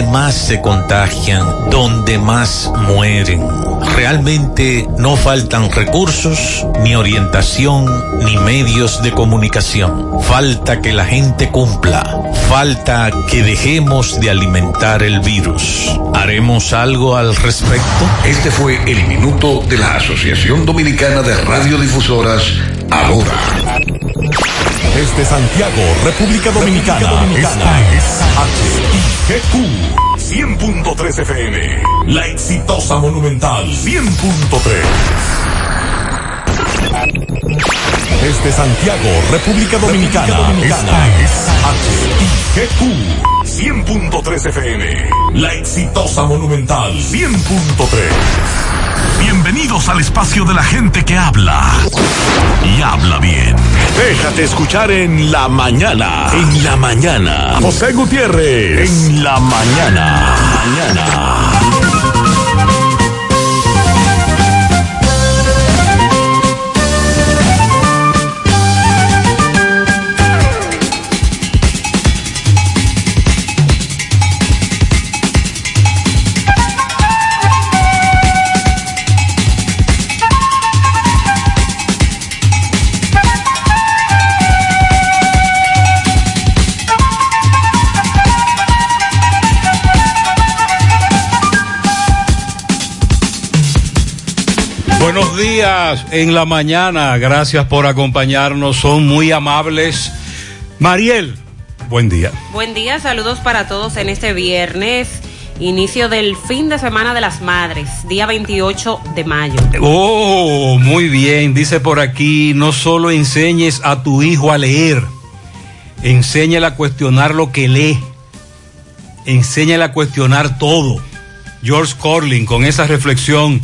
donde más se contagian, donde más mueren. Realmente no faltan recursos, ni orientación, ni medios de comunicación. Falta que la gente cumpla. Falta que dejemos de alimentar el virus. ¿Haremos algo al respecto? Este fue el minuto de la Asociación Dominicana de Radiodifusoras, ahora. Desde Santiago, República Dominicana, Dominicana. esta es HIGQ 100.3 FM. La exitosa Monumental 100.3. Desde Santiago, República Dominicana, Dominicana. esta es HIGQ 100.3 FM. La exitosa Monumental 100.3. Bienvenidos al espacio de la gente que habla y habla bien. Déjate escuchar en la mañana. En la mañana. José Gutiérrez. En la mañana. Mañana. En la mañana, gracias por acompañarnos, son muy amables. Mariel, buen día. Buen día, saludos para todos en este viernes, inicio del fin de semana de las madres, día 28 de mayo. Oh, muy bien, dice por aquí, no solo enseñes a tu hijo a leer, enséñale a cuestionar lo que lee, enséñale a cuestionar todo. George Corlin, con esa reflexión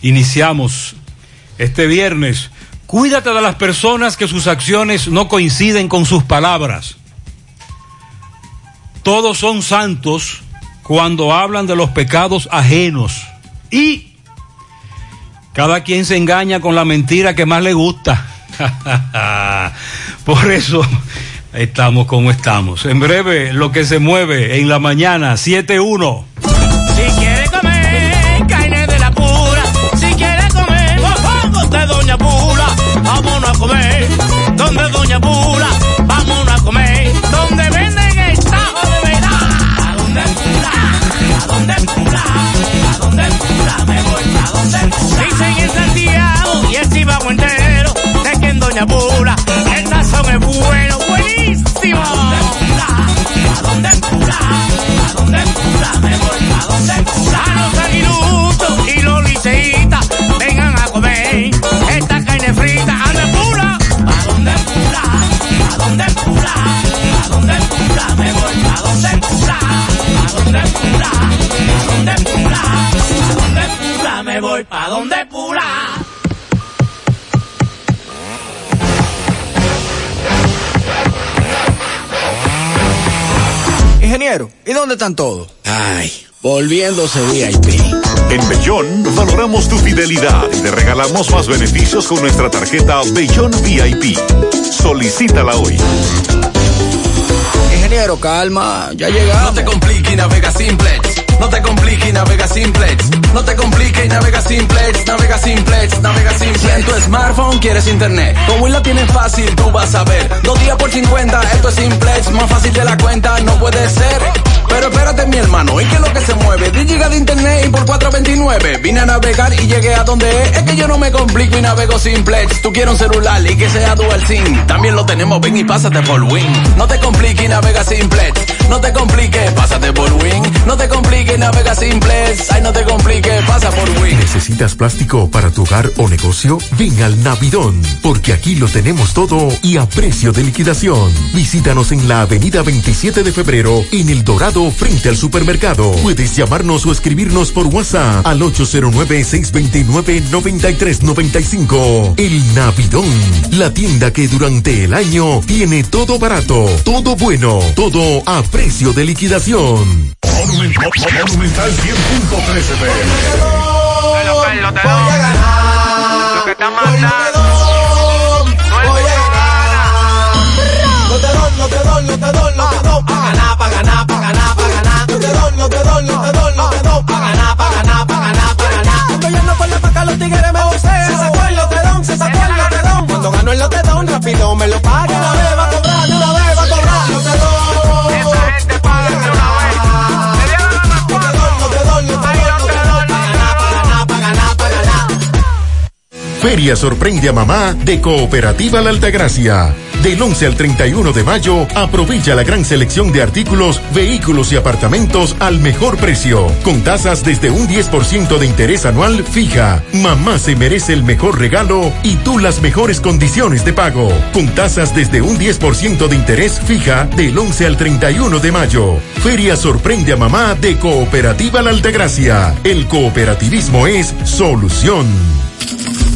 iniciamos este viernes. Cuídate de las personas que sus acciones no coinciden con sus palabras. Todos son santos cuando hablan de los pecados ajenos. Y cada quien se engaña con la mentira que más le gusta. Por eso estamos como estamos. En breve, lo que se mueve en la mañana, 7-1. Dicen en Santiago y el Cibao entero, de que en Doña Pula el sazón es bueno, buenísimo. ¿A dónde Pula? ¿A dónde Pula? ¿A dónde Pula? Me voy a dónde Pula. A los aguiluchos y los liceitas vengan a comer esta carne frita. ¿A dónde Pula? ¿A dónde Pula? ¿A dónde Pula? ¿A dónde Pula? Me voy a dónde Pula. ¿A dónde Pula? ¿A dónde Pula? Voy pa' donde Pula. Ingeniero, ¿y dónde están todos? Ay, volviéndose VIP. En Bellón valoramos tu fidelidad y te regalamos más beneficios con nuestra tarjeta Bellón VIP. Solicítala hoy. Ingeniero, calma, ya llegamos. No te compliques y navega simplex. No te compliques y navega simplex. No te compliques y navega simplex. Navega simplex, navega simplex. Si en tu smartphone quieres internet, como Win la tienes fácil, tú vas a ver. Dos días por 50, esto es simplex. Más fácil de la cuenta, no puede ser. Pero espérate, mi hermano, ¿y qué es lo que se mueve? 10 gigas de internet y por 4.29. Vine a navegar y llegué a donde es. Es que yo no me complico y navego simplex. Tú quieres un celular y que sea dual SIM. También lo tenemos, ven y pásate por Win. No te compliques y navega simplex. No te compliques, pásate por Win. No te compliques, navega simplex. Ay, no te compliques, pasa por Win. ¿Necesitas plástico para tu hogar o negocio? Ven al Navidón, porque aquí lo tenemos todo y a precio de liquidación. Visítanos en la avenida 27 de febrero, en El Dorado, frente al supermercado. Puedes llamarnos o escribirnos por WhatsApp al 809-629-9395. El Navidón, la tienda que durante el año tiene todo barato, todo bueno, todo a precio de liquidación. Monumental 100.13 FM. Pero Carlos, te doy. Lo que está mandando. Voy a ganar. No te doy, no te doy, no te doy, no te doy. Pa' ganar, pa' ganar, pa' ganar, adorno, adorno, adorno. Pa' ganar, pa' ganar, pa' ganar, pa' ganar. Estoy yendo por la paca, los tigres me. Se sacó el lotedón, se sacó el lotedón. Cuando ganó el lotedón, rápido me lo pagan. Feria sorprende a mamá de Cooperativa La Altagracia. Del 11 al 31 de mayo, aprovecha la gran selección de artículos, vehículos y apartamentos al mejor precio, con tasas desde un 10% de interés anual fija. Mamá se merece el mejor regalo y tú las mejores condiciones de pago, con tasas desde un 10% de interés fija del 11 al 31 de mayo. Feria sorprende a mamá de Cooperativa La Altagracia. El cooperativismo es solución.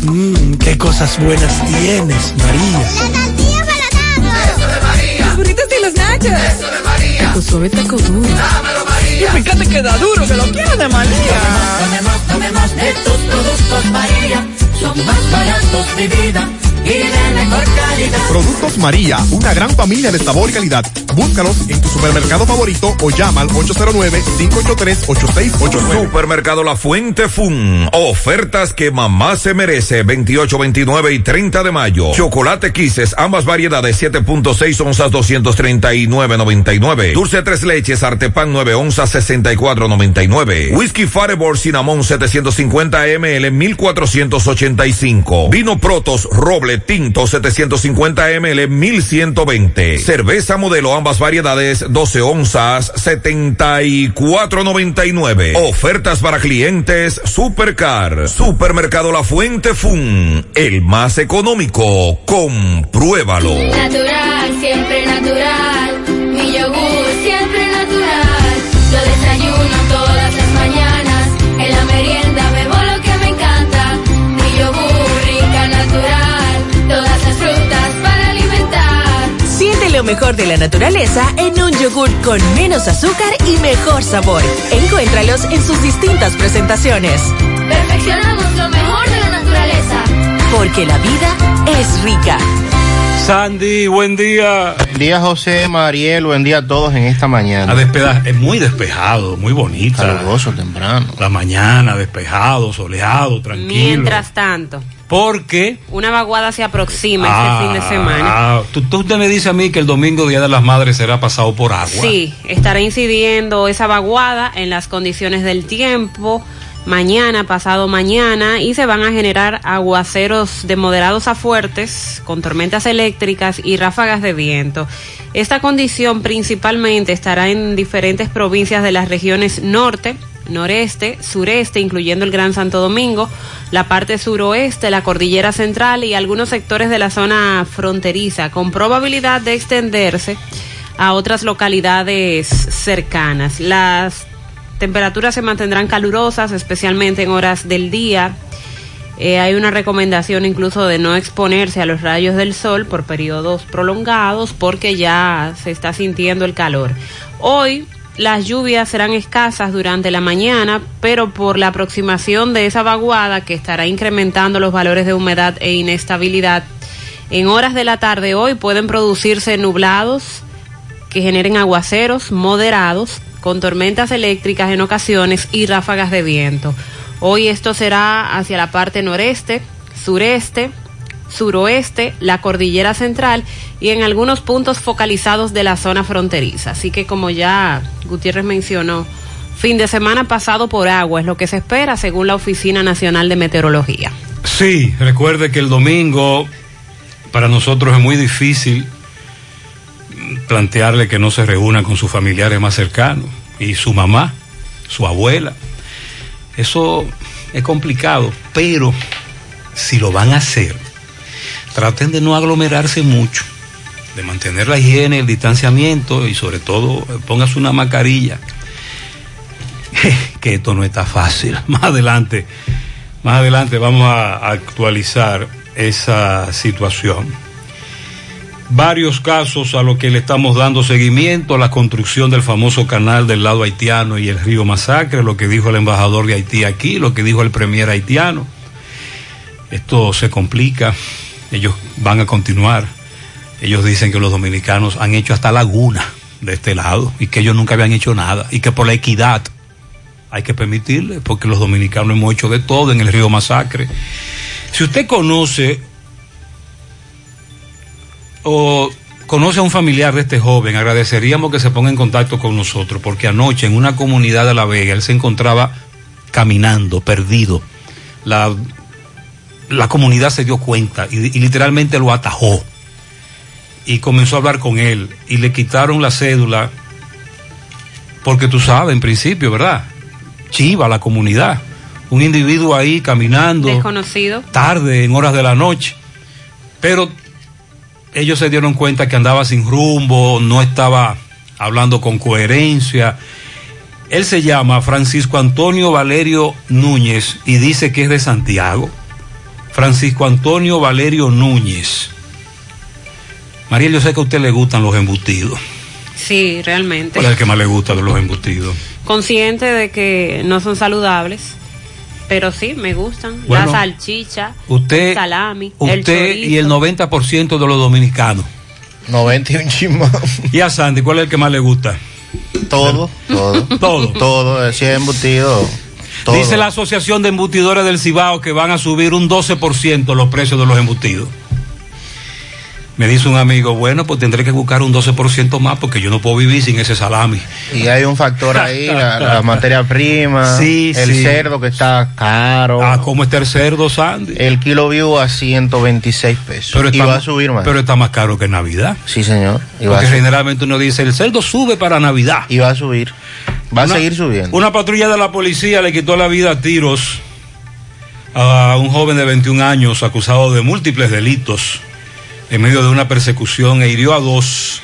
Mmm, qué cosas buenas tienes, María. La tortilla para Eso de María. Los burritos y los nachos. Eso de María. Tu suave taco duro. Dámelo, María. Y fíjate que da duro, que lo quiero de María. Tomemos, tomemos de tus productos, María. Son más baratos de vida y de mejor calidad. Productos María, una gran familia de sabor y calidad. Búscalos en tu supermercado favorito o llama al 809-583-8689. Supermercado La Fuente Fun. Ofertas que mamá se merece. 28, 29 y 30 de mayo. Chocolate Quises, ambas variedades, 7.6 onzas, 239.99. Dulce tres leches, Artepan 9 onzas, 64.99. Whisky Fireball Cinnamon 750 ml, 1485. Vino Protos Roble Tinto 750 ml, 1120. Cerveza modelo, ambas variedades, 12 onzas, 74.99. Ofertas para clientes Supercar. Supermercado La Fuente Fun. El más económico. Compruébalo. Natural, siempre natural. Lo mejor de la naturaleza en un yogur con menos azúcar y mejor sabor. Encuéntralos en sus distintas presentaciones. Perfeccionamos lo mejor de la naturaleza. Porque la vida es rica. Sandy, buen día. Buen día, José, Mariel, buen día a todos en esta mañana. La despeda es muy despejado, muy bonita. Caluroso temprano. La mañana, despejado, soleado, tranquilo. Mientras tanto. Porque una vaguada se aproxima ah, este fin de semana. Ah, ¿tú, tú usted me dice a mí que el domingo Día de las Madres será pasado por agua. Sí, estará incidiendo esa vaguada en las condiciones del tiempo mañana, pasado mañana, y se van a generar aguaceros de moderados a fuertes, con tormentas eléctricas y ráfagas de viento. Esta condición principalmente estará en diferentes provincias de las regiones norte, noreste, sureste, incluyendo el Gran Santo Domingo, la parte suroeste, la cordillera central y algunos sectores de la zona fronteriza, con probabilidad de extenderse a otras localidades cercanas. Las temperaturas se mantendrán calurosas, especialmente en horas del día. Eh, hay una recomendación incluso de no exponerse a los rayos del sol por periodos prolongados porque ya se está sintiendo el calor. Hoy las lluvias serán escasas durante la mañana, pero por la aproximación de esa vaguada que estará incrementando los valores de humedad e inestabilidad, en horas de la tarde hoy pueden producirse nublados que generen aguaceros moderados con tormentas eléctricas en ocasiones y ráfagas de viento. Hoy esto será hacia la parte noreste, sureste, suroeste, la cordillera central y en algunos puntos focalizados de la zona fronteriza. Así que como ya Gutiérrez mencionó, fin de semana pasado por agua es lo que se espera según la Oficina Nacional de Meteorología. Sí, recuerde que el domingo para nosotros es muy difícil plantearle que no se reúna con sus familiares más cercanos y su mamá, su abuela. Eso es complicado, pero si lo van a hacer, traten de no aglomerarse mucho, de mantener la higiene, el distanciamiento y sobre todo póngase una mascarilla. que esto no está fácil. Más adelante, más adelante vamos a actualizar esa situación varios casos a los que le estamos dando seguimiento, la construcción del famoso canal del lado haitiano y el río Masacre, lo que dijo el embajador de Haití aquí, lo que dijo el premier haitiano. Esto se complica, ellos van a continuar. Ellos dicen que los dominicanos han hecho hasta laguna de este lado y que ellos nunca habían hecho nada y que por la equidad hay que permitirle, porque los dominicanos hemos hecho de todo en el río Masacre. Si usted conoce o conoce a un familiar de este joven, agradeceríamos que se ponga en contacto con nosotros, porque anoche en una comunidad de La Vega él se encontraba caminando, perdido. La la comunidad se dio cuenta y, y literalmente lo atajó y comenzó a hablar con él y le quitaron la cédula porque tú sabes, en principio, ¿verdad? Chiva la comunidad. Un individuo ahí caminando Desconocido. tarde, en horas de la noche. Pero ellos se dieron cuenta que andaba sin rumbo, no estaba hablando con coherencia. Él se llama Francisco Antonio Valerio Núñez y dice que es de Santiago. Francisco Antonio Valerio Núñez. María, yo sé que a usted le gustan los embutidos. Sí, realmente. ¿Cuál es el que más le gusta de los embutidos? Consciente de que no son saludables, pero sí, me gustan. Bueno, la salchicha, Usted, el salami, el usted chorizo. y el 90% de los dominicanos. 91 chismos. ¿Y a Sandy cuál es el que más le gusta? Todo, todo. Todo. Todo, si es embutido. Todo. Dice la Asociación de Embutidores del Cibao que van a subir un 12% los precios de los embutidos. Me dice un amigo, bueno, pues tendré que buscar un 12% más porque yo no puedo vivir sin ese salami. Y hay un factor ahí, la, la materia prima, Sí, el sí. cerdo que está caro. Ah, ¿cómo está el cerdo, Sandy? El kilo vivo a 126 pesos. Pero y está, va a subir más. Pero está más caro que Navidad. sí, señor. Y Porque generalmente uno dice, el cerdo sube para Navidad. y va a subir. Va a Una- seguir subiendo. Una patrulla de la policía le quitó la vida a tiros a un joven de 21 años acusado de múltiples delitos en medio de una persecución e hirió a dos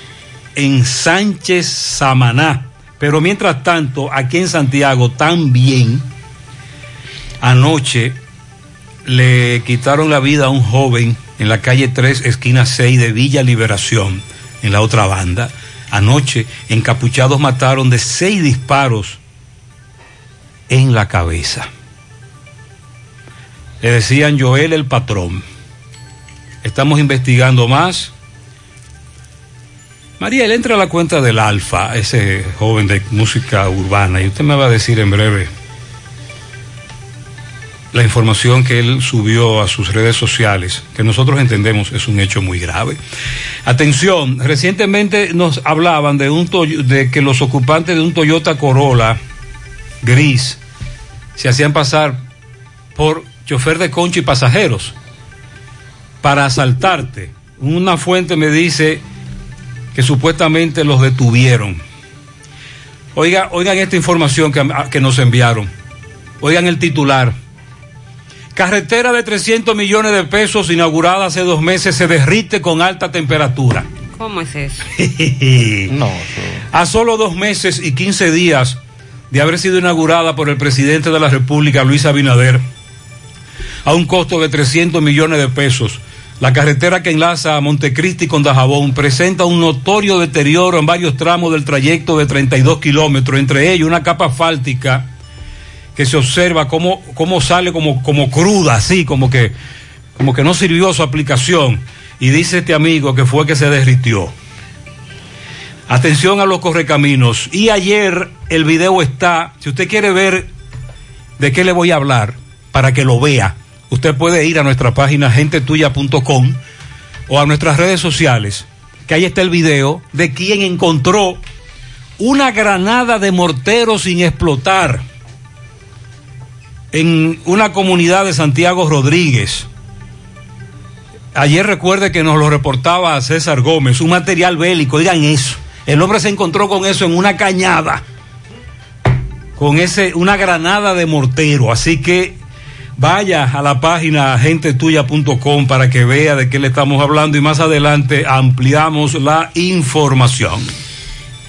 en Sánchez Samaná. Pero mientras tanto, aquí en Santiago también, anoche le quitaron la vida a un joven en la calle 3, esquina 6 de Villa Liberación, en la otra banda. Anoche, encapuchados mataron de seis disparos en la cabeza. Le decían Joel el patrón. Estamos investigando más. María, él entra a la cuenta del Alfa, ese joven de música urbana, y usted me va a decir en breve la información que él subió a sus redes sociales, que nosotros entendemos es un hecho muy grave. Atención, recientemente nos hablaban de, un de que los ocupantes de un Toyota Corolla gris se hacían pasar por chofer de concho y pasajeros para asaltarte. Una fuente me dice que supuestamente los detuvieron. Oiga, oigan esta información que, que nos enviaron. Oigan el titular. Carretera de 300 millones de pesos inaugurada hace dos meses se derrite con alta temperatura. ¿Cómo es eso? No, A solo dos meses y 15 días de haber sido inaugurada por el presidente de la República, Luis Abinader, a un costo de 300 millones de pesos, la carretera que enlaza a Montecristi con Dajabón presenta un notorio deterioro en varios tramos del trayecto de 32 kilómetros, entre ellos una capa asfáltica que se observa cómo, cómo sale como, como cruda, así, como que, como que no sirvió su aplicación. Y dice este amigo que fue que se derritió. Atención a los correcaminos. Y ayer el video está, si usted quiere ver de qué le voy a hablar, para que lo vea, usted puede ir a nuestra página gentetuya.com o a nuestras redes sociales, que ahí está el video de quien encontró una granada de mortero sin explotar en una comunidad de Santiago Rodríguez. Ayer recuerde que nos lo reportaba César Gómez, un material bélico, digan eso. El hombre se encontró con eso en una cañada, con ese, una granada de mortero. Así que vaya a la página gentetuya.com para que vea de qué le estamos hablando y más adelante ampliamos la información.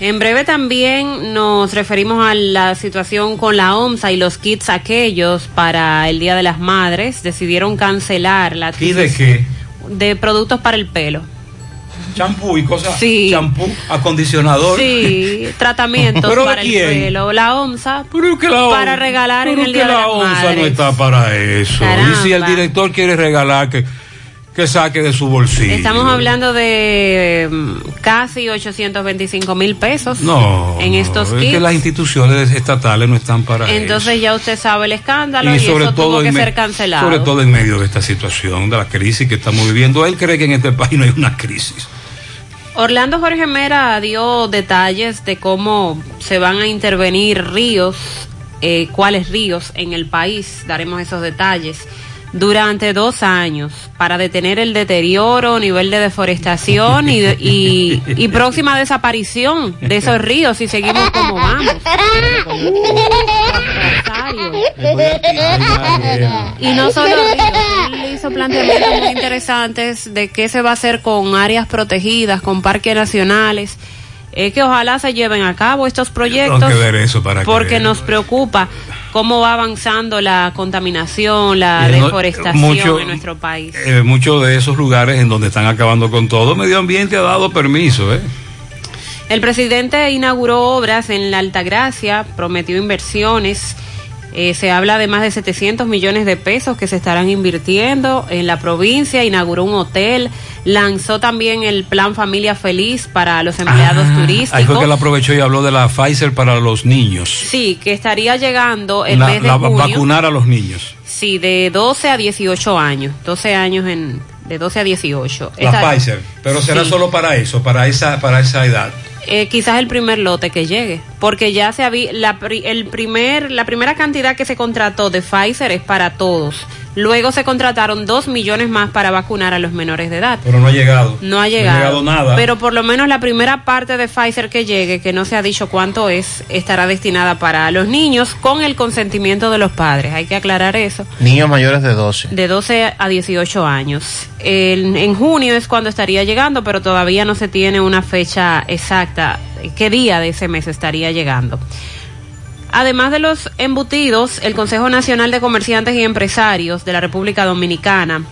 En breve también nos referimos a la situación con la OMSA y los kits aquellos para el Día de las Madres. Decidieron cancelar la ¿Y de qué? de productos para el pelo. Champú y cosas. Sí. Champú, acondicionador. Sí, tratamientos ¿Pero para el quién? pelo. La OMSA que la OMSA- para regalar en Pero el que Día de la las ONSA no Madres. está para eso. Caramba. Y si el director quiere regalar, que, que saque de su bolsillo. Estamos hablando de mm, casi 825 mil pesos No. en estos es kits. que las instituciones estatales no están para Entonces ya usted sabe el escándalo y, eso tuvo que ser cancelado. Sobre todo en medio de esta situación, de la crisis que estamos viviendo. Él cree que en este país no hay una crisis. Orlando Jorge Mera dio detalles de cómo se van a intervenir ríos, eh, cuáles ríos en el país, daremos esos detalles. Durante dos años para detener el deterioro, nivel de deforestación y, y, y próxima desaparición de esos ríos si seguimos como vamos. Y no solo ríos, él hizo planteamientos muy interesantes de qué se va a hacer con áreas protegidas, con parques nacionales. Es que ojalá se lleven a cabo estos proyectos Tengo que ver eso para que porque nos preocupa cómo va avanzando la contaminación, la no- deforestación mucho- en nuestro país. Eh, muchos de esos lugares en donde están acabando con todo, medio ambiente ha dado permiso, ¿eh? El presidente inauguró obras en la Altagracia, prometió inversiones. Eh, se habla de más de 700 millones de pesos que se estarán invirtiendo en la provincia. Inauguró un hotel. Lanzó también el plan Familia Feliz para los empleados turísticos. Ah, Ahí fue que él aprovechó y habló de la Pfizer para los niños. Sí, que estaría llegando el La- mes de la- junio. vacunar a los niños. Sí, de 12 a 18 años. 12 años en de 12 a 18. La Esta- Pfizer. Pero será Sí. solo para eso, para esa, para esa edad. eh, quizás el primer lote que llegue, porque ya se había la, pri- el primer la primera cantidad que se contrató de Pfizer es para todos. Luego se contrataron dos millones más para vacunar a los menores de edad. Pero no ha llegado. No ha llegado. nada. Pero por lo menos la primera parte de Pfizer que llegue, que no se ha dicho cuánto es, estará destinada para los niños con el consentimiento de los padres. Hay que aclarar eso. Niños mayores de 12. De 12 a 18 años. En, en junio es cuando estaría llegando, pero todavía no se tiene una fecha exacta. ¿Qué día de ese mes estaría llegando? Además de los embutidos, el Consejo Nacional de Comerciantes y Empresarios de la República Dominicana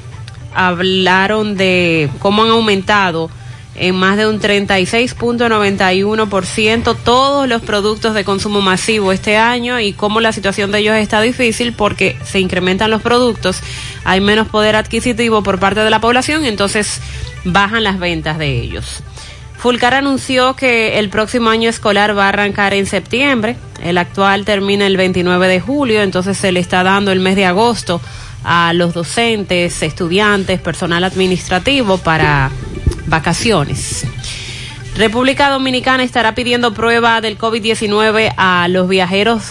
hablaron de cómo han aumentado en más de un 36.91% todos los productos de consumo masivo este año y cómo la situación de ellos está difícil porque se incrementan los productos, hay menos poder adquisitivo por parte de la población, entonces bajan las ventas de ellos. Fulcar anunció que el próximo año escolar va a arrancar en septiembre. El actual termina el 29 de julio, entonces se le está dando el mes de agosto a los docentes, estudiantes, personal administrativo para vacaciones. República Dominicana estará pidiendo prueba del COVID-19 a los viajeros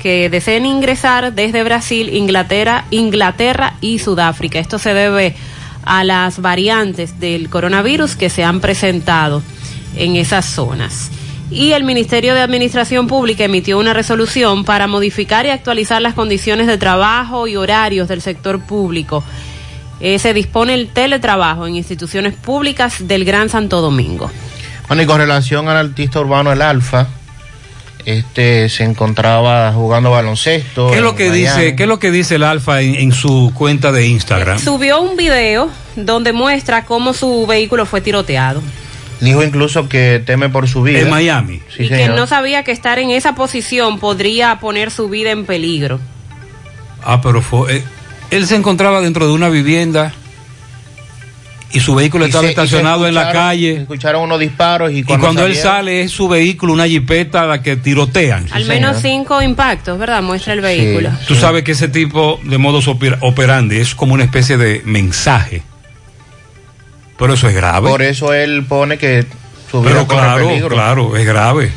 que deseen ingresar desde Brasil, Inglaterra, Inglaterra y Sudáfrica. Esto se debe a las variantes del coronavirus que se han presentado en esas zonas. Y el Ministerio de Administración Pública emitió una resolución para modificar y actualizar las condiciones de trabajo y horarios del sector público. Eh, se dispone el teletrabajo en instituciones públicas del Gran Santo Domingo. Bueno, y con relación al artista urbano El Alfa, este se encontraba jugando baloncesto. ¿Qué es lo en que Miami. dice, qué es lo que dice el Alfa en, en su cuenta de Instagram? Subió un video donde muestra cómo su vehículo fue tiroteado Dijo incluso que teme por su vida. En Miami. Sí, y que señor. no sabía que estar en esa posición podría poner su vida en peligro. Ah, pero fue, eh, él se encontraba dentro de una vivienda y su vehículo Y estaba se- estacionado en la calle. Escucharon unos disparos y Y cuando, él sale es su vehículo, una jipeta la que tirotean. Al menos cinco impactos, ¿verdad? Muestra el vehículo. Tú sabes que ese tipo de modus oper- operandi es como una especie de mensaje. Pero eso es grave. Por eso él pone que su vida Pero corre claro, peligro. claro, es grave.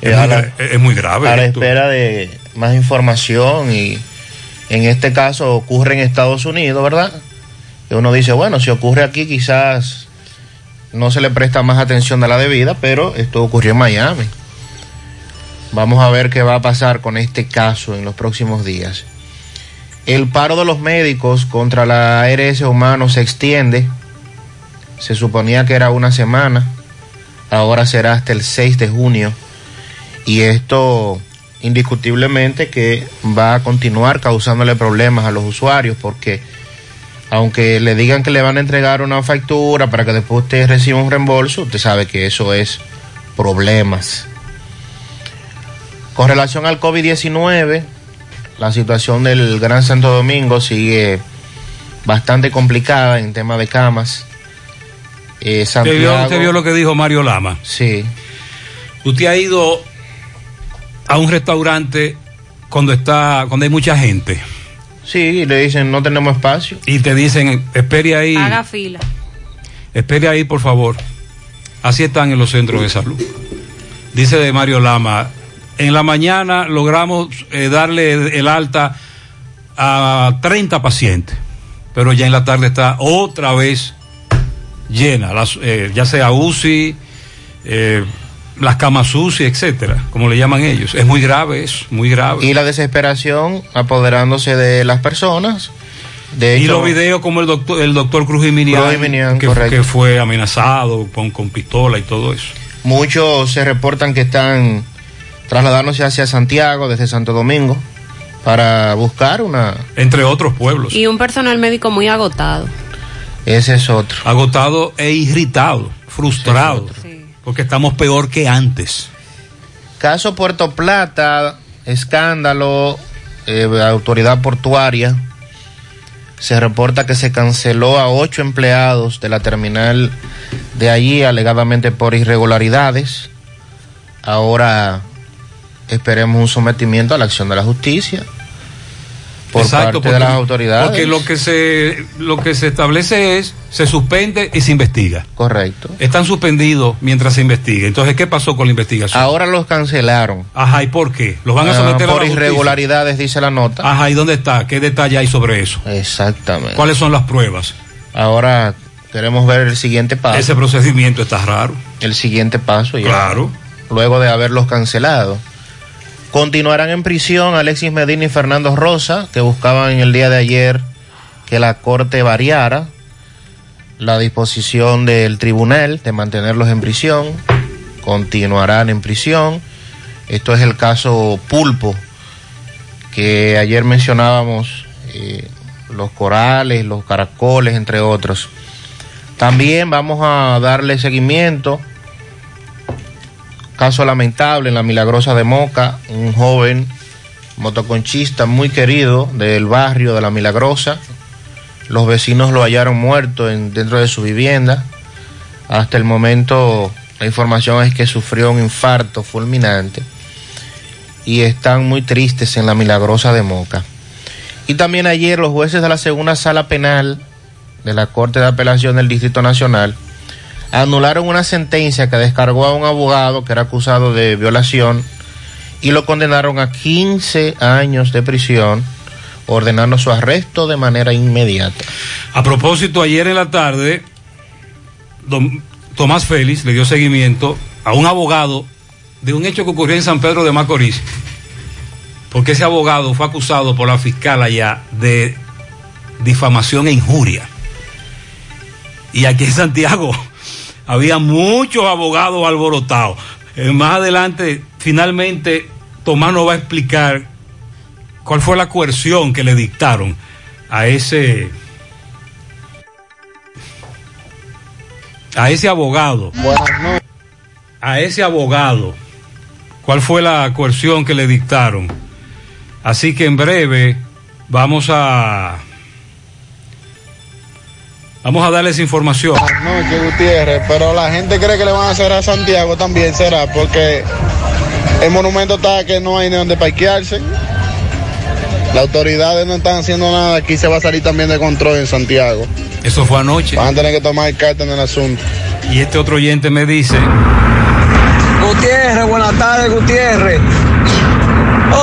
Es, a muy, la- es muy grave. a la esto. espera de más información y en este caso ocurre en Estados Unidos, ¿verdad? Y uno dice, bueno, si ocurre aquí quizás no se le presta más atención de la debida, pero esto ocurrió en Miami. Vamos a ver qué va a pasar con este caso en los próximos días. El paro de los médicos contra la ARS humano se extiende. Se suponía que era una semana, ahora será hasta el 6 de junio. Y esto indiscutiblemente que va a continuar causándole problemas a los usuarios porque aunque le digan que le van a entregar una factura para que después usted reciba un reembolso, usted sabe que eso es problemas. Con relación al COVID-19, la situación del Gran Santo Domingo sigue bastante complicada en tema de camas. Eh, ¿Usted vio, usted vio lo que dijo Mario Lama? Sí. Usted ha ido a un restaurante cuando está cuando hay mucha gente Sí, y le dicen no tenemos espacio. y te dicen espere ahí, Haga fila. espere ahí por favor. Así están en los centros de salud. Dice de Mario Lama, en la mañana logramos eh, darle el alta a 30 pacientes. pero ya en la tarde está otra vez llena, las, eh, ya sea UCI, eh, las camas UCI, etcétera, como le llaman ellos. Es muy grave eso, muy grave. Y la desesperación apoderándose de las personas. De y los videos como el doctor, el doctor Cruz Jiminián, que, que fue amenazado con, con pistola y todo eso. muchos se reportan que están trasladándose hacia Santiago desde Santo Domingo para buscar una... Entre otros pueblos. Y un personal médico muy agotado. Ese es otro. Agotado e irritado, frustrado, porque estamos peor que antes. Caso Puerto Plata, escándalo, eh, autoridad portuaria. Se reporta que se canceló a ocho empleados de la terminal de allí, alegadamente por irregularidades. Ahora esperemos un sometimiento a la acción de la justicia por Exacto, parte de las autoridades. Porque lo que se lo que se establece es se suspende y se investiga. Correcto. Están suspendidos mientras se investiga. Entonces, ¿qué pasó con la investigación? Ahora los cancelaron. Ajá, ¿y por qué? ¿Los van a Ah, someter a por la justicia? irregularidades, dice la nota. Ajá, ¿y dónde está? ¿Qué detalle hay sobre eso? Exactamente. ¿Cuáles son las pruebas? Ahora queremos ver el siguiente paso. Ese procedimiento está raro. El siguiente paso ya. Claro. Luego de haberlos cancelado. Continuarán en prisión Alexis Medina y Fernando Rosa, que buscaban en el día de ayer que la corte variara la disposición del tribunal de mantenerlos en prisión. Continuarán en prisión. Esto es el caso Pulpo, que ayer mencionábamos, eh, los corales, los caracoles, entre otros. También vamos a darle seguimiento. Caso lamentable en la Milagrosa de Moca, un joven motoconchista muy querido del barrio de la Milagrosa. Los vecinos lo hallaron muerto en, dentro de su vivienda. Hasta el momento la información es que sufrió un infarto fulminante y están muy tristes en la Milagrosa de Moca. Y también ayer los jueces de la segunda sala penal de la Corte de Apelación del Distrito Nacional anularon una sentencia que descargó a un abogado que era acusado de violación y lo condenaron a 15 años de prisión, ordenando su arresto de manera inmediata. A propósito, ayer en la tarde, don Tomás Félix le dio seguimiento a un abogado de un hecho que ocurrió en San Pedro de Macorís, porque ese abogado fue acusado por la fiscal allá de difamación e injuria. Y aquí en Santiago había muchos abogados alborotados. Eh, más adelante, finalmente, Tomás nos va a explicar cuál fue la coerción que le dictaron a ese a ese abogado. A ese abogado. Cuál fue la coerción que le dictaron así que en breve vamos a vamos a darles información No, que Gutiérrez, pero la gente cree que le van a hacer a Santiago también, será, porque el monumento está que no hay ni donde parquearse. Las autoridades no están haciendo nada, aquí se va a salir también de control en Santiago. eso fue anoche Van a tener que tomar carta en el asunto. y este otro oyente me dice Gutiérrez, buenas tardes, Gutiérrez.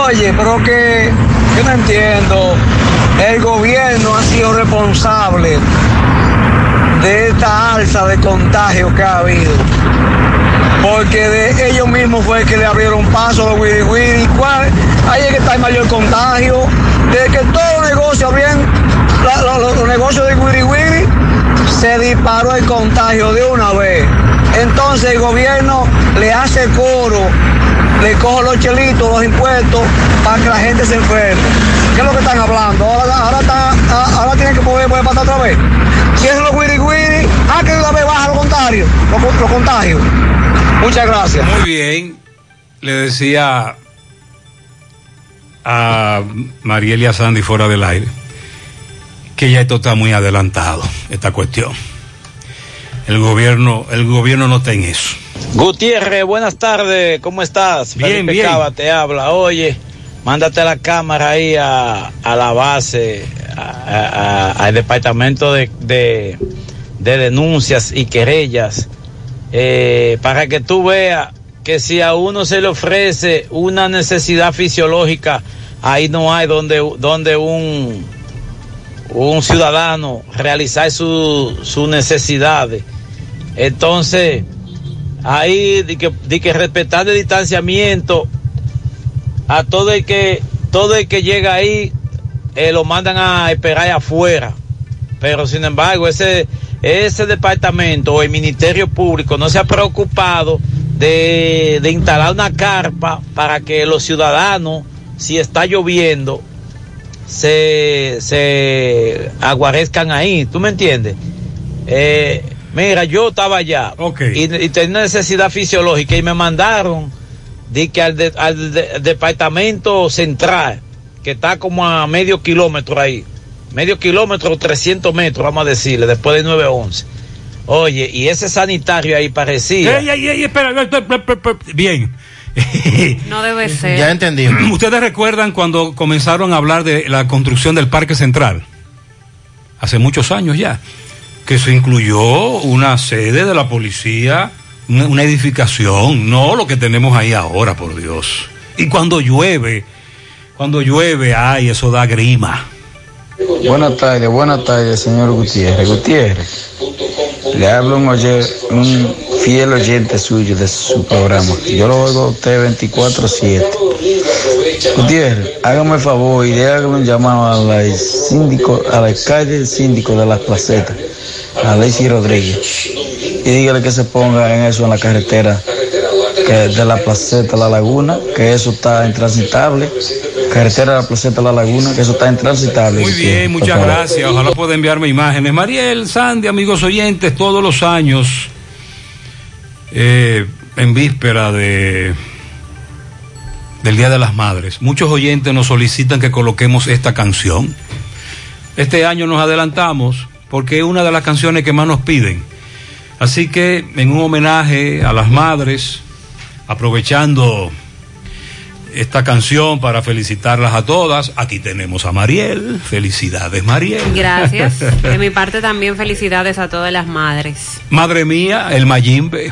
Oye, pero que yo no entiendo. El gobierno ha sido responsable de esta alza de contagio que ha habido. Porque de ellos mismos fue que le abrieron paso a los wiri. ¿Cuál? Ahí es que está el mayor contagio. Desde que todos los negocios abrían, los, negocios de wiri wiri, se disparó el contagio de una vez. Entonces el gobierno le hace coro, le coge los chelitos, los impuestos, para que la gente se enferme. ¿Qué es lo que están hablando? Ahora, ahora, está- ahora tienen que poder, poder pasar otra vez. Cierren los wiri wiri, ah, que una vez baja los contagios, los, los contagios. Muchas gracias. Muy bien, le decía a Marielia Sandy fuera del aire que ya esto está muy adelantado, esta cuestión. El gobierno, el gobierno no está en eso. Gutiérrez, buenas tardes, ¿cómo estás? Bien, Felipe bien. Cava te habla. Oye, mándate la cámara ahí a, a la base, a- a- a- al departamento de, de- de denuncias y querellas, eh, para que tú veas que si a uno se le ofrece una necesidad fisiológica, ahí no hay donde, donde un, un ciudadano realizar su- sus necesidades. Entonces, ahí de que, de que respetar el distanciamiento a todo el que todo el que llega ahí eh, lo mandan a esperar afuera. Pero sin embargo, ese, ese departamento o el Ministerio Público no se ha preocupado de, de instalar una carpa para que los ciudadanos, si está lloviendo, se, se aguarezcan ahí. ¿Tú me entiendes? Eh, mira, yo estaba allá y, y tenía necesidad fisiológica y me mandaron de que al, de- al de- departamento central, que está como a medio kilómetro ahí, medio kilómetro, 300 metros, vamos a decirle, después de 911. Oye, y ese sanitario ahí parecía. Ey, ey, ey, espera, bien. No debe ser. entendí. ¿Ustedes recuerdan cuando comenzaron a hablar de la construcción del Parque Central? Hace muchos años ya. Que se incluyó una sede de la policía, una, una edificación, no lo que tenemos ahí ahora, por Dios. Y cuando llueve, cuando llueve, ay, eso da grima. Buenas tardes, buenas tardes, señor Gutiérrez. Gutiérrez, le hablo un, oye- un fiel oyente suyo de su programa. Yo lo oigo a usted 24-7. Gutiérrez, hágame el favor y hágame un llamado al síndico, al alcalde síndico de las placetas, a Lacey Rodríguez, y dígale que se ponga en eso en la carretera de la placeta a la laguna, que eso está intransitable. Carretera de la placeta la laguna, que eso está intransitable. Muy bien, muchas gracias. Ojalá pueda enviarme imágenes. Mariel, Sandy, amigos oyentes, todos los años, eh, en víspera de del Día de las Madres, muchos oyentes nos solicitan que coloquemos esta canción. Este año nos adelantamos porque es una de las canciones que más nos piden. Así que en un homenaje a las madres, aprovechando esta canción para felicitarlas a todas, aquí tenemos a Mariel. Felicidades, Mariel. Gracias. De mi parte también felicidades a todas las madres. Madre mía, el Mayimbe.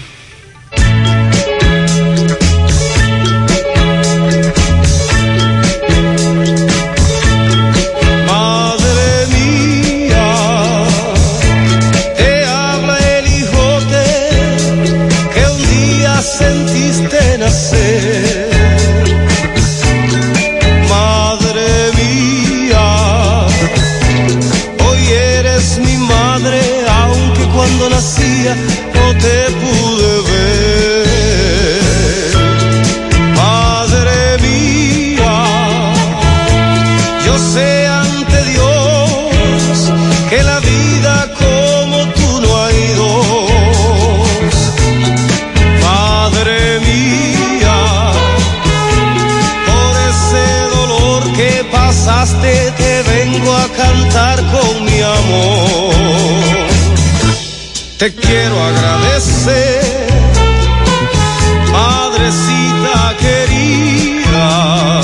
Te quiero agradecer, madrecita querida,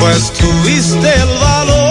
pues tuviste el valor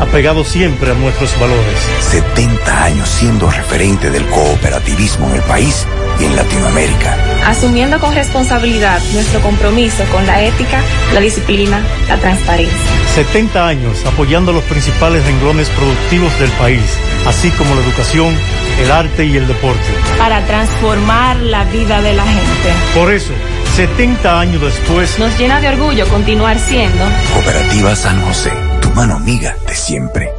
apegado siempre a nuestros valores. 70 años siendo referente del cooperativismo en el país y en Latinoamérica. Asumiendo con responsabilidad nuestro compromiso con la ética, la disciplina, la transparencia. 70 años apoyando los principales renglones productivos del país, así como la educación, el arte y el deporte. Para transformar la vida de la gente. Por eso, 70 años después, nos llena de orgullo continuar siendo Cooperativa San José, mano amiga de siempre.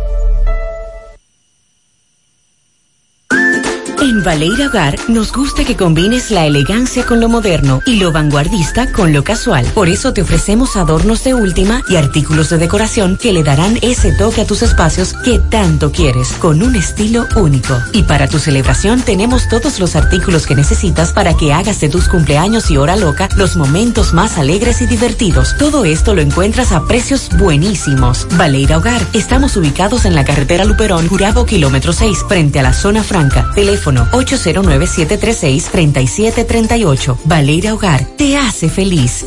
Valeira Hogar nos gusta que combines la elegancia con lo moderno y lo vanguardista con lo casual. Por eso te ofrecemos adornos de última y artículos de decoración que le darán ese toque a tus espacios que tanto quieres, con un estilo único. Y para tu celebración tenemos todos los artículos que necesitas para que hagas de tus cumpleaños y hora loca los momentos más alegres y divertidos. Todo esto lo encuentras a precios buenísimos. Valeira Hogar, estamos ubicados en la carretera Luperón, Jurado Kilómetro 6, frente a la zona franca. Teléfono 809-736-3738. Valeria Hogar te hace feliz.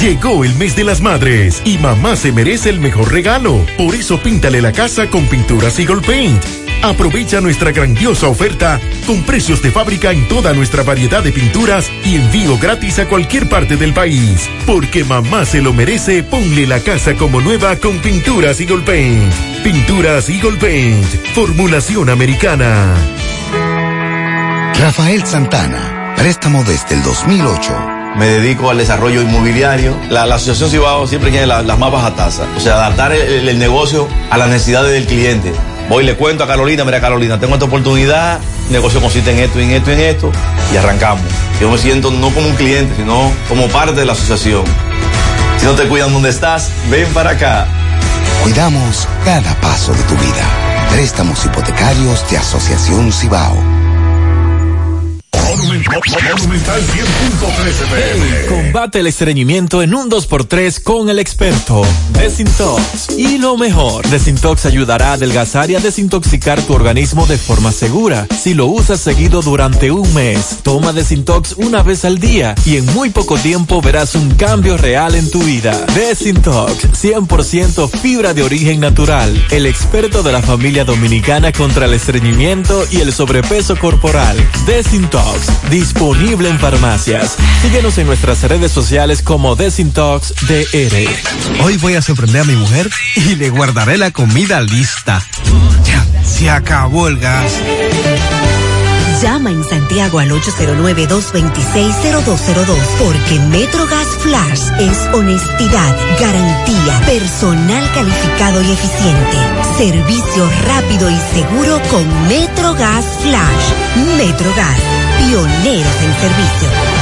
Llegó el mes de las madres y mamá se merece el mejor regalo. Por eso píntale la casa con pinturas Eagle Paint. Aprovecha nuestra grandiosa oferta con precios de fábrica en toda nuestra variedad de pinturas y envío gratis a cualquier parte del país. Porque mamá se lo merece, ponle la casa como nueva con pinturas Eagle Paint. Pinturas Eagle Paint, formulación americana. Rafael Santana, préstamo desde el 2008. Me dedico al desarrollo inmobiliario. La, la Asociación Cibao siempre tiene la- las más bajas tasas. O sea, adaptar el negocio a las necesidades del cliente. Voy y le cuento a Carolina, mira Carolina, tengo esta oportunidad, el negocio consiste en esto, en esto, en esto, y arrancamos. Yo me siento no como un cliente, sino como parte de la asociación. Si no te cuidan donde estás, ven para acá. Cuidamos cada paso de tu vida. Préstamos hipotecarios de Asociación Cibao. Monumental 100.13 pm. Combate el estreñimiento en un 2x3 con el experto Desintox. Y lo mejor, Desintox ayudará a adelgazar y a desintoxicar tu organismo de forma segura. Si lo usas seguido durante un mes, toma Desintox una vez al día y en muy poco tiempo verás un cambio real en tu vida. Desintox, 100% fibra de origen natural. El experto de la familia dominicana contra el estreñimiento y el sobrepeso corporal. Desintox, disponible en farmacias. Síguenos en nuestras redes sociales como Desintox DR. Hoy voy a sorprender a mi mujer y le guardaré la comida lista. Ya, se acabó el gas. Llama en Santiago al 809-226-0202 porque MetroGas Flash es honestidad, garantía, personal calificado y eficiente, servicio rápido y seguro con MetroGas Flash. MetroGas, pioneros en servicio.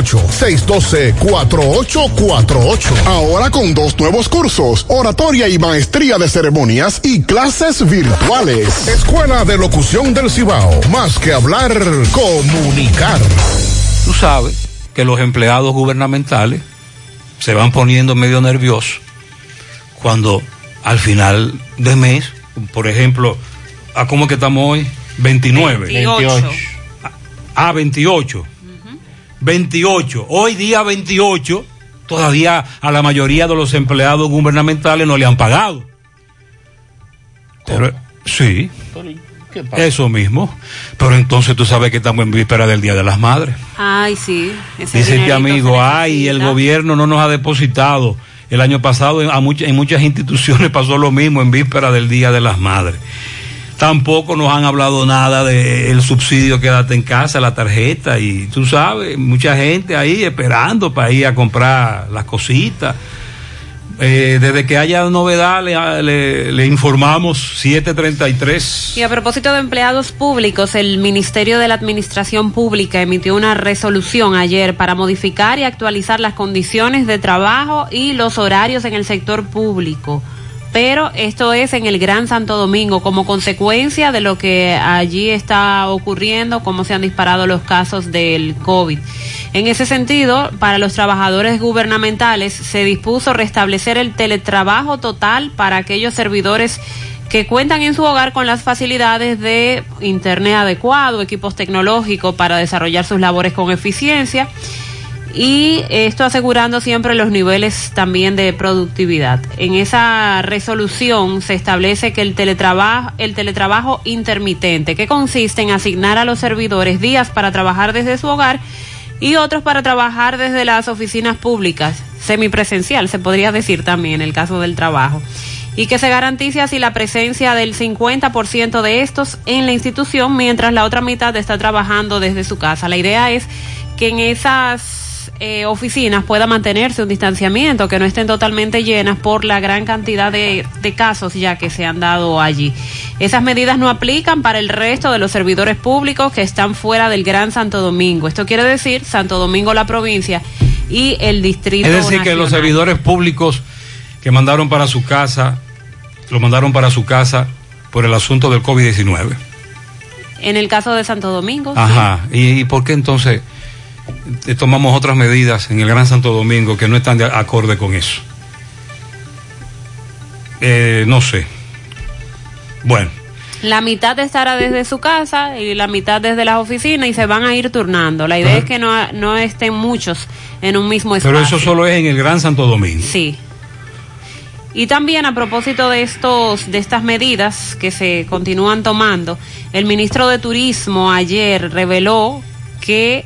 612-4848. Ahora con dos nuevos cursos, oratoria y maestría de ceremonias y clases virtuales. Escuela de Locución del Cibao. Más que hablar, comunicar. Tú sabes que los empleados gubernamentales se van poniendo medio nerviosos cuando al final de mes, por ejemplo, ¿a cómo es que estamos hoy? 29. 28. Ah, 28. 28. Hoy día 28, todavía a la mayoría de los empleados gubernamentales no le han pagado. Pero, sí, eso mismo. Pero entonces tú sabes que estamos en víspera del Día de las Madres. Ay, sí. ese Dice este amigo, ay, el necesita". gobierno no nos ha depositado. El año pasado en, a en muchas instituciones pasó lo mismo en víspera del Día de las Madres. Tampoco nos han hablado nada del subsidio Quédate en casa, la tarjeta, y tú sabes, mucha gente ahí esperando para ir a comprar las cositas. Eh, desde que haya novedad le, le- le informamos 733. Y a propósito de empleados públicos, el Ministerio de la Administración Pública emitió una resolución ayer para modificar y actualizar las condiciones de trabajo y los horarios en el sector público. Pero esto es en el Gran Santo Domingo como consecuencia de lo que allí está ocurriendo, cómo se han disparado los casos del COVID. En ese sentido, para los trabajadores gubernamentales se dispuso restablecer el teletrabajo total para aquellos servidores que cuentan en su hogar con las facilidades de internet adecuado, equipos tecnológicos para desarrollar sus labores con eficiencia y esto asegurando siempre los niveles también de productividad. En esa resolución se establece que el teletrabajo, el teletrabajo intermitente, que consiste en asignar a los servidores días para trabajar desde su hogar y otros para trabajar desde las oficinas públicas, semipresencial se podría decir también en el caso del trabajo, y que se garantice así la presencia del 50% de estos en la institución mientras la otra mitad está trabajando desde su casa. La idea es que en esas eh, oficinas pueda mantenerse un distanciamiento, que no estén totalmente llenas por la gran cantidad de, de casos ya que se han dado allí. Esas medidas no aplican para el resto de los servidores públicos que están fuera del Gran Santo Domingo. Esto quiere decir Santo Domingo, la provincia y el distrito. Es decir, que los servidores públicos que mandaron para su casa, lo mandaron para su casa por el asunto del COVID-19. En el caso de Santo Domingo. sí. Ajá. ¿Y, y por qué entonces tomamos otras medidas en el Gran Santo Domingo que no están de acorde con eso? Eh, no sé. Bueno, La mitad estará desde su casa y la mitad desde las oficinas y se van a ir turnando. La idea es que no, no estén muchos en un mismo espacio. pero eso solo es en el Gran Santo Domingo. Sí. Y también a propósito de estos de estas medidas que se continúan tomando, el ministro de Turismo ayer reveló que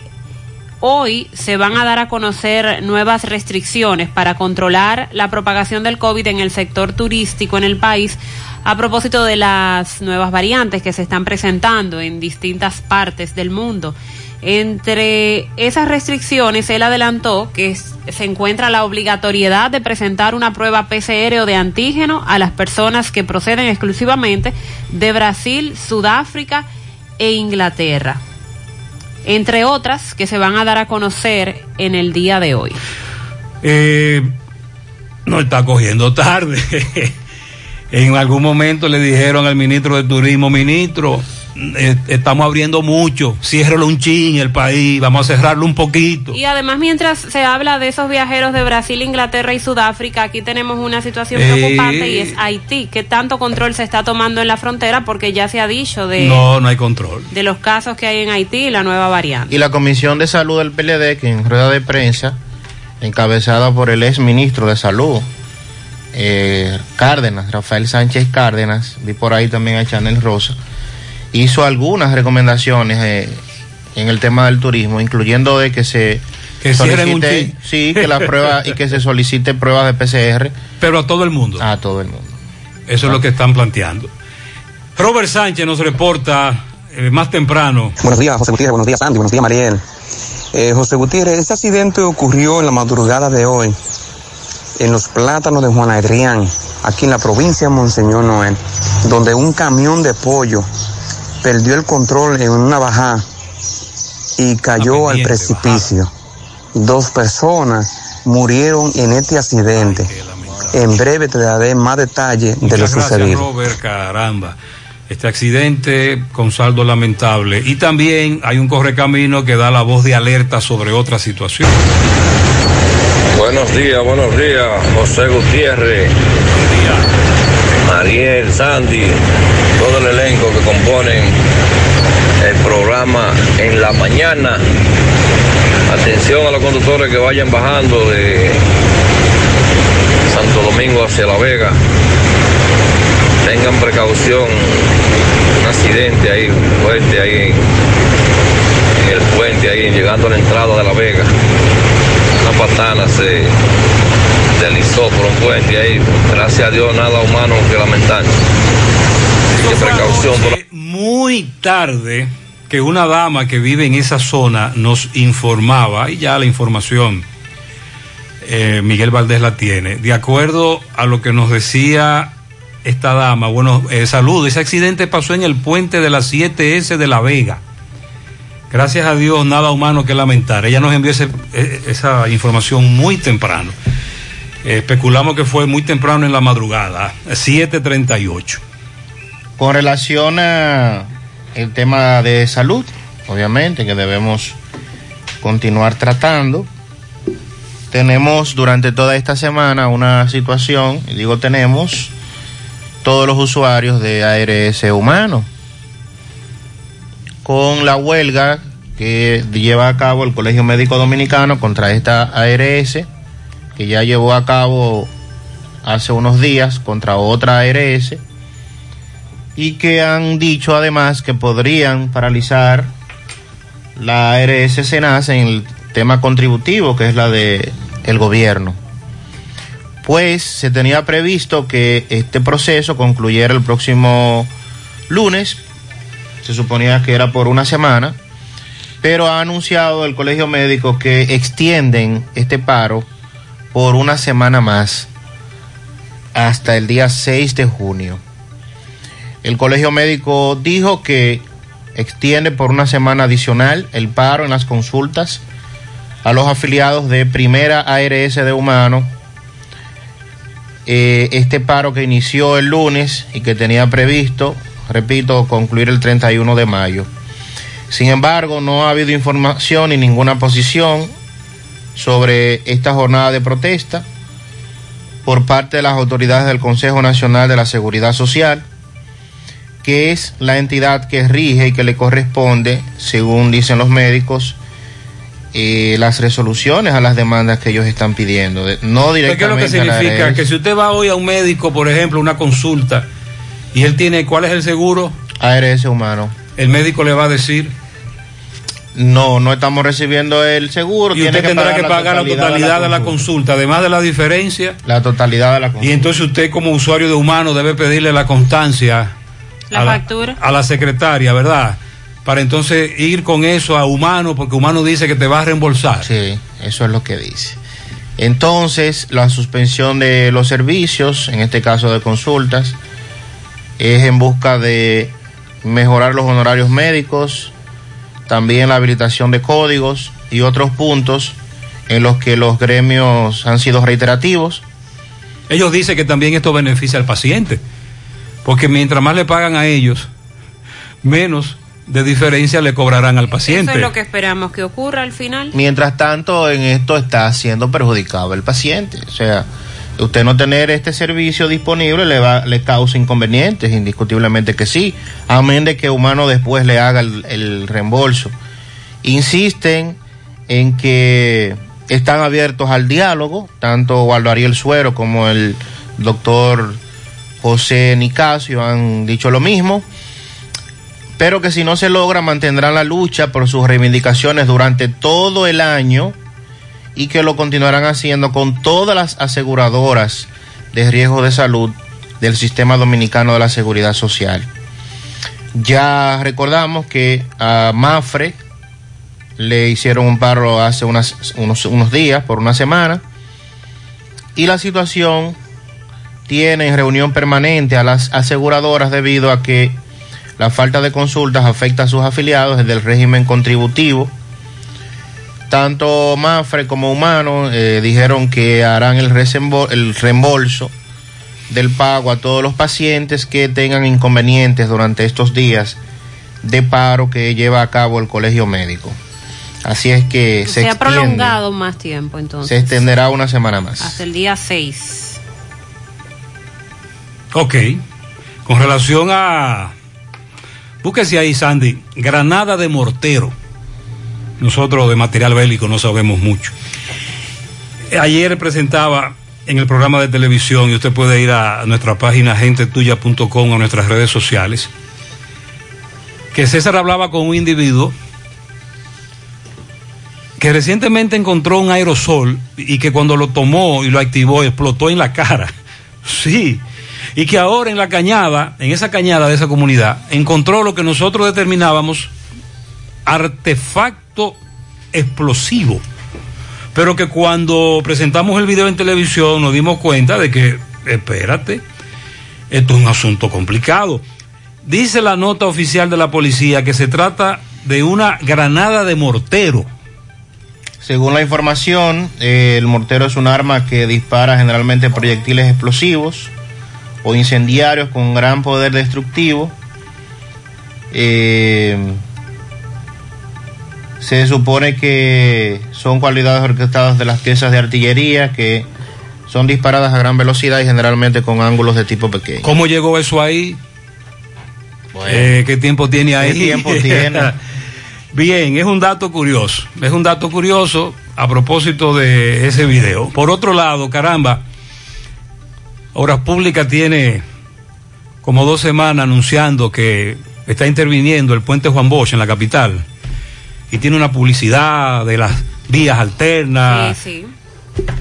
hoy se van a dar a conocer nuevas restricciones para controlar la propagación del COVID en el sector turístico en el país a propósito de las nuevas variantes que se están presentando en distintas partes del mundo. Entre esas restricciones, él adelantó que se encuentra la obligatoriedad de presentar una prueba PCR o de antígeno a las personas que proceden exclusivamente de Brasil, Sudáfrica e Inglaterra, entre otras que se van a dar a conocer en el día de hoy. Eh, no está cogiendo tarde. en algún momento le dijeron al ministro de Turismo, ministro, eh, estamos abriendo mucho, ciérrelo un chin el país, vamos a cerrarlo un poquito. Y además, mientras se habla de esos viajeros de Brasil, Inglaterra y Sudáfrica, aquí tenemos una situación Eh. preocupante y es Haití. ¿Qué tanto control se está tomando en la frontera? Porque ya se ha dicho de, No, no hay control. de los casos que hay en Haití y la nueva variante. Y la Comisión de Salud del PLD, que en rueda de prensa, encabezada por el ex ministro de Salud, eh, Cárdenas, Rafael Sánchez Cárdenas, vi por ahí también a Chanel Rosa, hizo algunas recomendaciones eh, en el tema del turismo, incluyendo de que se Que solicite, sí, que la prueba y que se solicite pruebas de PCR Pero a todo el mundo. a todo el mundo. Eso es lo que están planteando. Robert Sánchez nos reporta eh, más temprano. Buenos días, José Gutiérrez. Buenos días, Sandy. Buenos días, Mariel. Eh, José Gutiérrez, este accidente ocurrió en la madrugada de hoy en los plátanos de Juan Adrián, aquí en la provincia de Monseñor Noel, donde un camión de pollo perdió el control en una bajada y cayó al precipicio. Dos personas murieron en este accidente. En breve te daré más detalles de lo Muchas gracias, sucedido. Robert, caramba. Este accidente con saldo lamentable. Y también hay un correcamino que da la voz de alerta sobre otra situación. Buenos días, buenos días, José Gutiérrez, Mariel, Sandy, todo el elenco que componen el programa en la mañana. Atención a los conductores que vayan bajando de Santo Domingo hacia La Vega. Tengan precaución, un accidente ahí fuerte ahí en, en el puente ahí, llegando a la entrada de La Vega una patana se deslizó por un puente ahí. Gracias a Dios, nada humano que lamentar. Precaución. por- Muy tarde que una dama que vive en esa zona nos informaba, y ya la información eh, Miguel Valdés la tiene, de acuerdo a lo que nos decía esta dama, bueno, eh, saludo, ese accidente pasó en el puente de la 7S de La Vega. Gracias a Dios, nada humano que lamentar. Ella nos envió ese- eh, esa información muy temprano. Especulamos que fue muy temprano en la madrugada, 7.38. Con relación a el tema de salud, obviamente que debemos continuar tratando. Tenemos durante toda esta semana una situación, y digo tenemos, todos los usuarios de ARS humano, con la huelga que lleva a cabo el Colegio Médico Dominicano contra esta ARS, que ya llevó a cabo hace unos días contra otra ARS, y que han dicho además que podrían paralizar la ARS Senas en el tema contributivo, que es la de el gobierno. Pues se tenía previsto que este proceso concluyera el próximo lunes, se suponía que era por una semana, pero ha anunciado el Colegio Médico que extienden este paro por una semana más, hasta el día 6 de junio. El Colegio Médico dijo que extiende por una semana adicional el paro en las consultas a los afiliados de Primera ARS de Humano. Eh, este paro que inició el lunes y que tenía previsto, repito, concluir el 31 de mayo. Sin embargo, no ha habido información ni ninguna posición sobre esta jornada de protesta por parte de las autoridades del Consejo Nacional de la Seguridad Social que es la entidad que rige y que le corresponde, según dicen los médicos, eh, las resoluciones a las demandas que ellos están pidiendo. No directamente. ¿Qué es lo que significa? Que si usted va hoy a un médico, por ejemplo, una consulta, y él tiene, ¿cuál es el seguro? ARS humano. El médico le va a decir. No, no estamos recibiendo el seguro. Y usted tendrá que pagar, la totalidad, de, la consulta, además de la diferencia. La totalidad de la consulta. Y entonces usted como usuario de humano debe pedirle la constancia la a factura. La, a la secretaria, ¿verdad? Para entonces ir con eso a Humano, porque Humano dice que te va a reembolsar. Sí, eso es lo que dice. Entonces, la suspensión de los servicios, en este caso de consultas, es en busca de mejorar los honorarios médicos, también la habilitación de códigos y otros puntos en los que los gremios han sido reiterativos. Ellos dicen que también esto beneficia al paciente porque mientras más le pagan a ellos, menos de diferencia le cobrarán al paciente. Eso es lo que esperamos que ocurra al final. Mientras tanto, en esto está siendo perjudicado el paciente. O sea, usted no tener este servicio disponible le va le causa inconvenientes, indiscutiblemente que sí, amén de que humano después le haga el, reembolso. Insisten en que están abiertos al diálogo, tanto Waldo Ariel Suero como el doctor José Nicasio han dicho lo mismo, pero que si no se logra mantendrán la lucha por sus reivindicaciones durante todo el año y que lo continuarán haciendo con todas las aseguradoras de riesgo de salud del sistema dominicano de la seguridad social. Ya recordamos que a Mafre le hicieron un paro hace unas, unos, unos días, por una semana, y la situación tienen reunión permanente a las aseguradoras debido a que la falta de consultas afecta a sus afiliados desde el régimen contributivo. Tanto Mafre como Humano eh, dijeron que harán el, el reembolso del pago a todos los pacientes que tengan inconvenientes durante estos días de paro que lleva a cabo el colegio médico. Así es que se, se ha prolongado más tiempo entonces. Se extenderá una semana más. Hasta el día 6. Ok. Con relación a. Búsquese ahí, Sandy. Granada de mortero. Nosotros de material bélico no sabemos mucho. Ayer presentaba en el programa de televisión, y usted puede ir a nuestra página gentetuya.com a nuestras redes sociales, que César hablaba con un individuo que recientemente encontró un aerosol y que cuando lo tomó y lo activó explotó en la cara. Sí, y que ahora en la cañada, en esa cañada de esa comunidad, encontró lo que nosotros determinábamos artefacto explosivo. Pero que cuando presentamos el video en televisión nos dimos cuenta de que, espérate, esto es un asunto complicado. Dice la nota oficial de la policía que se trata de una granada de mortero. Según la información, eh, el mortero es un arma que dispara generalmente proyectiles explosivos o incendiarios con gran poder destructivo. Eh, se supone que son cualidades orquestadas de las piezas de artillería que son disparadas a gran velocidad y generalmente con ángulos de tipo pequeño. ¿Cómo llegó eso ahí? Eh, ¿Qué tiempo tiene ahí? ¿Qué tiempo tiene? Bien, es un dato curioso. Es un dato curioso a propósito de ese video. Por otro lado, caramba, Obras Públicas tiene como dos semanas anunciando que está interviniendo el puente Juan Bosch en la capital y tiene una publicidad de las vías alternas. Sí, sí.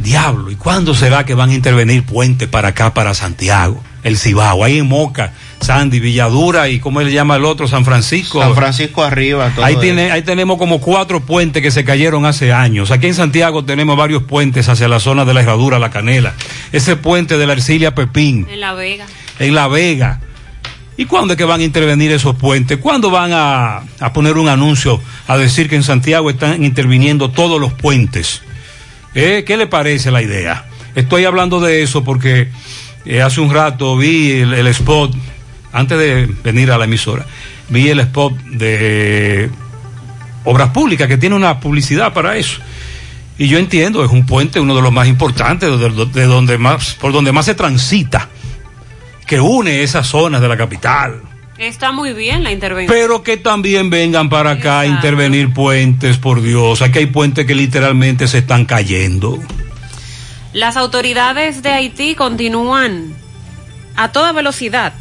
Diablo, ¿y cuándo será que van a intervenir puentes para acá, para Santiago? El Cibao, ahí en Moca, Sandy, Villadura y ¿cómo le llama el otro? San Francisco. San Francisco arriba. Todo Ahí, tiene, ahí tenemos como cuatro puentes que se cayeron hace años. Aquí en Santiago tenemos varios puentes hacia la zona de la Herradura, La Canela. Ese puente de la Ercilia Pepín, En La Vega. en La Vega. ¿Y cuándo es que van a intervenir esos puentes? ¿Cuándo van a, a poner un anuncio a decir que en Santiago están interviniendo todos los puentes? ¿Eh? ¿Qué le parece la idea? Estoy hablando de eso porque eh, hace un rato vi el, spot, antes de venir a la emisora, vi el spot de Obras Públicas que tiene una publicidad para eso. Y yo entiendo, es un puente, uno de los más importantes, de, de donde más, por donde más se transita, que une esas zonas de la capital. Está muy bien la intervención. Pero que también vengan para acá a intervenir puentes, por Dios. Aquí hay puentes que literalmente se están cayendo. Las autoridades de Haití continúan a toda velocidad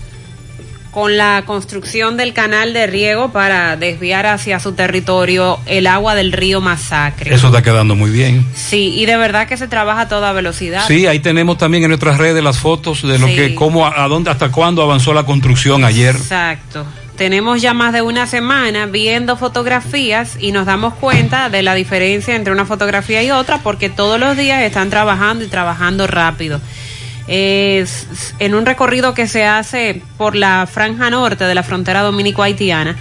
con la construcción del canal de riego para desviar hacia su territorio el agua del río Masacre. Eso está quedando muy bien. Sí, y de verdad que se trabaja a toda velocidad. Sí, ahí tenemos también en nuestras redes las fotos de lo Sí. que, cómo, a, a dónde, hasta cuándo avanzó la construcción ayer. Exacto. Tenemos ya más de una semana viendo fotografías y nos damos cuenta de la diferencia entre una fotografía y otra porque todos los días están trabajando y trabajando rápido. Es- en un recorrido que se hace por la franja norte de la frontera dominico-haitiana,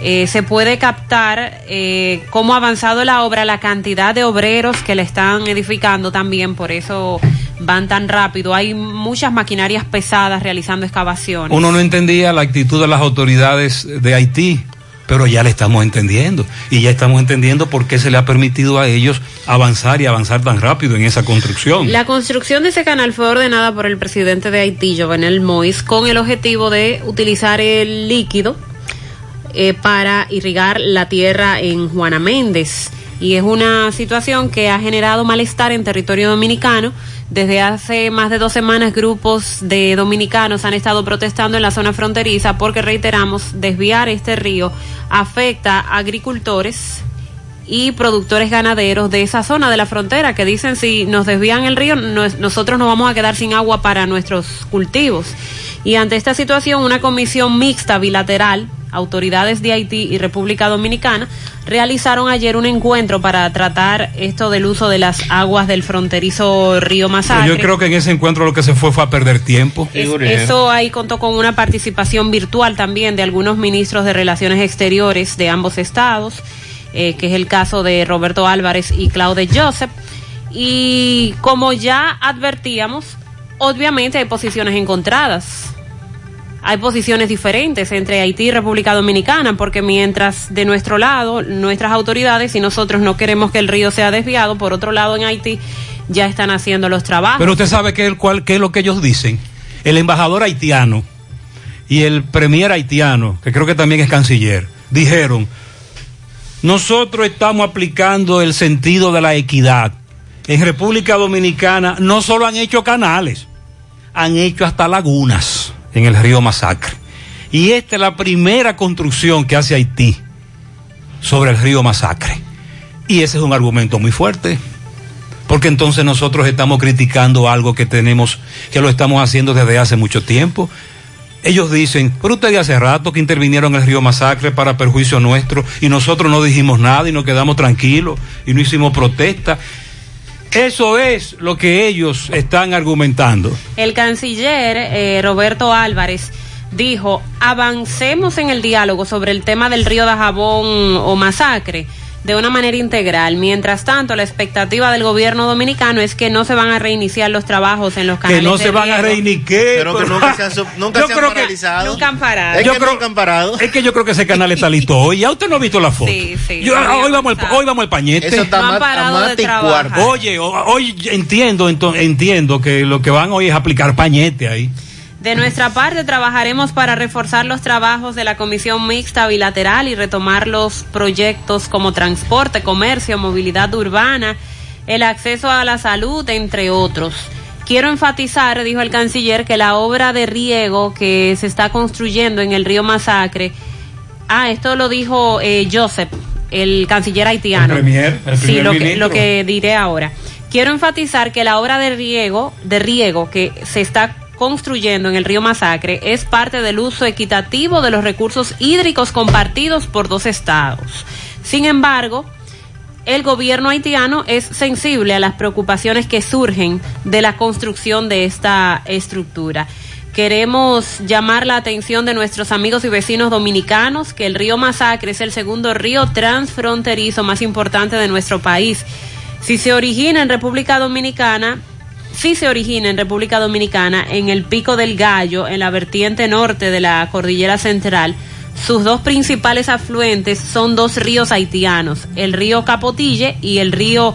eh, se puede captar eh, cómo ha avanzado la obra, la cantidad de obreros que le están edificando también, por eso van tan rápido. Hay muchas maquinarias pesadas realizando excavaciones. Uno no entendía la actitud de las autoridades de Haití, pero ya le estamos entendiendo. Y ya estamos entendiendo por qué se le ha permitido a ellos avanzar y avanzar tan rápido en esa construcción. La construcción de ese canal fue ordenada por el presidente de Haití, Jovenel Moïse, con el objetivo de utilizar el líquido eh, para irrigar la tierra en Juana Méndez. Y es una situación que ha generado malestar en territorio dominicano. Desde hace más de dos semanas grupos de dominicanos han estado protestando en la zona fronteriza porque, reiteramos, desviar este río afecta a agricultores y productores ganaderos de esa zona de la frontera que dicen si nos desvían el río no- nosotros nos vamos a quedar sin agua para nuestros cultivos. Y ante esta situación una comisión mixta bilateral, autoridades de Haití y República Dominicana, realizaron ayer un encuentro para tratar esto del uso de las aguas del fronterizo río Masacre. yo creo que en ese encuentro lo que se fue fue a perder tiempo. Es- eso ahí contó con una participación virtual también de algunos ministros de Relaciones Exteriores de ambos estados, eh, que es el caso de Roberto Álvarez y Claude Joseph. Y como ya advertíamos, obviamente hay posiciones encontradas. Hay posiciones diferentes entre Haití y República Dominicana, porque mientras de nuestro lado, nuestras autoridades y nosotros no queremos que el río sea desviado, por otro lado en Haití ya están haciendo los trabajos. Pero usted sabe qué, es el cual- qué es lo que ellos dicen. El embajador haitiano y el premier haitiano, que creo que también es canciller, dijeron, nosotros estamos aplicando el sentido de la equidad. En República Dominicana no solo han hecho canales, han hecho hasta lagunas en el río Masacre. Y esta es la primera construcción que hace Haití sobre el río Masacre. Y ese es un argumento muy fuerte. Porque entonces nosotros estamos criticando algo que tenemos, que lo estamos haciendo desde hace mucho tiempo. Ellos dicen, pero ustedes hace rato que intervinieron en el río Masacre para perjuicio nuestro y nosotros no dijimos nada y nos quedamos tranquilos y no hicimos protesta. Eso es lo que ellos están argumentando. El canciller eh, Roberto Álvarez dijo, avancemos en el diálogo sobre el tema del río de Jabón o masacre. De una manera integral. Mientras tanto, la expectativa del gobierno dominicano es que no se van a reiniciar los trabajos en los canales Que no de se van a reiniciar. Pero que nunca se han, nunca Yo se han que- paralizado. Nunca han parado. Es Yo que creo- nunca han parado. Es que yo creo que ese canal está listo hoy. Ya usted no ha visto la foto. Sí, sí, Yo- hoy, vamos al, hoy vamos al pañete. Eso está No han más- parado de trabajar. Oye, o- hoy entiendo, entiendo que lo que van hoy es aplicar pañete ahí. De nuestra parte, trabajaremos para reforzar los trabajos de la Comisión Mixta Bilateral y retomar los proyectos como transporte, comercio, movilidad urbana, el acceso a la salud, entre otros. Quiero enfatizar, dijo el canciller, que la obra de riego que se está construyendo en el río Masacre, ah, esto lo dijo eh, Joseph, el canciller haitiano. El premier, el sí, lo que, lo que diré ahora. Quiero enfatizar que la obra de riego, de riego que se está construyendo en el río Masacre es parte del uso equitativo de los recursos hídricos compartidos por dos estados. Sin embargo, el gobierno haitiano es sensible a las preocupaciones que surgen de la construcción de esta estructura. Queremos llamar la atención de nuestros amigos y vecinos dominicanos que el río Masacre es el segundo río transfronterizo más importante de nuestro país. Si se origina en República Dominicana, si se origina en República Dominicana, en el Pico del Gallo, en la vertiente norte de la Cordillera Central, sus dos principales afluentes son dos ríos haitianos, el río Capotille y el río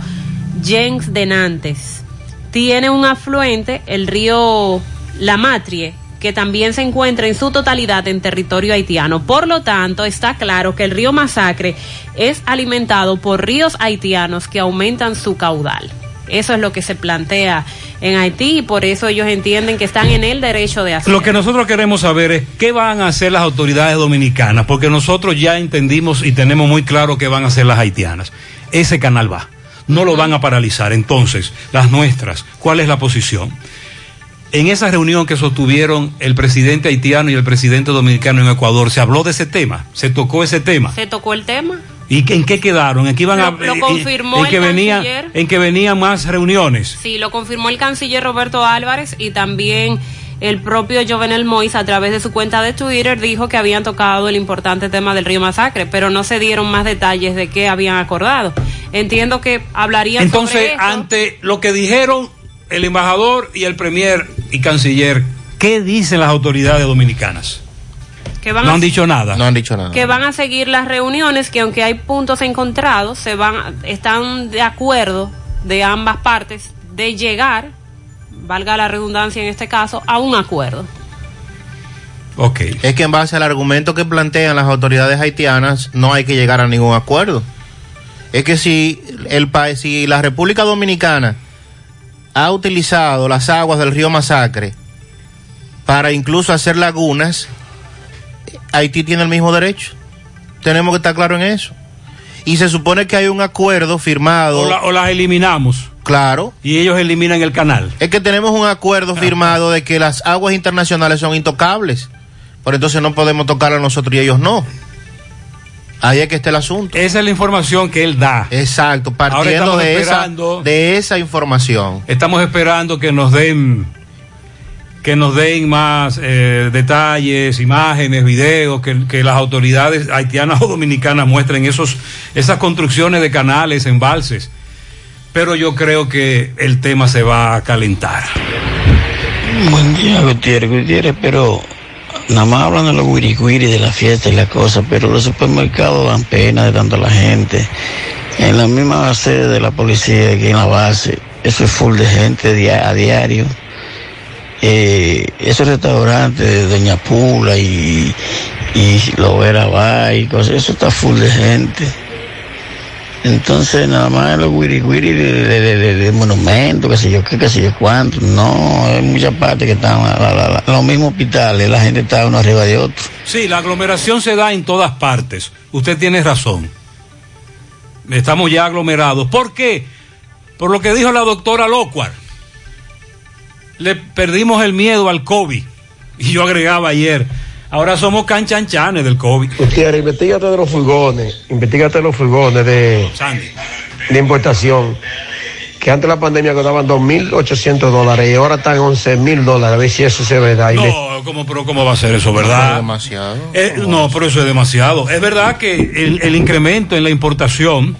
Jens de Nantes. Tiene un afluente, el río La Matrie, que también se encuentra en su totalidad en territorio haitiano. Por lo tanto, está claro que el río Masacre es alimentado por ríos haitianos que aumentan su caudal. Eso es lo que se plantea en Haití y por eso ellos entienden que están en el derecho de hacerlo. Lo que nosotros queremos saber es qué van a hacer las autoridades dominicanas, porque nosotros ya entendimos y tenemos muy claro qué van a hacer las haitianas. Ese canal va, no lo van a paralizar. Entonces, las nuestras, ¿cuál es la posición? En esa reunión que sostuvieron el presidente haitiano y el presidente dominicano en Ecuador, ¿se habló de ese tema? ¿Se tocó ese tema? ¿Se tocó el tema? ¿Y en qué quedaron? ¿En qué iban a Lo- lo en- confirmó en el que venían canciller. en que venían más reuniones? Sí, lo confirmó el canciller Roberto Álvarez y también el propio Jovenel Mois a través de su cuenta de Twitter dijo que habían tocado el importante tema del río Masacre, pero no se dieron más detalles de qué habían acordado. Entiendo que hablarían Entonces, sobre eso. ante lo que dijeron el embajador y el premier y canciller, ¿qué dicen las autoridades dominicanas? Que van No a han dicho nada. No han dicho nada. que van a seguir las reuniones, que aunque hay puntos encontrados, se van, están de acuerdo de ambas partes de llegar, valga la redundancia en este caso, a un acuerdo. Ok. Es que en base al argumento que plantean las autoridades haitianas, no hay que llegar a ningún acuerdo. Es que si el país, si la República Dominicana ha utilizado las aguas del río Masacre para incluso hacer lagunas, Haití tiene el mismo derecho. Tenemos que estar claro en eso. Y se supone que hay un acuerdo firmado. O, la- o las eliminamos. Claro. Y ellos eliminan el canal. Es que tenemos un acuerdo firmado de que las aguas internacionales son intocables. Por entonces no podemos tocarlas nosotros y ellos no. Ahí es que está el asunto. Esa es la información que él da. Exacto, partiendo esa, de esa información. Estamos esperando que nos den que nos den más eh, detalles, imágenes, videos, que, las autoridades haitianas o dominicanas muestren esos, esas construcciones de canales, embalses. Pero yo creo que el tema se va a calentar. Buen día, Gutiérrez, Gutiérrez, pero nada más hablan de los guiriguiri, de la fiesta y la cosa, pero los supermercados dan pena de tanto la gente. En la misma sede de la policía, aquí en la base, eso es full de gente a diario. Eh, esos restaurantes de Doña Pula y, y Lovera cosas, eso está full de gente. Entonces, nada más los guiri guiri de, de, monumentos, qué sé yo qué, qué sé yo cuánto. No, hay muchas partes que están, la- los mismos hospitales, la gente está uno arriba de otro. Sí, la aglomeración se da en todas partes. Usted tiene razón. Estamos ya aglomerados. ¿Por qué? Por lo que dijo la doctora Locuar. Le perdimos el miedo al COVID. Y yo agregaba ayer, ahora somos canchanchanes del COVID. Gutiérrez, investigate de los furgones, investigate de los furgones de, Sandy. de importación, que antes de la pandemia costaban 2.800 dólares y ahora están 11.000 dólares. A ver si eso se ve verdad. Y le- No, ¿cómo, pero ¿cómo va a ser eso, verdad? demasiado. Eh, no, pero eso es demasiado. Es verdad que el, el incremento en la importación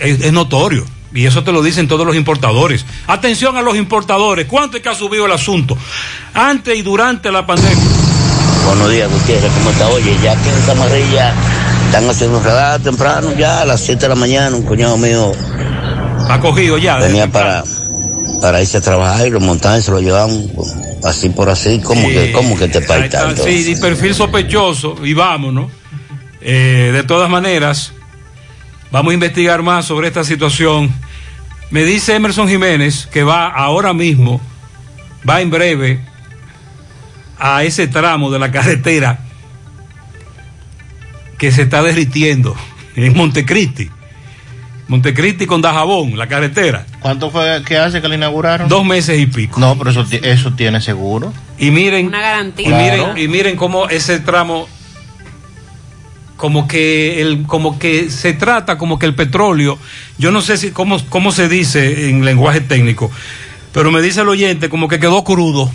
es, es notorio. Y eso te lo dicen todos los importadores. Atención a los importadores. ¿Cuánto es que ha subido el asunto? Antes y durante la pandemia. Buenos días, Gutiérrez, ¿cómo está? Oye, ya que en Camarilla están haciendo un radar temprano, ya a las 7 de la mañana, un cuñado mío Ha cogido ya. venía para, para irse a trabajar y lo montaban y se lo llevaban así por así, como que, como que te está, entonces. sí, y perfil sospechoso, y vámonos. Eh, de todas maneras, vamos a investigar más sobre esta situación. Me dice Emerson Jiménez que va ahora mismo, va en breve a ese tramo de la carretera que se está derritiendo en Montecristi. Montecristi con Dajabón, la carretera. ¿Cuánto fue que hace que la inauguraron? Dos meses y pico. No, pero eso, eso tiene seguro. Y miren, Una garantía. y miren, y miren cómo ese tramo, como que el, como que se trata como que el petróleo, yo no sé si cómo, cómo se dice en lenguaje técnico, pero me dice el oyente como que quedó crudo.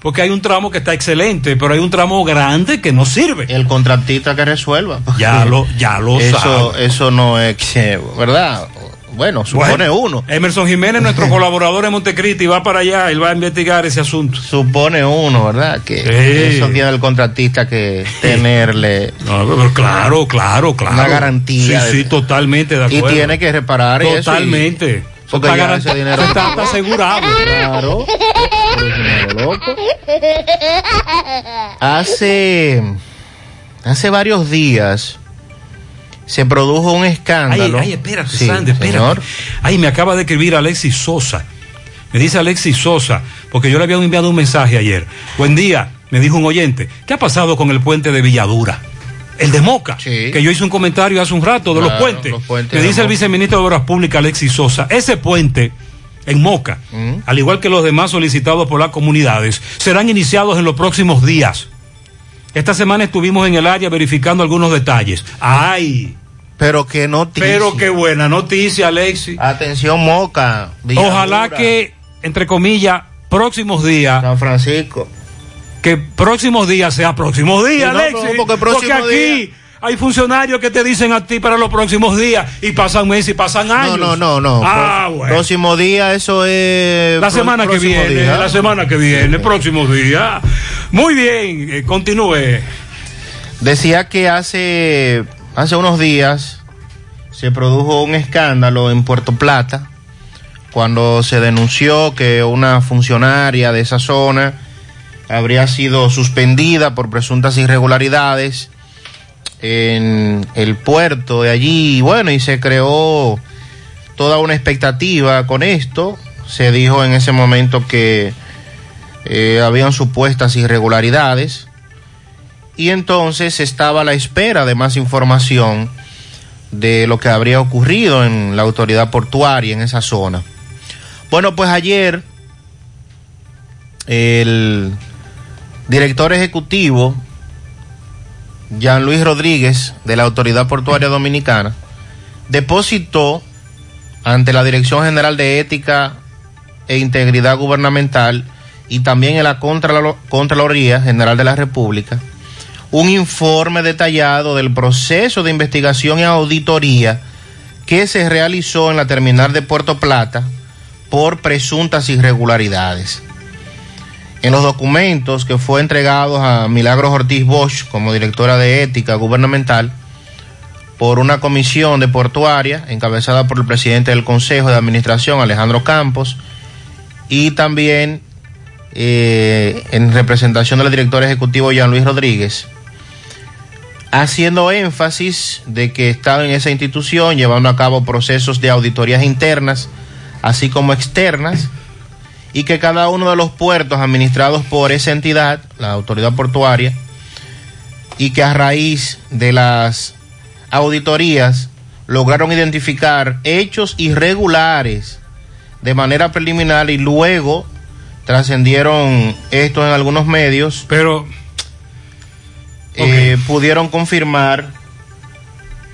Porque hay un tramo que está excelente, pero hay un tramo grande que no sirve. El contratista que resuelva. Ya lo, ya lo Eso, sabe. eso no es que, ¿verdad? Bueno, supone Bueno, uno. Emerson Jiménez, nuestro colaborador en Montecristi, va para allá, él va a investigar ese asunto. Supone uno, ¿verdad? Que Sí. eso tiene el contratista que tenerle No, pero claro, claro, claro. una garantía. Sí, de- sí, totalmente de y acuerdo. tiene que reparar eso. y- Totalmente. porque Está ya ese dinero está- está asegurado. Claro. Loco. Hace, hace varios días se produjo un Ay, escándalo. ay, espérate, Sí, Sandy, espérate. señor. Ay, me acaba de escribir Alexis Sosa. Me dice Alexis Sosa, porque yo le había enviado un mensaje ayer. Buen día, me dijo un oyente. ¿Qué ha pasado con el puente de Villadura? El de Moca, que yo hice un comentario hace un rato de los puentes. los puentes me dice el viceministro de Obras Públicas, Alexis Sosa, ese puente en Moca, Mm. al igual que los demás solicitados por las comunidades, serán iniciados en los próximos días. Esta semana estuvimos en el área verificando algunos detalles. ¡Ay! Pero qué noticia. Pero qué buena noticia, Alexis. Atención, Moca. Ojalá que, entre comillas, próximos días. San Francisco. Que próximos días sea próximos días, no, Alexis. no, porque próximo aquí día- hay funcionarios que te dicen a ti para los próximos días y pasan meses y pasan años. No, no, no, no. Ah, bueno. Próximo día, eso es. La semana que viene, día. la semana que viene, próximos días. Muy bien, eh, continúe. Decía que hace, hace unos días se produjo un escándalo en Puerto Plata cuando se denunció que una funcionaria de esa zona habría sido suspendida por presuntas irregularidades en el puerto de allí. Bueno, y se creó toda una expectativa con esto. Se dijo en ese momento que eh, habían supuestas irregularidades y entonces estaba a la espera de más información de lo que habría ocurrido en la autoridad portuaria en esa zona. Bueno, pues ayer el director ejecutivo Jean Luis Rodríguez de la Autoridad Portuaria Dominicana depositó ante la Dirección General de Ética e Integridad Gubernamental y también en la Contralo- Contraloría General de la República un informe detallado del proceso de investigación y auditoría que se realizó en la terminal de Puerto Plata por presuntas irregularidades. En los documentos que fue entregados a Milagros Ortiz Bosch como directora de ética gubernamental por una comisión de portuaria encabezada por el presidente del Consejo de Administración, Alejandro Campos, y también eh, en representación del director ejecutivo Jean Luis Rodríguez, haciendo énfasis de que estaba en esa institución llevando a cabo procesos de auditorías internas, así como externas, y que cada uno de los puertos administrados por esa entidad, la autoridad portuaria, y que a raíz de las auditorías lograron identificar hechos irregulares de manera preliminar y luego trascendieron esto en algunos medios. Pero eh, pudieron confirmar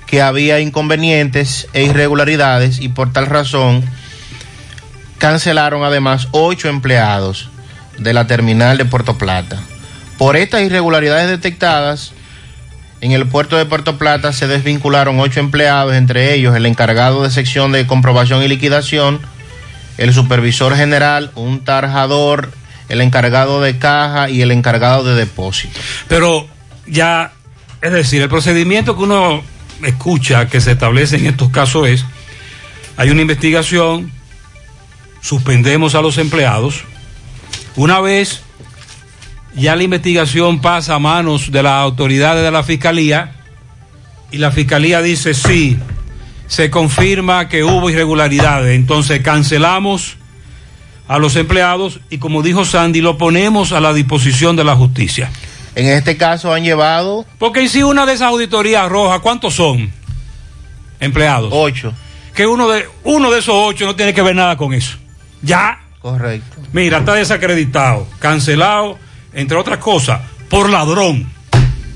que había inconvenientes e irregularidades y por tal razón cancelaron además ocho empleados de la terminal de Puerto Plata. Por estas irregularidades detectadas, en el puerto de Puerto Plata se desvincularon ocho empleados, entre ellos el encargado de sección de comprobación y liquidación, el supervisor general, un tarjador, el encargado de caja y el encargado de depósito. Pero ya, es decir, el procedimiento que uno escucha que se establece en estos casos es, hay una investigación, suspendemos a los empleados, una vez ya la investigación pasa a manos de las autoridades de la fiscalía y la fiscalía dice sí, se confirma que hubo irregularidades, entonces cancelamos a los empleados y como dijo Sandy, lo ponemos a la disposición de la justicia. En este caso han llevado... Porque si una de esas auditorías rojas, ¿cuántos son? Empleados. Ocho. Que uno de, uno de esos ocho no tiene que ver nada con eso. Ya. Correcto. Mira, está desacreditado, cancelado, entre otras cosas, por ladrón.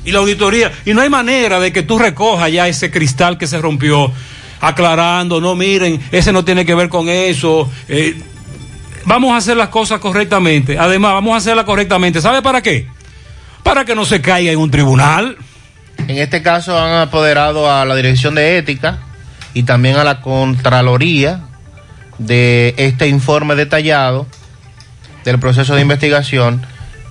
Y la auditoría, y no hay manera de que tú recojas ya ese cristal que se rompió, aclarando, no miren, ese no tiene que ver con eso. Eh, vamos a hacer las cosas correctamente. Además, vamos a hacerlas correctamente. ¿Sabe para qué? Para que no se caiga en un tribunal. En este caso han apoderado a la Dirección de Ética y también a la Contraloría de este informe detallado del proceso de investigación.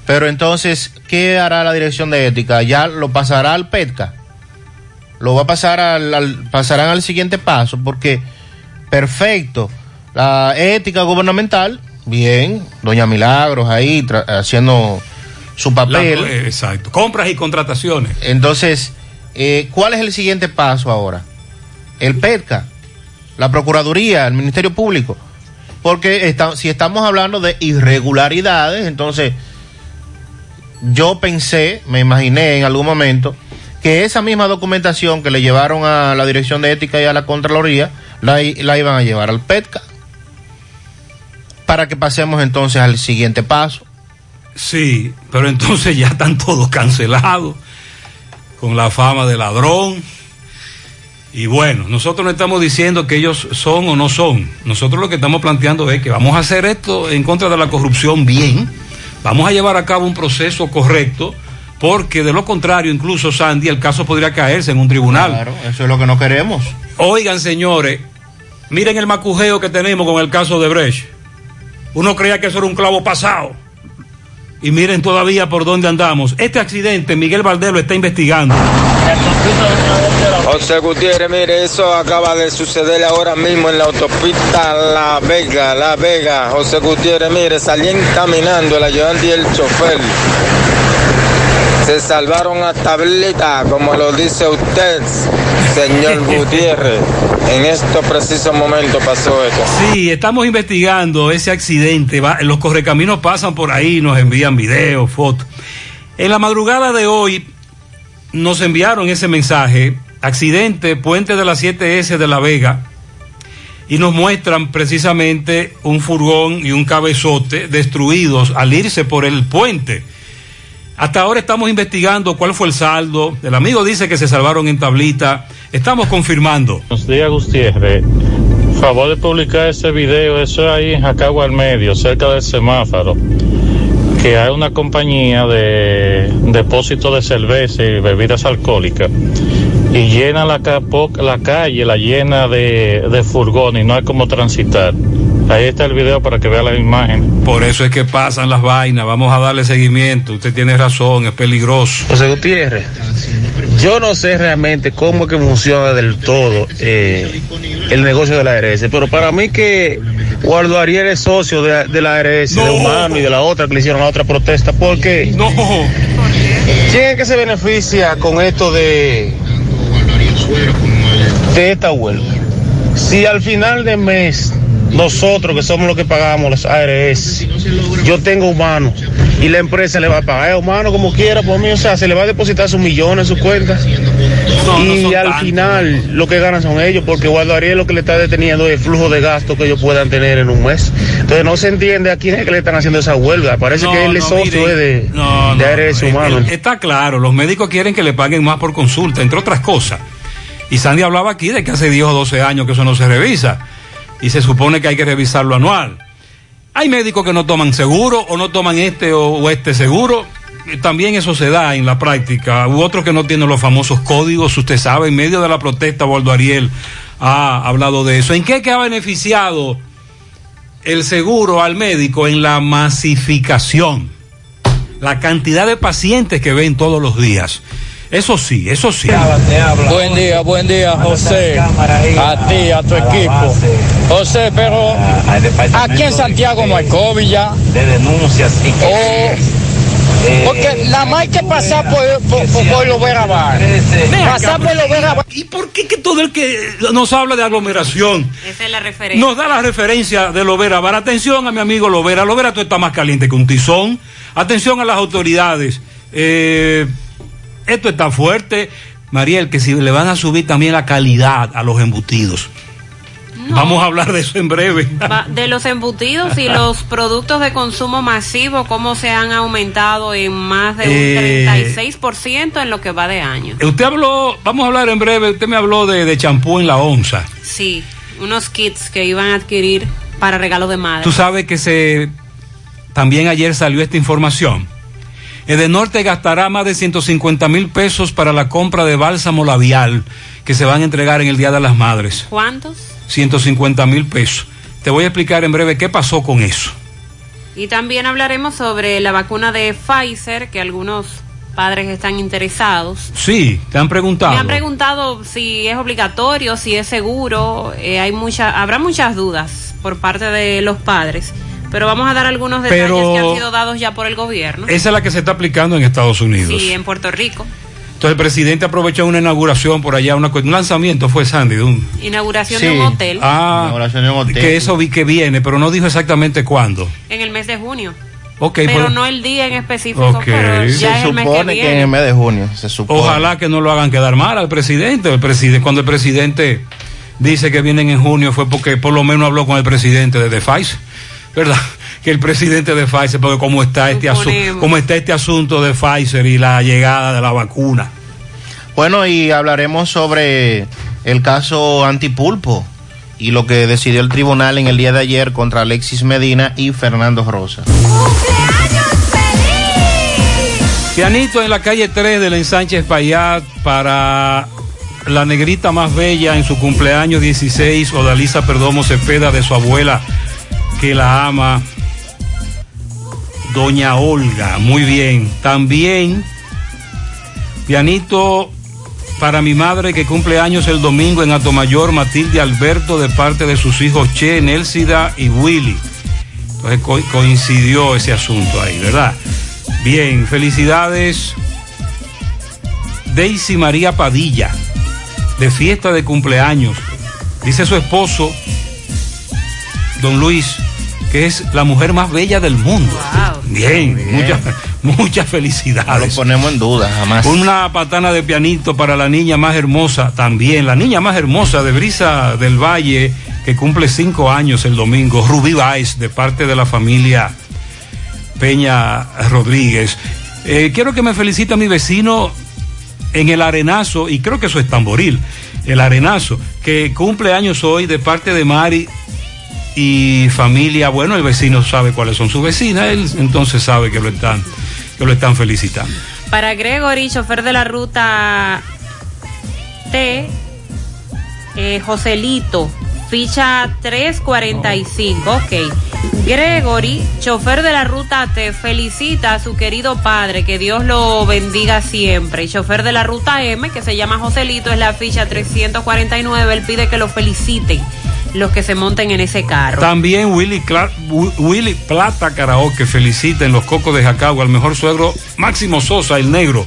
Pero entonces, ¿qué hará la Dirección de Ética? ¿Ya lo pasará al PETCA? ¿Lo va a pasar al, al pasarán al siguiente paso? Porque, perfecto, la ética gubernamental, bien, doña Milagros ahí haciendo su papel. La, eh, exacto, compras y contrataciones. Entonces, eh, ¿cuál es el siguiente paso ahora? El PETCA, la Procuraduría, el Ministerio Público. Porque está, si estamos hablando de irregularidades, entonces yo pensé, me imaginé en algún momento, que esa misma documentación que le llevaron a la Dirección de Ética y a la Contraloría, la, la iban a llevar al PETCA. Para que pasemos entonces al siguiente paso. Sí, pero entonces ya están todos cancelados, con la fama de ladrón. Y bueno, nosotros no estamos diciendo que ellos son o no son. Nosotros lo que estamos planteando es que vamos a hacer esto en contra de la corrupción bien. Vamos a llevar a cabo un proceso correcto, porque de lo contrario, incluso Sandy, el caso podría caerse en un tribunal. Claro, eso es lo que no queremos. Oigan, señores, miren el macujeo que tenemos con el caso de Brecht. Uno creía que eso era un clavo pasado. Y miren todavía por dónde andamos. Este accidente, Miguel Valdés lo está investigando. José Gutiérrez, mire, eso acaba de suceder ahora mismo en la autopista La Vega, La Vega. José Gutiérrez, mire, salían caminando el ayudante y el chofer. Se salvaron a tablita, como lo dice usted, señor Gutiérrez. En estos precisos momentos pasó esto. Sí, estamos investigando ese accidente. Los correcaminos pasan por ahí, nos envían videos, fotos. En la madrugada de hoy nos enviaron ese mensaje, accidente, puente de la 7S de La Vega, y nos muestran precisamente un furgón y un cabezote destruidos al irse por el puente. Hasta ahora estamos investigando cuál fue el saldo. El amigo dice que se salvaron en tablita. Estamos confirmando. Buenos días, Gutiérrez. Favor de publicar ese video, eso ahí en Jacagua al medio, cerca del semáforo. Que hay una compañía de depósito de cerveza y bebidas alcohólicas. Y llena la, calle, la llena de, de furgones no hay como transitar. Ahí está el video para que vea la imagen. Por eso es que pasan las vainas. Vamos a darle seguimiento. Usted tiene razón, es peligroso. José Gutiérrez, yo no sé realmente cómo es que funciona del todo eh, el negocio de la ARS, pero para mí que Guardo Ariel es socio de, de la ARS, no. de Humano y de la otra que le hicieron la otra protesta, porque no. ¿quién es que se beneficia con esto de, de esta huelga? Si al final de mes nosotros que somos los que pagamos las ARS, yo tengo humanos y la empresa le va a pagar a humano como quiera por mí, o sea, se le va a depositar sus millones en su cuenta no, y no al tantos. final lo que ganan son ellos porque Guardo Ariel lo que le está deteniendo es el flujo de gasto que ellos puedan tener en un mes. Entonces no se entiende a quién es que le están haciendo esa huelga, parece que él es socio de, de ARS humano. Está claro, los médicos quieren que le paguen más por consulta, entre otras cosas. Y Sandy hablaba aquí de que hace 10 o 12 años que eso no se revisa. Y se supone que hay que revisarlo anual. Hay médicos que no toman seguro o no toman este o, este seguro. Eh, También eso se da en la práctica. U otros que no tienen los famosos códigos. Usted sabe, en medio de la protesta, Waldo Ariel ha hablado de eso. ¿En qué ha beneficiado el seguro al médico? En la masificación. La cantidad de pacientes que ven todos los días. Eso sí, eso sí. Buen día, buen día, José. A ti, a tu equipo. José, pero aquí en Santiago no hay COVID ya. De denuncias y que. Porque nada más hay que pasar por, por, por, por Verabar. Pasar por los Verabar. ¿Y por qué que todo el que nos habla de aglomeración Esa es la referencia. nos da la referencia de Lovera Bar? Atención a mi amigo Lovera. Lovera, tú estás más caliente que un tizón. Atención a las autoridades. Eh, esto está fuerte. Mariel, que si le van a subir también la calidad a los embutidos. Vamos a hablar de eso en breve. De los embutidos y los productos de consumo masivo, cómo se han aumentado en más de un Eh, 36% en lo que va de año. Usted habló, vamos a hablar en breve, usted me habló de, de champú en la onza. Sí, unos kits que iban a adquirir para regalo de madre. Tú sabes que se también ayer salió esta información. Edenorte gastará más de 150 mil pesos para la compra de bálsamo labial que se van a entregar en el Día de las Madres. ¿Cuántos? 150 mil pesos. Te voy a explicar en breve qué pasó con eso. Y también hablaremos sobre la vacuna de Pfizer, que algunos padres están interesados. Sí, te han preguntado. Me han preguntado si es obligatorio, si es seguro. eh, hay mucha, habrá muchas dudas por parte de los padres, pero vamos a dar algunos detalles Pero- que han sido dados ya por el gobierno. Esa es la que se está aplicando en Estados Unidos. Sí, en Puerto Rico. Entonces el presidente aprovechó una inauguración por allá, una, un lanzamiento fue Sandy. de un- Inauguración de un hotel Ah, que eso vi que viene, pero no dijo exactamente cuándo. en el mes de junio. Ok, pero pues- no el día en específico, Ok. pero ya es el mes que viene. mes de junio, se supone. Ojalá que no lo hagan quedar mal al presidente. El presidente cuando el presidente dice que vienen en junio fue porque por lo menos habló con el presidente de The Pfizer, ¿verdad? Que el presidente de Pfizer, porque cómo está este asunto, cómo está este asunto de Pfizer y la llegada de la vacuna. Bueno, y hablaremos sobre el caso Antipulpo y lo que decidió el tribunal en el día de ayer contra Alexis Medina y Fernando Rosa. Pianito en la calle 3 del ensanche Espaillat para la negrita más bella en su cumpleaños 16, Odalisa Perdomo Cepeda, de su abuela, que la ama, Doña Olga. Muy bien. También, pianito para mi madre que cumple años el domingo en Atomayor, Matilde Alberto, de parte de sus hijos Che, Nelsida y Willy. Entonces co- coincidió ese asunto ahí, ¿verdad? Bien, felicidades. Daisy María Padilla, de fiesta de cumpleaños. Dice su esposo, don Luis, que es la mujer más bella del mundo. Bien, muchas muchas felicidades. No lo ponemos en duda, jamás. Una patana de pianito para la niña más hermosa también, la niña más hermosa de Brisa del Valle, que cumple cinco años el domingo, Rubí Baez, de parte de la familia Peña Rodríguez. Eh, quiero que me felicite a mi vecino en el Arenazo, y creo que eso es tamboril, el Arenazo, que cumple años hoy de parte de Mari y familia. Bueno, el vecino sabe cuáles son sus vecinas, él entonces sabe que lo están, que lo están felicitando. Para Gregory, chofer de la ruta T, eh, Joselito, ficha 345, ok. Gregory, chofer de la ruta T, felicita a su querido padre, que Dios lo bendiga siempre. Chofer de la ruta M, que se llama Joselito, es la ficha 349, él pide que lo feliciten los que se monten en ese carro. También Willy, Cla- Wi- Willy Plata Karaoke felicita en los Cocos de Jacagua al mejor suegro Máximo Sosa, el negro,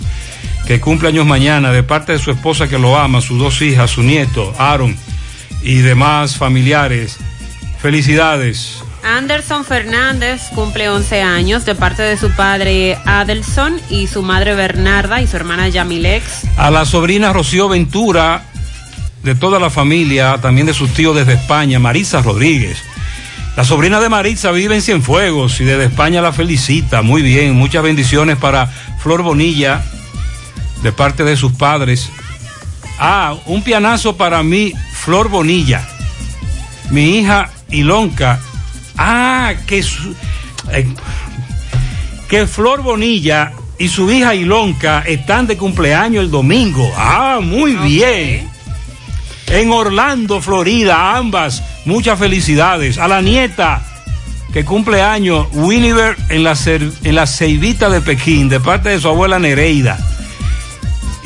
que cumple años mañana, de parte de su esposa que lo ama, sus dos hijas, su nieto, Aaron, y demás familiares. Felicidades. Anderson Fernández cumple 11 años de parte de su padre Adelson y su madre Bernarda y su hermana Yamilex. A la sobrina Rocío Ventura, de toda la familia, también de sus tíos desde España, Marisa Rodríguez. La sobrina de Marisa vive en Cienfuegos y desde España la felicita. Muy bien, muchas bendiciones para Flor Bonilla, de parte de sus padres. Ah, un pianazo para mí, Flor Bonilla. Mi hija Ilonka. Ah, que, su- eh, que Flor Bonilla y su hija Ilonka están de cumpleaños el domingo. Ah, muy bien. En Orlando, Florida, ambas. Muchas felicidades. A la nieta que cumple años, Winiver en la, en la Ceibita de Pekín, de parte de su abuela Nereida.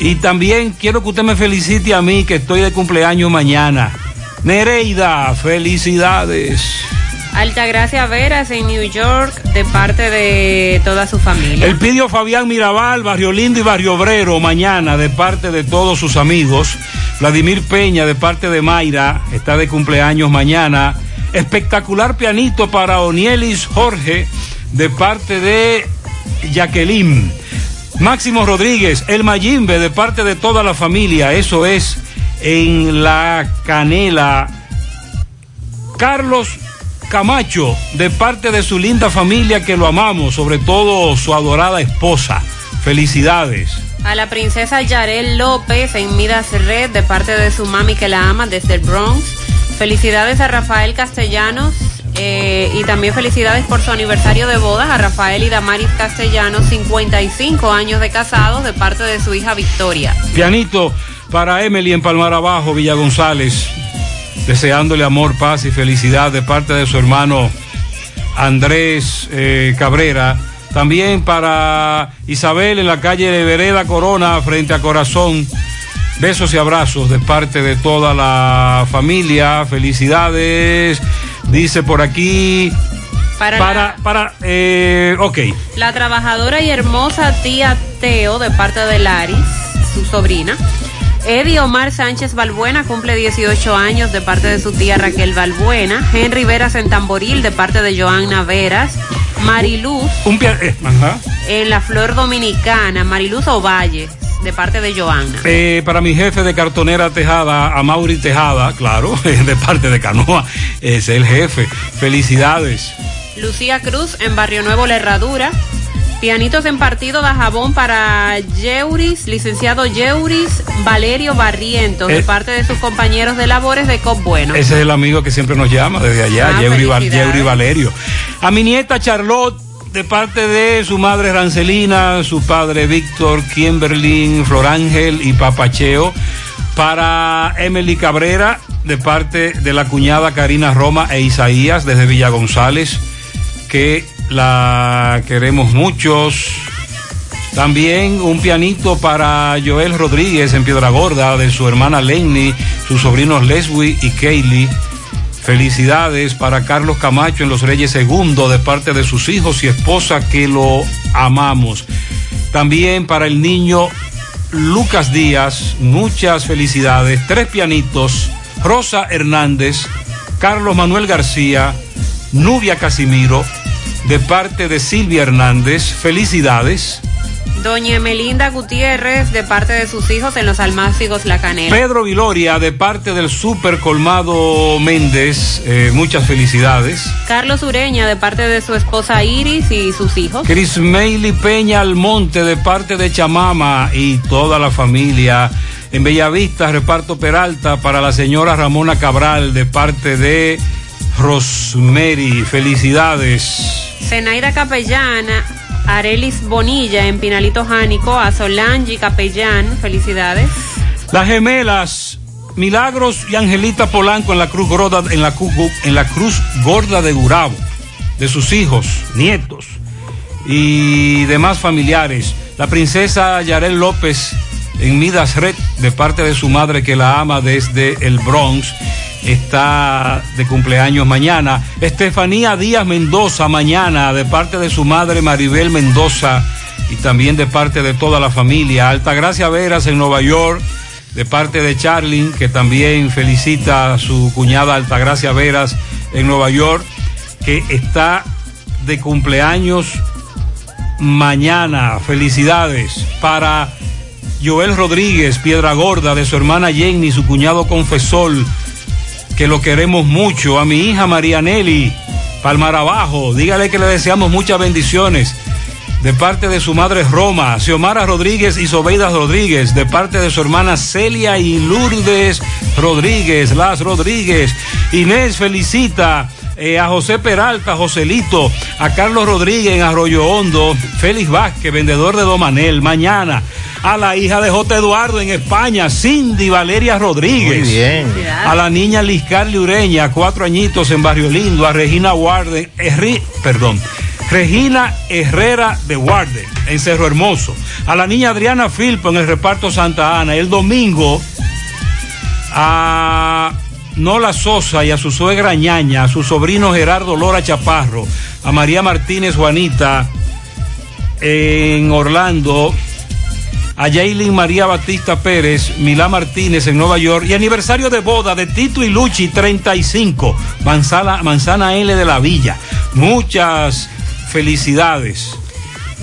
Y también quiero que usted me felicite a mí que estoy de cumpleaños mañana. Nereida, felicidades. Altagracia Veras en New York de parte de toda su familia. El pidió Fabián Mirabal, Barrio Lindo y Barrio Obrero, mañana de parte de todos sus amigos. Vladimir Peña de parte de Mayra, está de cumpleaños mañana. Espectacular pianito para Onielis Jorge de parte de Jacqueline. Máximo Rodríguez, el Mayimbe de parte de toda la familia, eso es en la canela. Carlos Camacho, de parte de su linda familia que lo amamos, sobre todo su adorada esposa. Felicidades. A la princesa Yarel López en Midas Red de parte de su mami que la ama desde el Bronx. Felicidades a Rafael Castellanos eh, y también felicidades por su aniversario de bodas a Rafael y Damaris Castellanos, 55 años de casados de parte de su hija Victoria. Pianito para Emily en Palmar Abajo, Villa González, deseándole amor, paz y felicidad de parte de su hermano Andrés eh, Cabrera. También para Isabel en la calle de Vereda Corona, frente a Corazón. Besos y abrazos de parte de toda la familia. Felicidades. Dice por aquí. Para, Para, para, eh, ok. La trabajadora y hermosa tía Teo de parte de Laris, su sobrina. Eddie Omar Sánchez Balbuena cumple 18 años de parte de su tía Raquel Balbuena. Henry Veras en Tamboril de parte de Joanna Veras. Mariluz Un eh, ajá. en la Flor Dominicana. Mariluz Ovalle de parte de Joanna. Eh, para mi jefe de cartonera Tejada, a Mauri Tejada, claro, de parte de Canoa, es el jefe. Felicidades. Lucía Cruz en Barrio Nuevo La Herradura. Pianitos en partido de jabón para Yeuris, licenciado Yeuris Valerio Barrientos, de Eh. parte de sus compañeros de labores de COP Bueno. Ese es el amigo que siempre nos llama desde allá, Ah, Yeuri, Val- felicidades. Yeuri Valerio. A mi nieta Charlotte, de parte de su madre Rancelina, su padre Víctor, Kimberlin, Florángel y Papacheo. Para Emily Cabrera, de parte de la cuñada Karina Roma e Isaías, desde Villa González, que la queremos muchos. También un pianito para Joel Rodríguez en Piedra Gorda, de su hermana Lenny, sus sobrinos Leslie y Kaylee. Felicidades para Carlos Camacho en Los Reyes Segundo, de parte de sus hijos y esposa que lo amamos. También para el niño Lucas Díaz, muchas felicidades. Tres pianitos, Rosa Hernández, Carlos Manuel García, Nubia Casimiro, de parte de Silvia Hernández. Felicidades. Doña Emelinda Gutiérrez, de parte de sus hijos en los Almácigos La Canela. Pedro Viloria, de parte del Super Colmado Méndez, eh, muchas felicidades. Carlos Ureña, de parte de su esposa Iris y sus hijos. Chris Meili Peña Almonte, de parte de Chamama y toda la familia. En Bellavista, reparto Peralta para la señora Ramona Cabral, de parte de Rosemary. Felicidades. Zenaida Capellana, Arelis Bonilla en Pinalito Jánico, a Solange Capellán, felicidades. Las gemelas Milagros y Angelita Polanco en la Cruz Gorda, en la, Cruz Gorda de Gurabo, de sus hijos, nietos y demás familiares. La princesa Yarel López en Midas Red, de parte de su madre que la ama desde el Bronx, está de cumpleaños mañana. Estefanía Díaz Mendoza mañana, de parte de su madre Maribel Mendoza y también de parte de toda la familia. Altagracia Veras en Nueva York, de parte de Charlin, que también felicita a su cuñada Altagracia Veras en Nueva York, que está de cumpleaños mañana. Felicidades para Joel Rodríguez, Piedra Gorda, de su hermana Jenny, su cuñado confesor, que lo queremos mucho. A mi hija Marianelli, Palmar Abajo, dígale que le deseamos muchas bendiciones. de parte de su madre Roma, Xiomara Rodríguez y Sobeida Rodríguez, de parte de su hermana Celia y Lourdes Rodríguez, Las Rodríguez. Inés felicita eh, a José Peralta, Joselito, a Carlos Rodríguez en Arroyo Hondo, Félix Vázquez, vendedor de Domanel, mañana. A la hija de J. Eduardo en España, Cindy Valeria Rodríguez. Muy bien. A la niña Liz Carly Ureña, cuatro añitos en Barrio Lindo. A Regina Warden, Herri- perdón, Regina Herrera de Warden, en Cerro Hermoso. A la niña Adriana Filpo en el reparto Santa Ana. El domingo, a Nola Sosa y a su suegra Ñaña, a su sobrino Gerardo Lora Chaparro, a María Martínez Juanita en Orlando, a Yailin María Batista Pérez, Milá Martínez en Nueva York y aniversario de boda de Tito y Luchi 35, Manzana, Manzana L de la Villa. Muchas felicidades.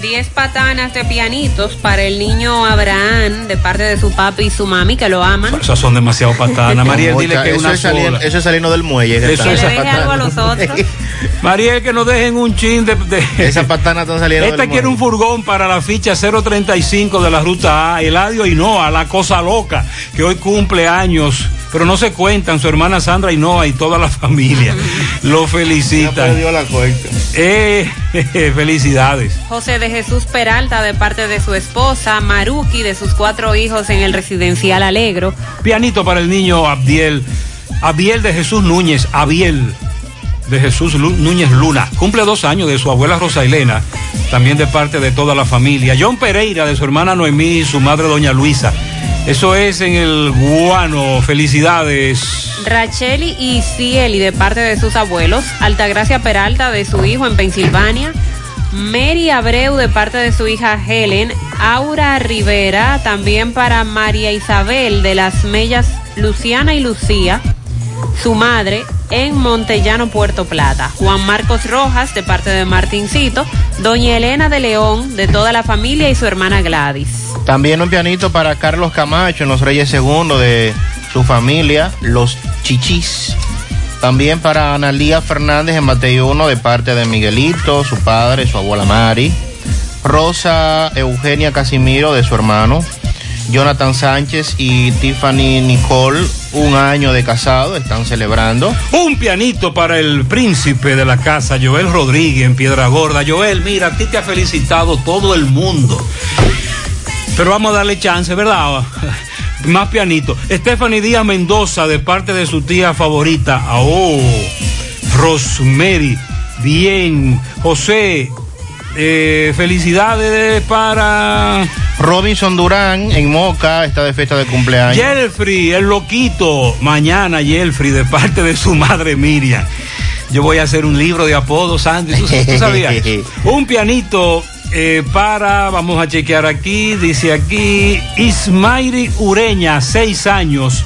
10 patanas de pianitos para el niño Abraham de parte de su papi y su mami que lo aman. Esas son demasiado patanas. Mariel, dile que eso una es saliendo- sola. eso es saliendo del muelle. que Eso está. es- Que le deje algo a los otros. Mariel, que nos dejen un chin de... de- Esas patanas están saliendo Esta del quiere un furgón para la ficha 035 de la ruta A, Eladio Hinoa, la cosa loca, que hoy cumple años, pero no se cuentan, su hermana Sandra Hinoa y toda la familia. Lo felicitan. perdió la cuenta. Eh, felicidades. José de Jesús Peralta de parte de su esposa, Maruki de sus cuatro hijos en el residencial Alegro. Pianito para el niño Abdiel. Abdiel de Jesús Núñez, Abiel de Jesús Lu- Núñez Luna. Cumple dos años de su abuela Rosa Elena, también de parte de toda la familia. John Pereira de su hermana Noemí y su madre Doña Luisa. Eso es en el Guano. Felicidades. Racheli y Cieli de parte de sus abuelos. Altagracia Peralta de su hijo en Pensilvania. Mary Abreu de parte de su hija Helen. Aura Rivera también para María Isabel de las Mellas Luciana y Lucía. Su madre en Montellano, Puerto Plata. Juan Marcos Rojas de parte de Martincito. Doña Elena de León de toda la familia y su hermana Gladys. También un pianito para Carlos Camacho en los Reyes II de su familia, Los Chichis. También para Analía Fernández en Mateo 1 de parte de Miguelito, su padre, su abuela Mari. Rosa Eugenia Casimiro de su hermano. Jonathan Sánchez y Tiffany Nicole, un año de casado, están celebrando. Un pianito para el príncipe de la casa, Joel Rodríguez en Piedra Gorda. Joel, mira, a ti te ha felicitado todo el mundo. Pero vamos a darle chance, ¿verdad? Más pianito. Stephanie Díaz Mendoza, de parte de su tía favorita. Oh, Rosemary. Bien. José, eh, felicidades para Robinson Durán en Moca está de fiesta de cumpleaños. Jeffrey, el loquito. Mañana Jeffrey, de parte de su madre Miriam. Yo voy a hacer un libro de apodos, Andy. ¿Tú, tú sabías? un pianito eh, para, vamos a chequear aquí, dice aquí, Ismairi Ureña, seis años,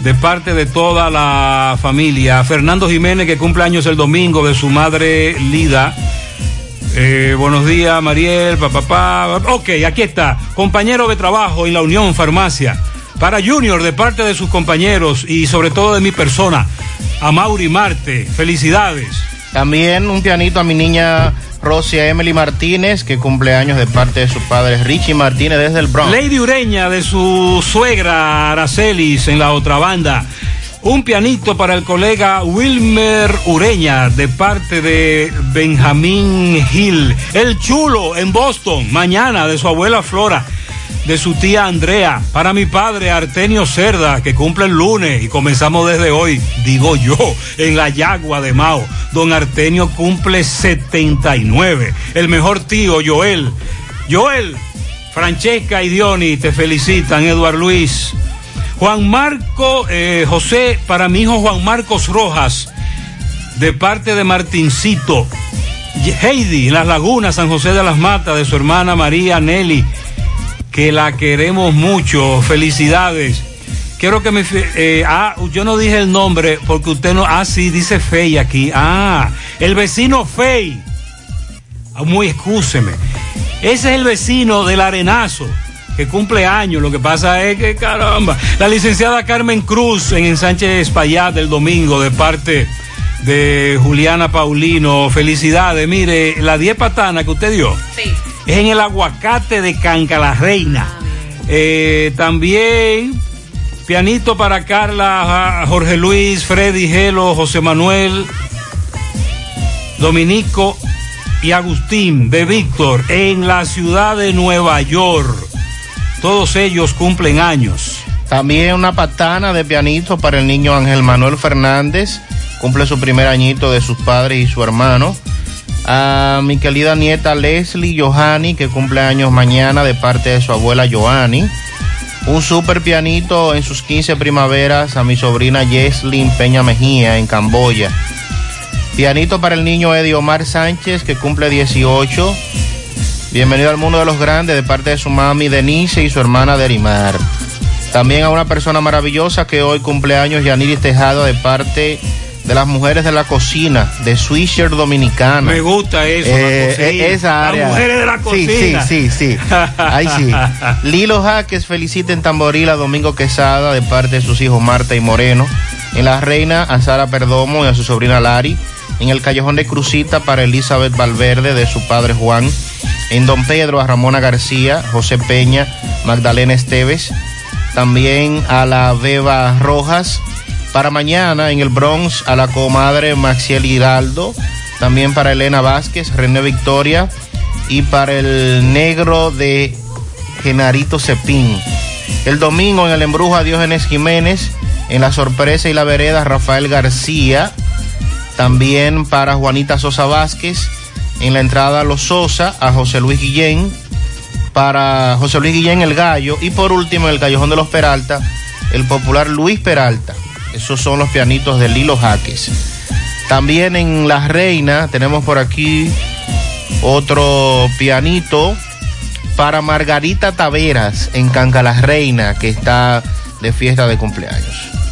de parte de toda la familia. Fernando Jiménez, que cumple años el domingo, de su madre Lida. Eh, buenos días, Mariel, papá, papá. Ok, aquí está. Compañero de trabajo en la Unión Farmacia. Para Junior, de parte de sus compañeros y sobre todo de mi persona, a Mauri Marte. Felicidades. También un pianito a mi niña Rosia Emily Martínez, que cumple años de parte de sus padres Richie Martínez desde el Bronx. Lady Ureña, de su suegra Aracelis en la otra banda. Un pianito para el colega Wilmer Ureña de parte de Benjamín Hill. El chulo en Boston, mañana de su abuela Flora, de su tía Andrea. Para mi padre Artenio Cerda, que cumple el lunes y comenzamos desde hoy, digo yo, en la Yagua de Mao. Don Artenio cumple 79. El mejor tío, Joel. Joel, Francesca y Diony te felicitan, Eduard Luis. Juan Marco, eh, José, para mi hijo Juan Marcos Rojas, de parte de Martincito. Heidi, en las lagunas, San José de las Matas, de su hermana María Nelly, que la queremos mucho. Felicidades. Quiero que me. eh, ah, yo no dije el nombre porque usted no. Ah, sí, dice Fey aquí. Ah, el vecino Fey. Ah, Muy excúseme. Ese es el vecino del Arenazo, que cumple años. Lo que pasa es que, caramba. La licenciada Carmen Cruz en Ensanche Espaillat del domingo, de parte de Juliana Paulino. Felicidades. Mire, la 10 patana que usted dio. Sí. es en el aguacate de Canca la Reina. Eh, también pianito para Carla, Jorge Luis, Freddy Gelo, José Manuel, Dominico y Agustín de Víctor en la ciudad de Nueva York. Todos ellos cumplen años. También una patana de pianito para el niño Ángel Manuel Fernández. Cumple su primer añito de sus padres y su hermano. A mi querida nieta Leslie Johanny, que cumple años mañana de parte de su abuela Johanny. Un super pianito en sus 15 primaveras a mi sobrina Yeslin Peña Mejía en Camboya. Pianito para el niño Eddie Omar Sánchez, que cumple 18. Bienvenido al mundo de los grandes de parte de su mami Denise y su hermana Derimar. También a una persona maravillosa que hoy cumple años, Yaniris Tejada, de parte de las mujeres de la cocina, de Swisher Dominicana. Me gusta eso, la Eh, cocina. eh, esa área. Las mujeres de la cocina. Sí, sí, sí, sí. Ahí sí. Lilo Jaques felicita en Tamboril a Domingo Quesada de parte de sus hijos Marta y Moreno. En La Reina a Sara Perdomo y a su sobrina Lari. En el Callejón de Crucita para Elizabeth Valverde de su padre Juan. En Don Pedro a Ramona García, José Peña, Magdalena Esteves. También a la Beba Rojas. Para mañana en el Bronx a la comadre Maxiel Hidalgo. También para Elena Vázquez, René Victoria. Y para el negro de Genarito Cepín. El domingo en el embrujo a Diógenes Jiménez. En la sorpresa y la vereda Rafael García. También para Juanita Sosa Vázquez. En la entrada a Los Sosa a José Luis Guillén. Para José Luis Guillén el Gallo. Y por último en el Callejón de los Peralta. El popular Luis Peralta. Esos son los pianitos de Lilo Jaques. También en La Reina tenemos por aquí otro pianito para Margarita Taveras en Canca Reina, que está de fiesta de cumpleaños.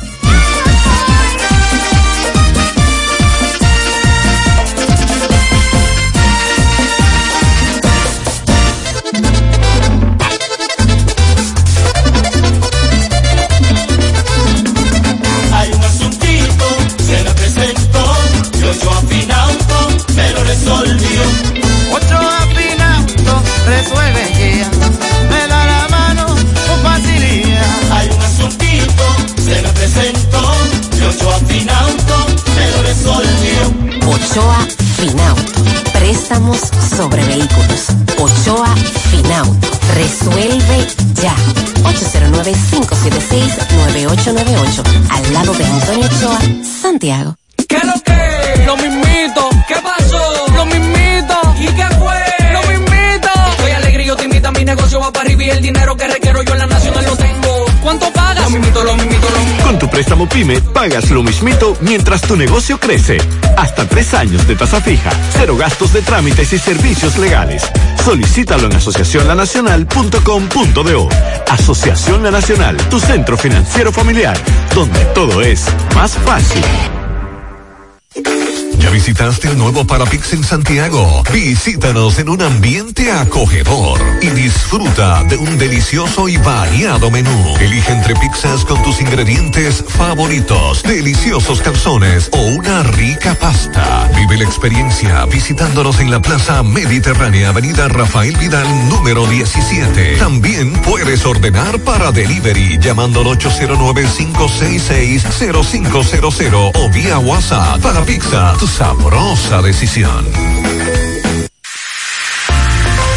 Con tu préstamo PYME pagas lo mismito mientras tu negocio crece. Hasta tres años de tasa fija, cero gastos de trámites y servicios legales. Solicítalo en asociacionlanacional.com.do. Asociación La Nacional, tu centro financiero familiar, donde todo es más fácil. ¿Ya visitaste el nuevo Parapix en Santiago? Visítanos en un ambiente acogedor y disfruta de un delicioso y variado menú. Elige entre pizzas con tus ingredientes favoritos, deliciosos calzones o una rica pasta. Vive la experiencia visitándonos en la Plaza Mediterránea, Avenida Rafael Vidal, número 17. También puedes ordenar para delivery llamando al 809-566-0500 o vía WhatsApp para pizza, sabrosa decisión.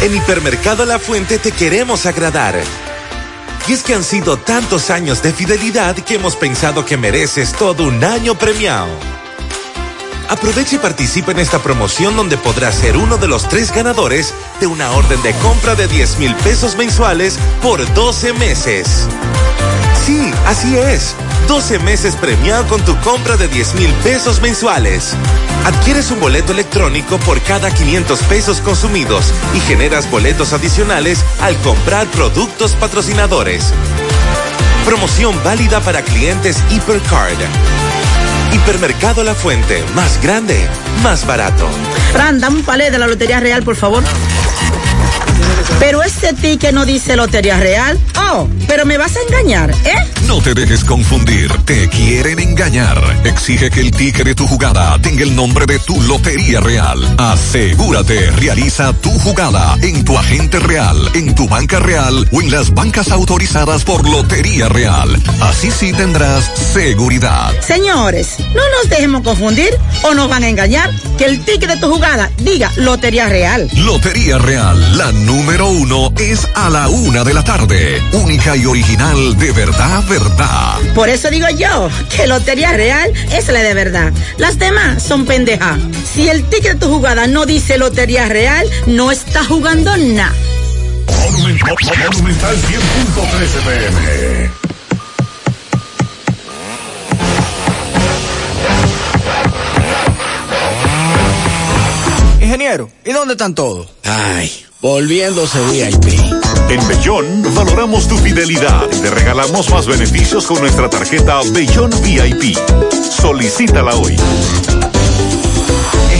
En Hipermercado La Fuente te queremos agradar. Y es que han sido tantos años de fidelidad que hemos pensado que mereces todo un año premiado. Aprovecha y participa en esta promoción donde podrás ser uno de los tres ganadores de una orden de compra de 10 mil pesos mensuales por 12 meses. Sí, así es. 12 meses premiado con tu compra de 10 mil pesos mensuales. Adquieres un boleto electrónico por cada 500 pesos consumidos y generas boletos adicionales al comprar productos patrocinadores. Promoción válida para clientes Hipercard. Hipermercado La Fuente, más grande, más barato. Fran, dame un palé de la Lotería Real, por favor. Pero este ticket no dice Lotería Real. Oh, pero me vas a engañar, ¿eh? No te dejes confundir, te quieren engañar. Exige que el ticket de tu jugada tenga el nombre de tu Lotería Real. Asegúrate, realiza tu jugada en tu agente real, en tu banca real o en las bancas autorizadas por Lotería Real. Así sí tendrás seguridad. Señores, no nos dejemos confundir o nos van a engañar. Que el ticket de tu jugada diga Lotería Real. Lotería Real, la número uno, es a la una de la tarde. Única y original de verdad, verdad. Por eso digo yo que Lotería Real es la de verdad. Las demás son pendejas. Si el ticket de tu jugada no dice Lotería Real, no está jugando nada. Monumental 100.13 pm. Ingeniero, ¿y dónde están todos? Ay, volviéndose VIP. En Bellón valoramos tu fidelidad te regalamos más beneficios con nuestra tarjeta Bellón VIP. Solicítala hoy.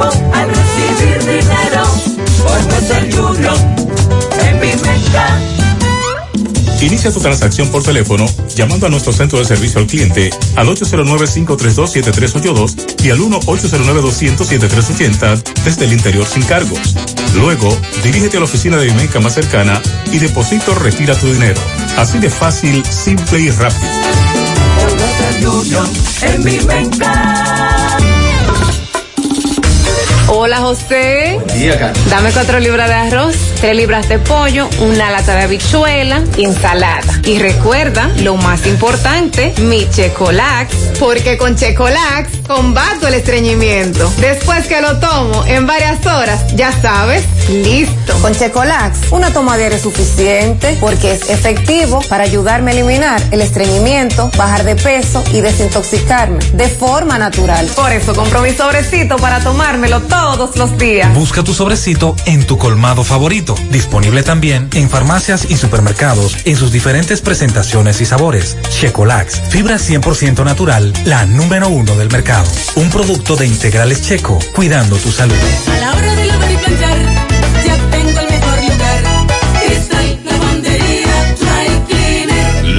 Al recibir dinero. Por en mi mesa. Inicia tu transacción por teléfono llamando a nuestro centro de servicio al cliente al 809-532-7382 y al 1-809-200-7380 desde el interior sin cargos. Luego, dirígete a la oficina de Vimenca más cercana y deposito o retira tu dinero. Así de fácil, simple y rápido. Union en mi mesa. Hola José. día, Carlos. Dame cuatro libras de arroz, tres libras de pollo, una lata de habichuela y ensalada. Y recuerda, lo más importante, mi Checolax, porque con Checolax combato el estreñimiento. Después que lo tomo en varias horas, ya sabes, listo. Con Checolax, una tomadera es suficiente porque es efectivo para ayudarme a eliminar el estreñimiento, bajar de peso y desintoxicarme de forma natural. Por eso compro mi sobrecito para tomármelo todos los días. Busca tu sobrecito en tu colmado favorito. Disponible también en farmacias y supermercados en sus diferentes presentaciones y sabores. Checolax, fibra 100% natural, la número uno del mercado. Un producto de integrales checo, cuidando tu salud. A la hora de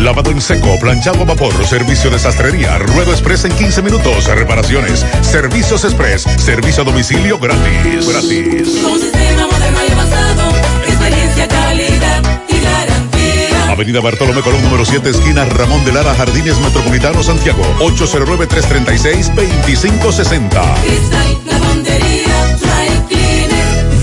Lavado en seco, planchado a vapor, servicio de sastrería, ruedo express en 15 minutos, reparaciones, servicios express, servicio a domicilio gratis. Gratis. Un sistema moderno y avanzado. Experiencia, calidad y garantía. Avenida Bartolomé Colón, número 7, esquina Ramón de Lara, Jardines Metropolitano, Santiago. 809-336-2560.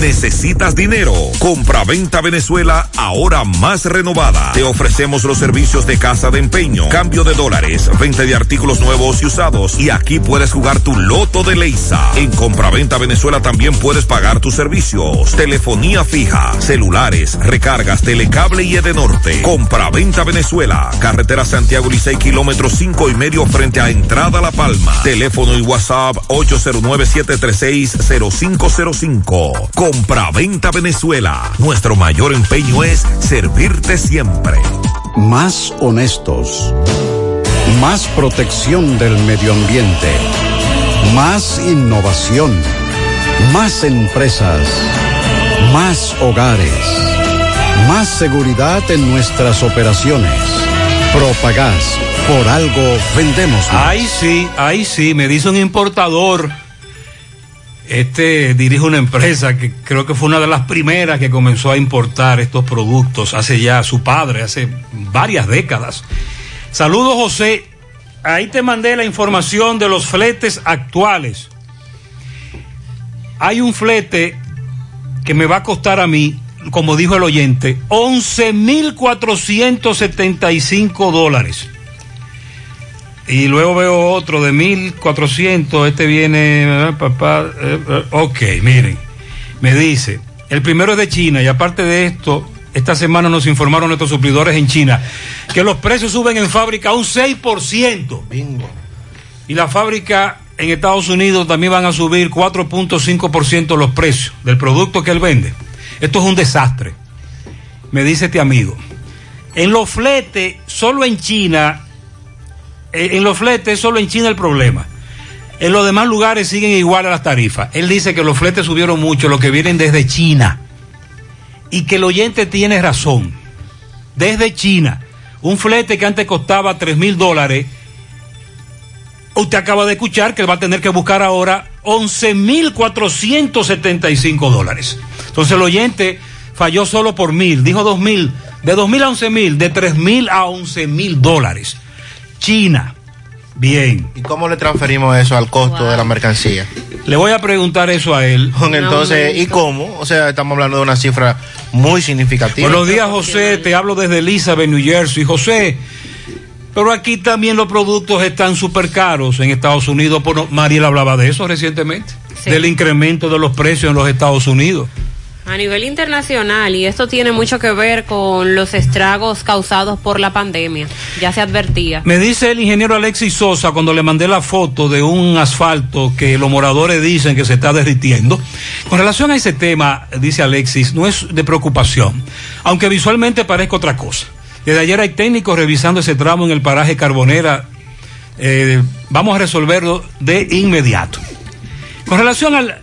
¿Necesitas dinero? Compra-venta Venezuela ahora más renovada. Te ofrecemos los servicios de casa de empeño, cambio de dólares, venta de artículos nuevos y usados. Y aquí puedes jugar tu loto de Leisa. En Compra-venta Venezuela también puedes pagar tus servicios. Telefonía fija, celulares, recargas, telecable y Edenorte. Compra-venta Venezuela. Carretera Santiago Licey, kilómetro cinco y medio frente a Entrada La Palma. Teléfono y WhatsApp 809-736-0505. Compra-venta Venezuela. Nuestro mayor empeño es servirte siempre. Más honestos. Más protección del medio ambiente. Más innovación. Más empresas. Más hogares. Más seguridad en nuestras operaciones. Propagás. Por algo vendemos más. Ahí sí, ahí sí, me dice un importador Este dirige una empresa que creo que fue una de las primeras que comenzó a importar estos productos hace ya su padre, hace varias décadas. Saludos José, ahí te mandé la información de los fletes actuales. Hay un flete que me va a costar a mí, como dijo el oyente, 11.475 dólares. Y luego veo otro de 1400. Este viene. eh, Papá, eh, eh, ok, miren. Me dice. El primero es de China. Y aparte de esto, esta semana nos informaron nuestros suplidores en China que los precios suben en fábrica un 6%. Bingo. Y la fábrica en Estados Unidos también van a subir 4.5% los precios del producto que él vende. Esto es un desastre. Me dice este amigo. En los fletes, solo en China en los fletes solo en China el problema. En los demás lugares siguen igual a las tarifas. Él dice que los fletes subieron mucho, los que vienen desde China. Y que el oyente tiene razón. Desde China. Un flete que antes costaba 3 mil dólares. Usted acaba de escuchar que va a tener que buscar ahora 11 mil 475 dólares. Entonces el oyente falló solo por mil. Dijo 2 mil. De 2 mil a 11 mil. De 3 mil a 11 mil dólares. China. Bien. ¿Y cómo le transferimos eso al costo de la mercancía? Le voy a preguntar eso a él. Entonces, ¿y cómo? O sea, estamos hablando de una cifra muy significativa. Buenos días, José. Te hablo desde Elizabeth, New Jersey. José, pero aquí también los productos están súper caros en Estados Unidos. Bueno, Mariel hablaba de eso recientemente, Sí. del incremento de los precios en los Estados Unidos. A nivel internacional, y esto tiene mucho que ver con los estragos causados por la pandemia, ya se advertía. Me dice el ingeniero Alexis Sosa cuando le mandé la foto de un asfalto que los moradores dicen que se está derritiendo. Con relación a ese tema, dice Alexis, no es de preocupación, aunque visualmente parezca otra cosa. Desde ayer hay técnicos revisando ese tramo en el paraje Carbonera. Eh, vamos a resolverlo de inmediato. Con relación al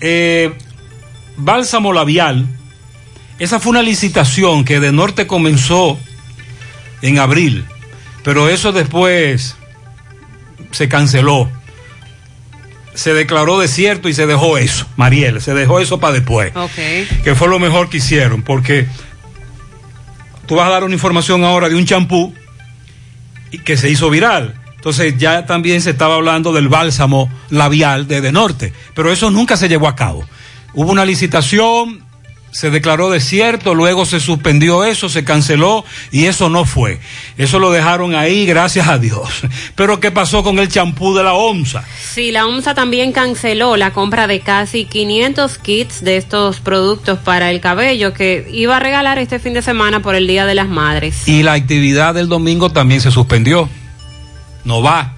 eh, bálsamo labial, esa fue una licitación que de norte comenzó en abril, pero eso después se canceló. Se declaró desierto y se dejó eso, Mariel, se dejó eso para después, Ok. que fue lo mejor que hicieron, porque tú vas a dar una información ahora de un champú que se hizo viral. Entonces ya también se estaba hablando del bálsamo labial de, de norte, pero eso nunca se llevó a cabo. Hubo una licitación, se declaró desierto, luego se suspendió eso, se canceló y eso no fue. Eso lo dejaron ahí, gracias a Dios. Pero ¿qué pasó con el champú de la OMSA? Sí, la OMSA también canceló la compra de casi 500 kits de estos productos para el cabello que iba a regalar este fin de semana por el Día de las Madres. Y la actividad del domingo también se suspendió. No va.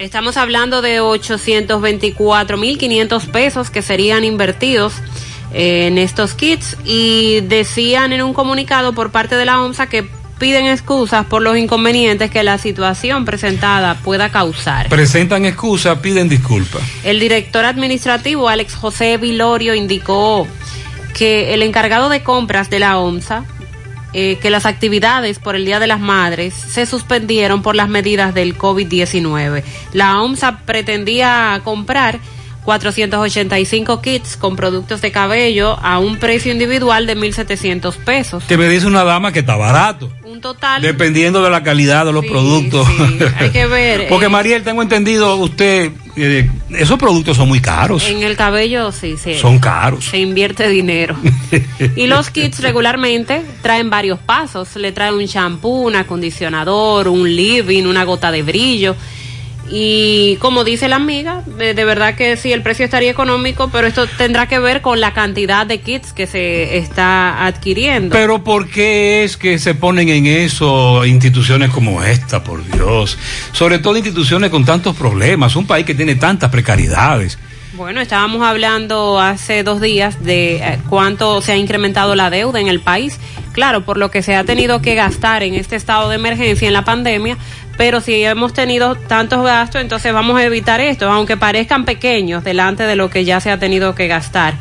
Estamos hablando de 824.500 pesos que serían invertidos eh, en estos kits y decían en un comunicado por parte de la OMSA que piden excusas por los inconvenientes que la situación presentada pueda causar. Presentan excusas, piden disculpas. El director administrativo Alex José Vilorio indicó que el encargado de compras de la OMSA, eh, que las actividades por el Día de las Madres se suspendieron por las medidas del COVID-19. La OMSA pretendía comprar 485 kits con productos de cabello a un precio individual de 1.700 pesos. Que me dice una dama que está barato. Un total Dependiendo de la calidad de los productos. hay que ver. Porque eh, Mariel, tengo entendido, usted, eh, esos productos son muy caros. En el cabello sí, sí. Son caros. Se invierte dinero. y los kits regularmente traen varios pasos. Le trae un shampoo, un acondicionador, un leave-in, una gota de brillo. Y como dice la amiga, de, de verdad que sí, el precio estaría económico, pero esto tendrá que ver con la cantidad de kits que se está adquiriendo. Pero ¿por qué es que se ponen en eso instituciones como esta, por Dios? Sobre todo instituciones con tantos problemas, un país que tiene tantas precariedades. Bueno, estábamos hablando hace dos días de eh, cuánto se ha incrementado la deuda en el país. Claro, por lo que se ha tenido que gastar en este estado de emergencia, en la pandemia, pero si hemos tenido tantos gastos, entonces vamos a evitar esto, aunque parezcan pequeños delante de lo que ya se ha tenido que gastar.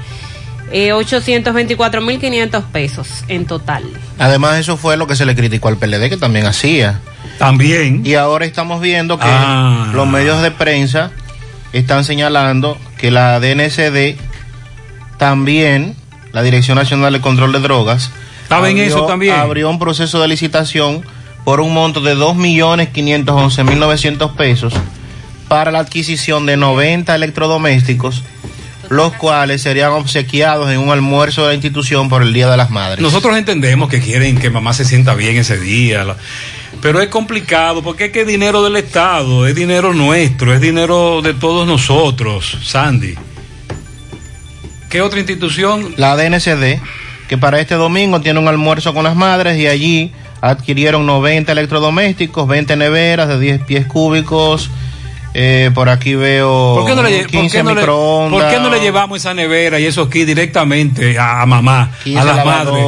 Eh, 824.500 pesos en total. Además, eso fue lo que se le criticó al PLD, que también hacía. También. Y ahora estamos viendo que Ah. los medios de prensa están señalando que la DNCD también, la Dirección Nacional de Control de Drogas, Estaba en eso también. abrió un proceso de licitación por un monto de 2.511.900 pesos para la adquisición de 90 electrodomésticos, los cuales serían obsequiados en un almuerzo de la institución por el Día de las Madres. Nosotros entendemos que quieren que mamá se sienta bien ese día, pero es complicado porque es que es dinero del Estado, es dinero nuestro, es dinero de todos nosotros, Sandy. ¿Qué otra institución? La DNCD, que para este domingo tiene un almuerzo con las madres y allí adquirieron 90 electrodomésticos, 20 neveras de 10 pies cúbicos. eh, por aquí veo ¿Por qué, no le, por 15 qué no le- microondas. por qué no le llevamos esa nevera y eso aquí directamente a, a mamá, 15 a las madres?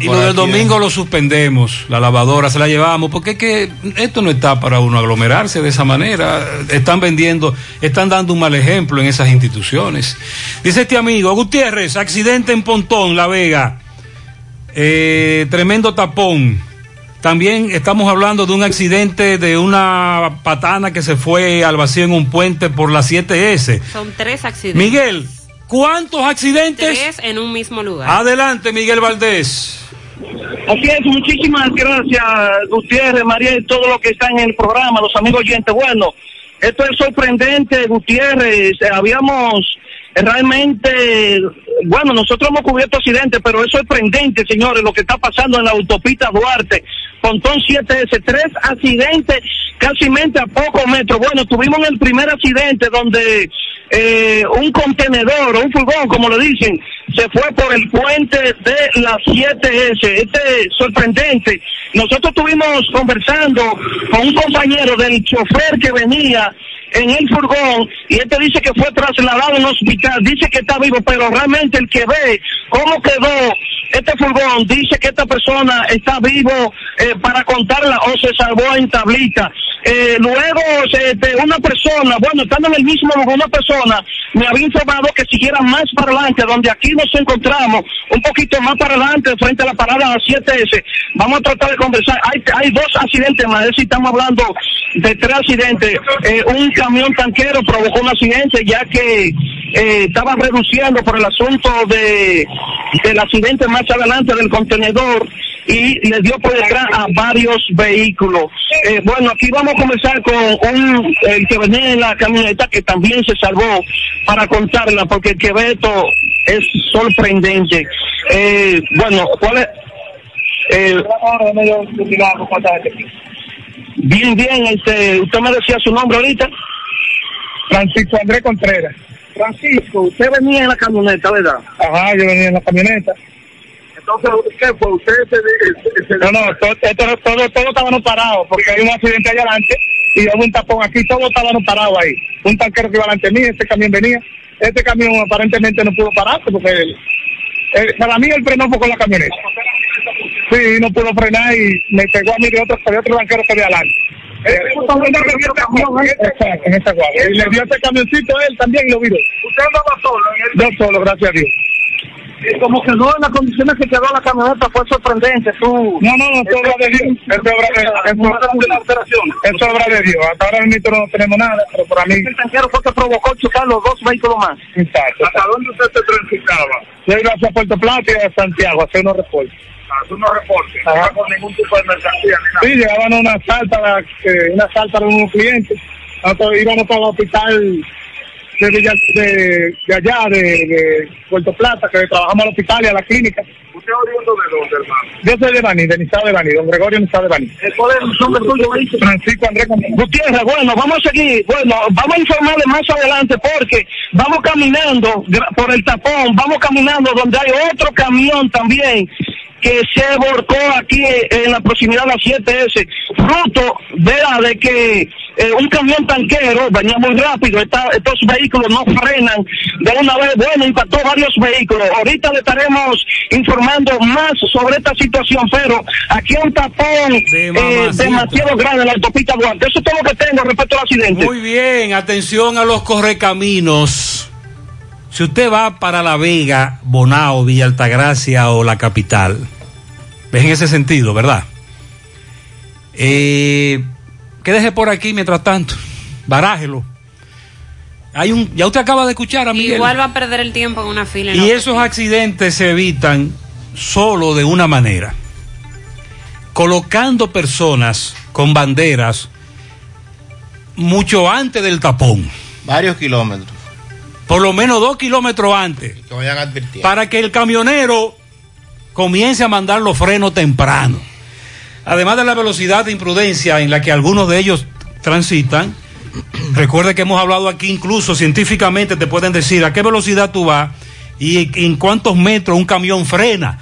Y lo del domingo lo suspendemos, la lavadora se la llevamos, porque es que esto no está para uno aglomerarse de esa manera. Están vendiendo, están dando un mal ejemplo en esas instituciones. Dice este amigo, Gutiérrez, accidente en Pontón, La Vega. Eh, tremendo tapón. También estamos hablando de un accidente de una patana que se fue al vacío en un puente por la 7S. Son tres accidentes. Miguel, ¿cuántos accidentes? Tres en un mismo lugar. Adelante, Miguel Valdés. Así es, muchísimas gracias, Gutiérrez, María y todo lo que está en el programa, los amigos oyentes. Bueno, esto es sorprendente, Gutiérrez. Eh, Habíamos realmente, bueno, nosotros hemos cubierto accidentes, pero es sorprendente, señores, lo que está pasando en la autopista Duarte. Pontón 7S, tres accidentes casi a pocos metros. Bueno, tuvimos el primer accidente donde eh, un contenedor, o un furgón, como lo dicen, se fue por el puente de la 7S. Este es sorprendente. Nosotros estuvimos conversando con un compañero del chofer que venía en el furgón y este dice que fue trasladado a un hospital, dice que está vivo, pero realmente el que ve cómo quedó este furgón dice que esta persona está vivo eh, para contarla o se salvó en tablita. Eh, luego este, una persona, bueno, estando en el mismo lugar, una persona me había informado que siguiera más para adelante, donde aquí nos encontramos, un poquito más para adelante, frente a la parada 7S. Vamos a tratar de conversar. Hay, hay dos accidentes más, es decir, estamos hablando de tres accidentes. Eh, un camión tanquero provocó un accidente ya que eh, estaba reduciendo por el asunto de del accidente más adelante del contenedor y le dio por detrás a varios vehículos. Eh, bueno, aquí vamos a comenzar con un el que venía en la camioneta que también se salvó para contarla porque el que ve esto es sorprendente. Eh, bueno, ¿cuál es? Eh, bien, bien, este, usted me decía su nombre ahorita. Francisco Andrés Contreras. Francisco, usted venía en la camioneta, ¿verdad? Ajá, yo venía en la camioneta. Entonces, ¿qué fue? ¿Usted se, No, no, todo, todo, todo, todo estábamos parados, porque hay un accidente allá adelante y hubo un tapón aquí, todos estábamos parados ahí. Un tanquero que iba delante de mí, este camión venía. Este camión aparentemente no pudo pararse porque para mí el frenó fue con la camioneta. Sí, no pudo frenar y me pegó a mí de otro, otro banquero que había adelante. Exacto, en esa guagua. Y le dio ese camioncito a él también y lo viró. ¿Usted andaba solo? Yo solo, gracias a Dios. Y como quedó en las condiciones que quedó la camioneta fue sorprendente. Tú... No, no, no, es obra de Dios. Es obra de, es, es obra de Dios. Hasta ahora mismo no tenemos nada, pero para mí... El tanquero fue que provocó chocar los dos vehículos más. Exacto. ¿Hasta dónde usted se transitaba? Yo iba hacia Puerto Plata y a Santiago a hacer unos reportes. Hacer unos reportes. No iba con ningún tipo de mercancía ni nada. Sí, llegaban una salta, eh, una salta de unos clientes. Nosotros íbamos para el hospital de, Villa- de, de allá, de, de Puerto Plata, que trabajamos al hospital y a la clínica. ¿Usted oriundo de dónde, hermano? Yo soy de Bani, de Nizado de Bani, don Gregorio Nizado de Bani. ¿Cuál es el nombre tuyo, Francisco Andrés Gutiérrez, bueno, vamos a seguir, bueno, vamos a informarle más adelante porque vamos caminando por el tapón, vamos caminando donde hay otro camión también que se volcó aquí en la proximidad de la 7S, fruto de, la de que eh, un camión tanquero venía muy rápido, esta- estos vehículos no frenan de una vez, bueno, impactó varios vehículos. Ahorita le estaremos informando más sobre esta situación, pero aquí hay un tapón eh, mamacita. demasiado grande en la autopista Duarte. Eso es todo lo que tengo respecto al accidente. Muy bien, atención a los correcaminos. Si usted va para La Vega, Bonao, Villa Altagracia o la capital, ves en ese sentido, ¿verdad? Eh, quédese por aquí mientras tanto, barájelo. Hay un, ya usted acaba de escuchar a Miguel. Igual va a perder el tiempo en una fila. Y esos accidentes se evitan solo de una manera. Colocando personas con banderas mucho antes del tapón. Varios kilómetros. Por lo menos dos kilómetros antes. Que. Para que el camionero comience a mandar los frenos temprano. Además de la velocidad de imprudencia en la que algunos de ellos transitan, recuerde que hemos hablado aquí incluso científicamente te pueden decir a qué velocidad tú vas y en cuántos metros un camión frena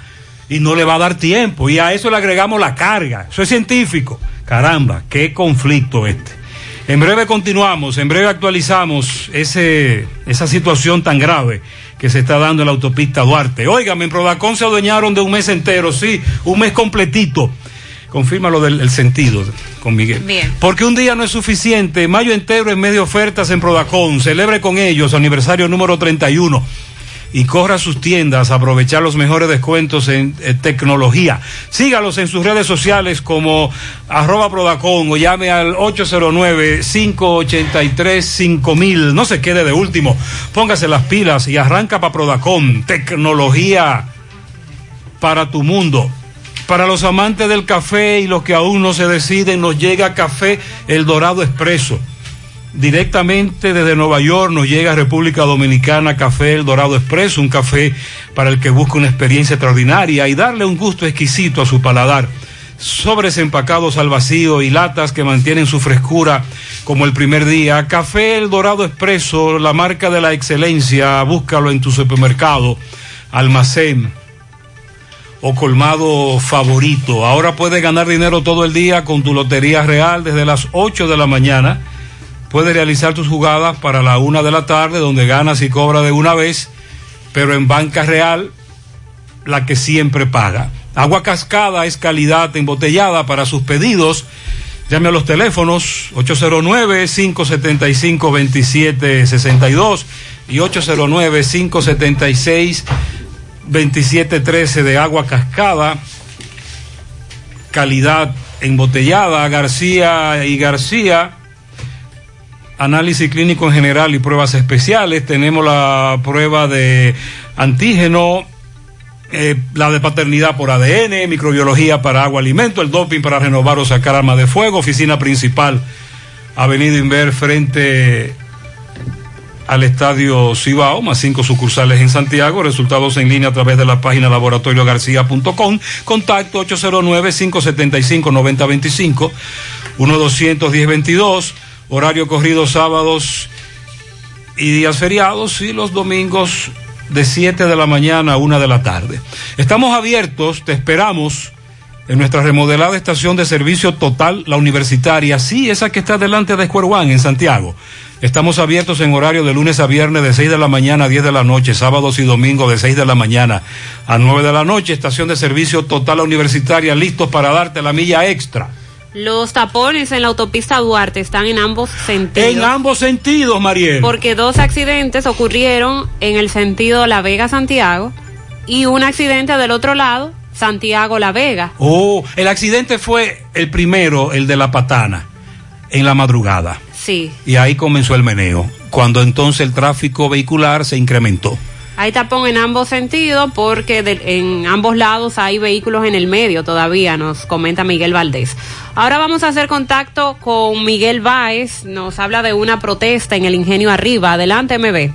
y no le va a dar tiempo y a eso le agregamos la carga. Eso es científico. Caramba, qué conflicto este. En breve continuamos, en breve actualizamos ese, esa situación tan grave que se está dando en la autopista Duarte. Óigame, en Prodacón se adueñaron de un mes entero, sí, un mes completito. Confirma lo del el sentido con Miguel. Bien. Porque un día no es suficiente. Mayo entero en medio ofertas en Prodacón. Celebre con ellos aniversario número 31 y corra a sus tiendas aprovechar los mejores descuentos en eh, tecnología. Sígalos en sus redes sociales como arroba Prodacon o llame al 809-583-5000. No se quede de último. Póngase las pilas y arranca para Prodacon. Tecnología para tu mundo. Para los amantes del café y los que aún no se deciden, nos llega café El Dorado Expreso. Directamente desde Nueva York nos llega a República Dominicana Café El Dorado Expreso, un café para el que busca una experiencia extraordinaria y darle un gusto exquisito a su paladar. Sobres empacados al vacío y latas que mantienen su frescura como el primer día. Café El Dorado Expreso, la marca de la excelencia, búscalo en tu supermercado, almacén o colmado favorito. Ahora puedes ganar dinero todo el día con tu Lotería Real desde las 8 de la mañana. Puedes realizar tus jugadas para la una de la tarde, donde ganas y cobras de una vez, pero en banca real, la que siempre paga. Agua cascada es calidad embotellada para sus pedidos. Llame a los teléfonos 809-575-2762 y 809-576-2713 de agua cascada. Calidad embotellada, García y García análisis clínico en general y pruebas especiales. Tenemos la prueba de antígeno, eh, la de paternidad por ADN, microbiología para agua, alimento, el doping para renovar o sacar arma de fuego, oficina principal, Avenida Inver frente al Estadio Cibao, más cinco sucursales en Santiago, resultados en línea a través de la página laboratoriogarcía.com, contacto 809-575-9025, 1-210-22, horario corrido sábados y días feriados y los domingos de 7 de la mañana a 1 de la tarde. Estamos abiertos, te esperamos en nuestra remodelada estación de servicio total, la universitaria, sí, esa que está delante de Square One en Santiago. Estamos abiertos en horario de lunes a viernes de 6 de la mañana a 10 de la noche, sábados y domingos de 6 de la mañana a 9 de la noche, estación de servicio total, la universitaria, listos para darte la milla extra. Los tapones en la autopista Duarte están en ambos sentidos. En ambos sentidos, Mariel. Porque dos accidentes ocurrieron en el sentido La Vega-Santiago y un accidente del otro lado, Santiago-La Vega. Oh, el accidente fue el primero, el de la patana, en la madrugada. Sí. Y ahí comenzó el meneo, cuando entonces el tráfico vehicular se incrementó. Hay tapón en ambos sentidos porque en ambos lados hay vehículos en el medio todavía, nos comenta Miguel Valdés. Ahora vamos a hacer contacto con Miguel Báez, nos habla de una protesta en el Ingenio Arriba. Adelante, MB.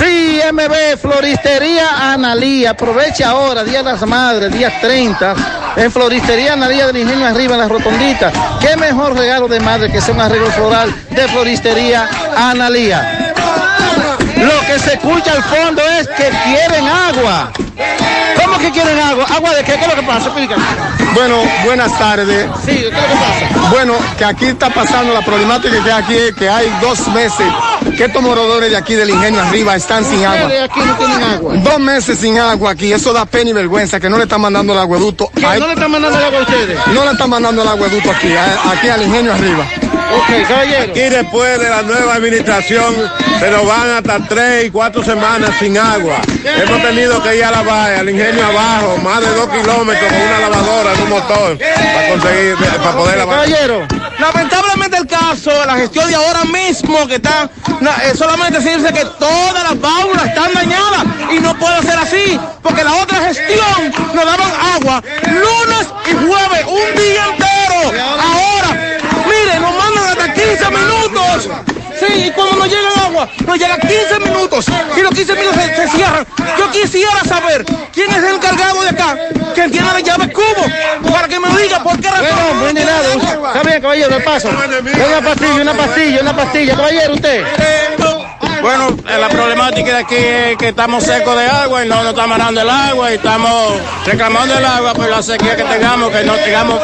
Sí, MB, Floristería Analía. Aprovecha ahora, Día de las Madres, día 30, en Floristería Analía del Ingenio Arriba, en la Rotondita. Qué mejor regalo de madre que sea un arreglo floral de Floristería Analía. Lo que se escucha al fondo es que quieren agua. ¿Cómo que quieren agua? ¿Agua de qué? ¿Qué es lo que pasa? Explícame. Bueno, buenas tardes. Sí, ¿qué es lo que pasa? Bueno, que aquí está pasando la problemática que aquí es que hay dos meses que estos moradores de aquí del ingenio arriba están sin agua. Ustedes aquí no tienen agua. Dos meses sin agua aquí, eso da pena y vergüenza que no le están mandando el agueducto. ¿Qué? ¿No le están mandando el agua a ustedes? No le están mandando el agueducto aquí, a- aquí al ingenio arriba. Ok, caballero. Aquí después de la nueva administración se nos van hasta tres y cuatro semanas sin agua. Hemos tenido que ir a la valla, al ingenio abajo, más de dos kilómetros con una lavadora en un motor para conseguir, para poder lavar. Caballero. Lamentablemente el caso, la gestión de ahora mismo que está, no, eh, solamente decirse que todas las válvulas están dañadas y no puede ser así, porque la otra gestión nos daban agua lunes y jueves, un día entero. Y cuando nos llega el agua, nos llega 15 minutos y los 15 minutos se, se cierran. Yo quisiera saber quién es el encargado de acá, que tiene la llave cubo, para que me diga por qué razón. Bueno, no hay nada. Está bien, caballero, paso. Una pastilla, una pastilla, una pastilla. Caballero, usted. Bueno, la problemática de aquí es que estamos secos de agua y no nos está mandando el agua y estamos reclamando el agua por la sequía que tengamos, que no tengamos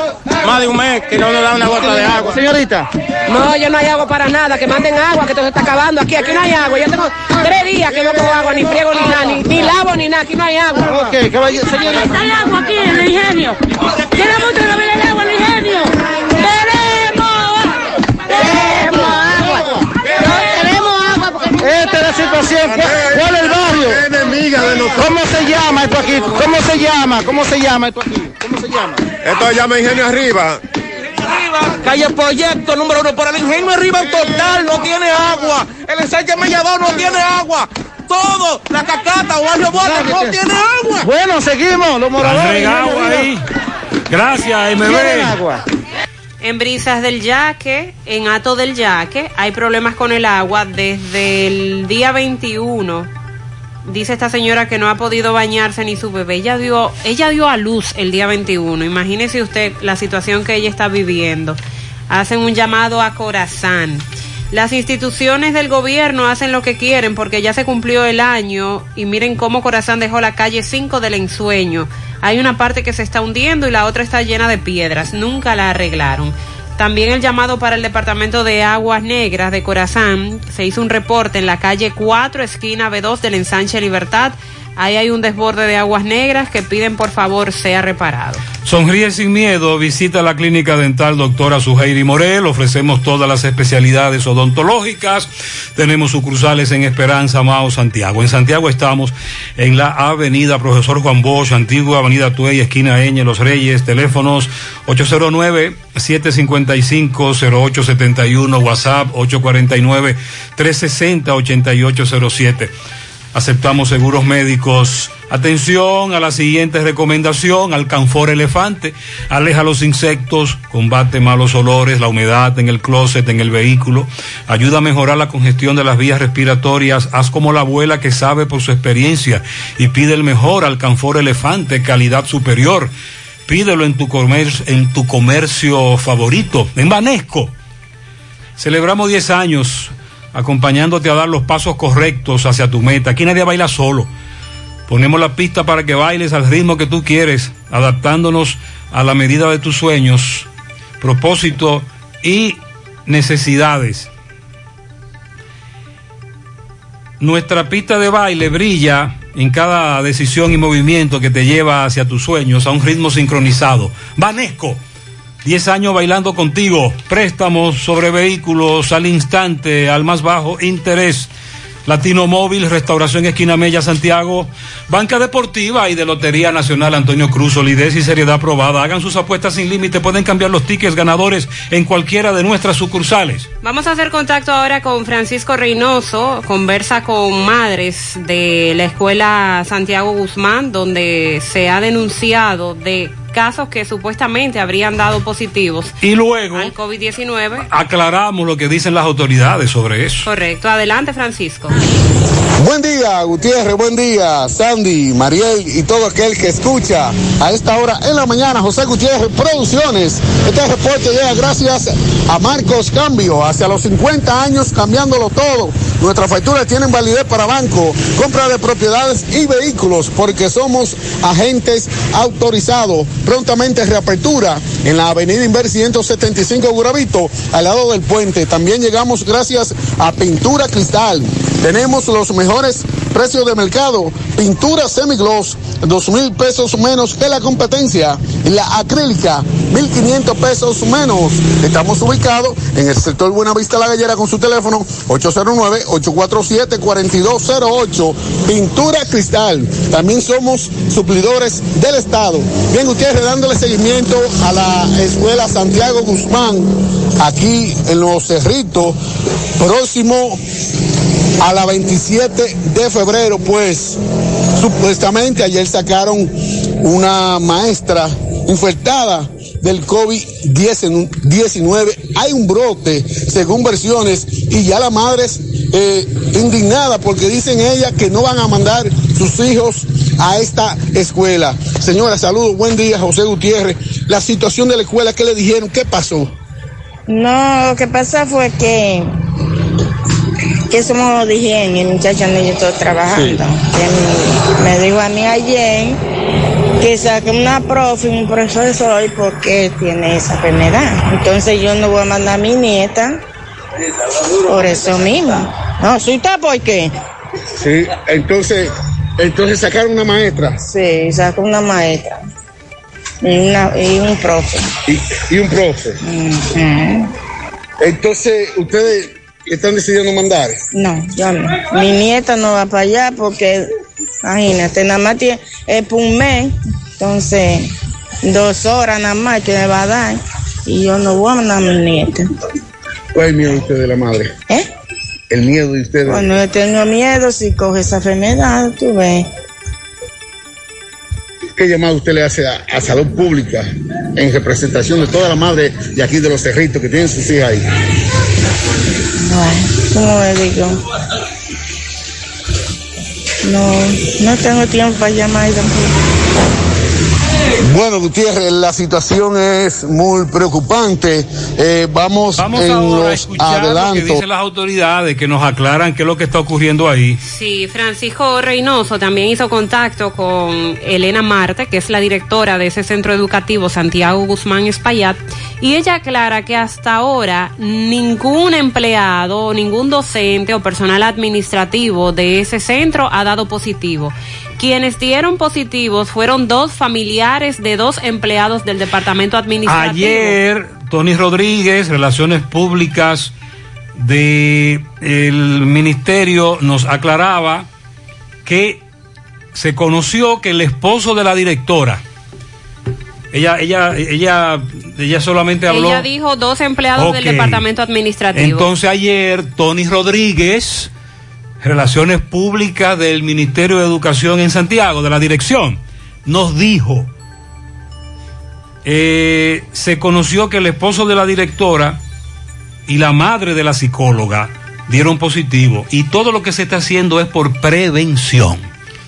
más de un mes que no nos da una gota de agua. Señorita. No, yo no hay agua para nada, que manden agua, que todo se está acabando aquí, aquí no hay agua. Yo tengo tres días que no cojo agua, ni friego ni nada, ni, ni lavo ni nada, aquí no hay agua. Ok, caballero, señorita. Hay agua aquí en el ingenio. Queremos que no el agua en el ingenio. Queremos agua. No tenemos agua porque... Situación. ¿Cuál es el barrio? enemiga de nosotros. ¿Cómo se llama esto aquí? ¿Cómo se llama? ¿Cómo se llama esto aquí? ¿Cómo se llama? Esto se llama Ingenio Arriba. Calle Proyecto número uno, por el ingenio arriba total no tiene agua. El ensanche Mellado no tiene agua. Todo, la cacata barrio Bota no tiene agua. Bueno, seguimos. Los moradores. regado ahí. Gracias, MB. En Brisas del Yaque, en Ato del Yaque, hay problemas con el agua desde el día 21. Dice esta señora que no ha podido bañarse ni su bebé. Ella dio, ella dio a luz el día 21. Imagínese usted la situación que ella está viviendo. Hacen un llamado a Corazán. Las instituciones del gobierno hacen lo que quieren porque ya se cumplió el año y miren cómo Corazán dejó la calle 5 del ensueño. Hay una parte que se está hundiendo y la otra está llena de piedras. Nunca la arreglaron. También el llamado para el Departamento de Aguas Negras de Corazán. Se hizo un reporte en la calle 4, esquina B2 del ensanche Libertad. Ahí hay un desborde de aguas negras que piden por favor sea reparado. Sonríe sin miedo, visita la clínica dental doctora Suheiri Morel, ofrecemos todas las especialidades odontológicas, tenemos sucursales en Esperanza, Mao, Santiago. En Santiago estamos en la avenida Profesor Juan Bosch, antigua avenida Tuey, esquina Eñe, Los Reyes, teléfonos 809-755-0871, WhatsApp 849-360-8807. Aceptamos seguros médicos. Atención a la siguiente recomendación. Alcanfor elefante. Aleja los insectos, combate malos olores, la humedad en el closet, en el vehículo. Ayuda a mejorar la congestión de las vías respiratorias. Haz como la abuela que sabe por su experiencia y pide el mejor Alcanfor elefante, calidad superior. Pídelo en tu comercio, en tu comercio favorito, en Banesco. Celebramos 10 años acompañándote a dar los pasos correctos hacia tu meta. Aquí nadie baila solo. Ponemos la pista para que bailes al ritmo que tú quieres, adaptándonos a la medida de tus sueños, propósito y necesidades. Nuestra pista de baile brilla en cada decisión y movimiento que te lleva hacia tus sueños a un ritmo sincronizado. Vanesco 10 años bailando contigo. Préstamos sobre vehículos al instante, al más bajo interés. Latino Móvil, Restauración Esquina Mella, Santiago, Banca Deportiva y de Lotería Nacional Antonio Cruz, solidez y seriedad probada. Hagan sus apuestas sin límite, pueden cambiar los tickets ganadores en cualquiera de nuestras sucursales. Vamos a hacer contacto ahora con Francisco Reynoso, conversa con madres de la escuela Santiago Guzmán, donde se ha denunciado de casos que supuestamente habrían dado positivos Y luego al COVID-19. aclaramos lo que dicen las autoridades sobre eso. Correcto. Adelante, Francisco. Buen día, Gutiérrez, buen día, Sandy, Mariel y todo aquel que escucha a esta hora en la mañana, José Gutiérrez Producciones. Este reporte llega gracias a Marcos Cambio, hacia los 50 años cambiándolo todo. Nuestras facturas tienen validez para banco, compra de propiedades y vehículos, porque somos agentes autorizados. Prontamente reapertura en la avenida Inver 175 Guravito, al lado del puente. También llegamos gracias a Pintura Cristal. Tenemos los mejores precios de mercado. Pintura semigloss dos mil pesos menos que la competencia. La acrílica, 1.500 pesos menos. Estamos ubicados en el sector Buenavista La Gallera con su teléfono 809-847-4208. Pintura cristal. También somos suplidores del Estado. Bien, ustedes dándole seguimiento a la escuela Santiago Guzmán, aquí en Los Cerritos, próximo a la 27 de febrero, pues supuestamente ayer sacaron una maestra infectada del COVID-19. Hay un brote, según versiones, y ya la madre es eh, indignada porque dicen ella que no van a mandar sus hijos a esta escuela. Señora, saludos, buen día, José Gutiérrez. La situación de la escuela, ¿qué le dijeron? ¿Qué pasó? No, lo que pasa fue que que me lo dijeron y el muchacho no yo estoy trabajando. Que me dijo a mí ayer que saque una profe, un profesor hoy porque tiene esa enfermedad. Entonces yo no voy a mandar a mi nieta por eso mismo. No, ¿soy por qué? Sí, entonces, entonces sacaron una maestra. Sí, sacó una maestra. Y, una, y un profe. Y, y un profe. Entonces, ustedes están decidiendo mandar. No, yo no. Mi nieta no va para allá porque, imagínate, nada más tiene, es por un mes, entonces dos horas nada más que me va a dar y yo no voy a mandar a mi nieta. ¿Cuál es el miedo de usted de la madre? ¿Eh? El miedo de usted. Bueno, yo tengo miedo si coge esa enfermedad, tú ves. ¿Qué llamado usted le hace a, a salud pública en representación de toda la madre de aquí de los cerritos que tienen sus hijas ahí? ¿Cómo le digo? No, no tengo tiempo para llamar tampoco. Bueno, Gutiérrez, la situación es muy preocupante. Eh, vamos, Vamos en ahora a los escuchar lo que adelantos. dicen las autoridades que nos aclaran qué es lo que está ocurriendo ahí. Sí, Francisco Reynoso también hizo contacto con Elena Marte, que es la directora de ese centro educativo Santiago Guzmán Espaillat, y ella aclara que hasta ahora ningún empleado, ningún docente o personal administrativo de ese centro ha dado positivo. Quienes dieron positivos fueron dos familiares de dos empleados del departamento administrativo. Ayer, Tony Rodríguez, Relaciones Públicas del Ministerio, nos aclaraba que se conoció que el esposo de la directora, ella, ella, ella, ella solamente habló. Ella dijo dos empleados del departamento administrativo. Entonces ayer Tony Rodríguez, Relaciones Públicas del Ministerio de Educación en Santiago, de la dirección, nos dijo, eh, se conoció que el esposo de la directora y la madre de la psicóloga dieron positivo y todo lo que se está haciendo es por prevención,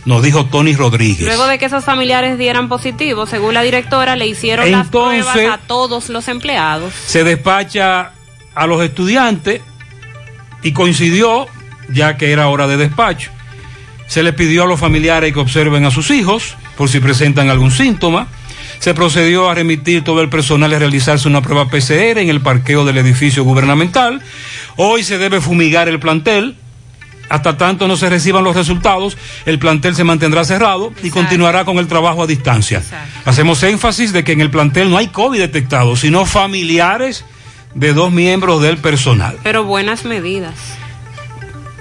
nos dijo Tony Rodríguez. Luego de que esos familiares dieran positivo, según la directora, le hicieron las Entonces- pruebas a todos los empleados. se despacha a los estudiantes y coincidió, ya que era hora de despacho. Se les pidió a los familiares que observen a sus hijos por si presentan algún síntoma. Se procedió a remitir todo el personal a realizarse una prueba PCR en el parqueo del edificio gubernamental. Hoy se debe fumigar el plantel. Hasta tanto no se reciban los resultados, el plantel se mantendrá cerrado y continuará con el trabajo a distancia. Hacemos énfasis de que en el plantel no hay COVID detectado, sino familiares de dos miembros del personal. Pero buenas medidas.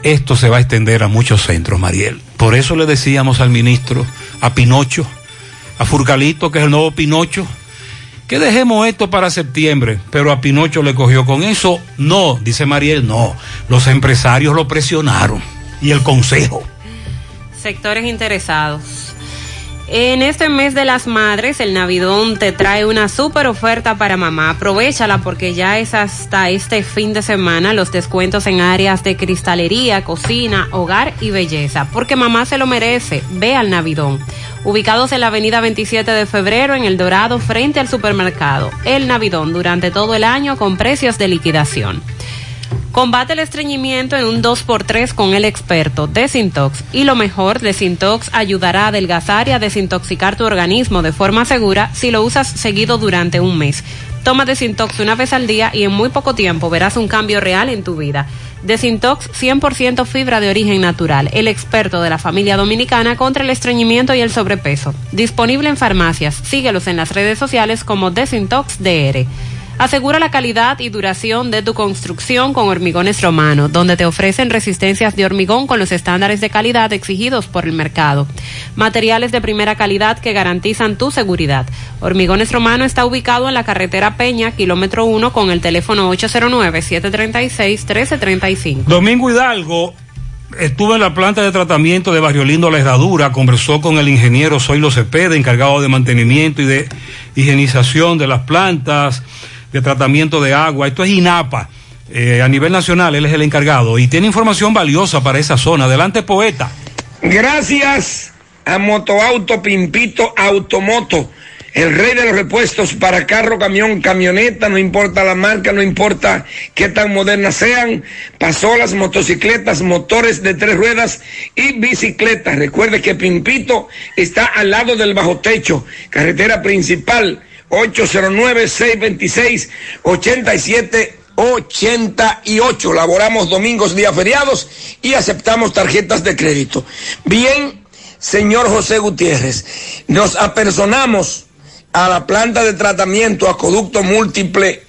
Esto se va a extender a muchos centros, Mariel. Por eso le decíamos al ministro, a Pinocho, a Furcalito, que es el nuevo Pinocho, que dejemos esto para septiembre, pero a Pinocho le cogió con eso. No, dice Mariel, no. Los empresarios lo presionaron y el consejo. Sectores interesados. En este mes de las madres, el Navidón te trae una super oferta para mamá. Aprovechala porque ya es hasta este fin de semana los descuentos en áreas de cristalería, cocina, hogar y belleza. Porque mamá se lo merece. Ve al Navidón. Ubicados en la avenida 27 de febrero en El Dorado frente al supermercado. El Navidón durante todo el año con precios de liquidación. Combate el estreñimiento en un 2x3 con el experto Desintox. Y lo mejor, Desintox ayudará a adelgazar y a desintoxicar tu organismo de forma segura si lo usas seguido durante un mes. Toma Desintox una vez al día y en muy poco tiempo verás un cambio real en tu vida. Desintox 100% fibra de origen natural, el experto de la familia dominicana contra el estreñimiento y el sobrepeso. Disponible en farmacias. Síguelos en las redes sociales como Desintox DR. Asegura la calidad y duración de tu construcción con Hormigones Romano, donde te ofrecen resistencias de hormigón con los estándares de calidad exigidos por el mercado. Materiales de primera calidad que garantizan tu seguridad. Hormigones Romano está ubicado en la carretera Peña, kilómetro 1, con el teléfono 809-736-1335. Domingo Hidalgo estuvo en la planta de tratamiento de Barrio Lindo La Herradura, conversó con el ingeniero Zoilo Cepeda, encargado de mantenimiento y de higienización de las plantas, de tratamiento de agua. Esto es INAPA. Eh, a nivel nacional, él es el encargado y tiene información valiosa para esa zona. Adelante, poeta. Gracias a Motoauto Pimpito Automoto, el rey de los repuestos para carro, camión, camioneta, no importa la marca, no importa qué tan modernas sean, pasolas, motocicletas, motores de tres ruedas y bicicletas. Recuerde que Pimpito está al lado del bajo techo, carretera principal 809-626-8788. Laboramos domingos, días feriados y aceptamos tarjetas de crédito. Bien, señor José Gutiérrez, nos apersonamos a la planta de tratamiento Acueducto Múltiple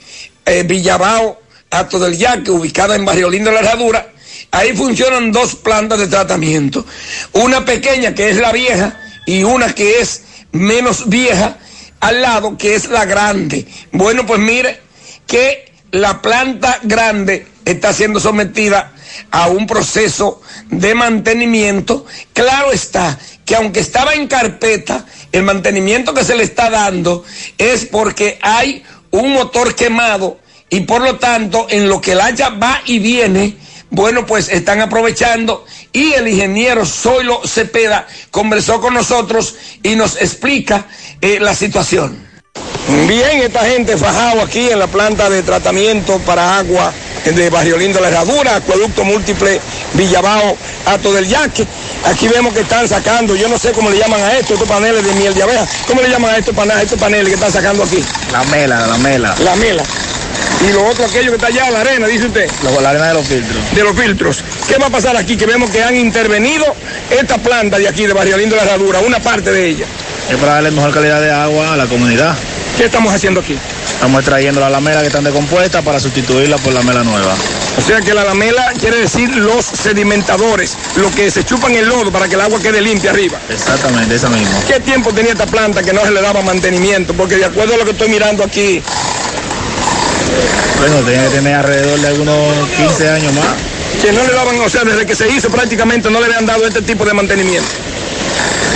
eh, Villabao, Ato del Yaque, ubicada en Barrio Lindo La Herradura. Ahí funcionan dos plantas de tratamiento. Una pequeña, que es la vieja, y una que es menos vieja, al lado, que es la grande. Bueno, pues mire que la planta grande está siendo sometida a un proceso de mantenimiento. Claro está que aunque estaba en carpeta, el mantenimiento que se le está dando es porque hay un motor quemado y por lo tanto en lo que el haya va y viene, bueno, pues están aprovechando y el ingeniero Zoilo Cepeda conversó con nosotros y nos explica eh, la situación. Bien, esta gente fajado aquí en la planta de tratamiento para agua de Barrio Lindo La Herradura, Acueducto Múltiple Villabao, Ato del Yaque. Aquí vemos que están sacando, yo no sé cómo le llaman a esto, estos paneles de miel de abeja. ¿Cómo le llaman a estos paneles, estos paneles que están sacando aquí? La mela, la mela. La mela. Y lo otro, aquello que está allá, la arena, dice usted. La arena de los filtros. De los filtros. ¿Qué va a pasar aquí? Que vemos que han intervenido esta planta de aquí, de Barrio Lindo La Herradura, una parte de ella. Es para darle mejor calidad de agua a la comunidad. ¿Qué estamos haciendo aquí? Estamos extrayendo la lamela que están decompuestas para sustituirla por la mela nueva. O sea que la lamela quiere decir los sedimentadores, lo que se chupan el lodo para que el agua quede limpia arriba. Exactamente, esa misma. ¿Qué tiempo tenía esta planta que no se le daba mantenimiento? Porque de acuerdo a lo que estoy mirando aquí, Bueno, tiene que tener alrededor de algunos 15 años más. que no le daban, o sea, desde que se hizo prácticamente no le habían dado este tipo de mantenimiento.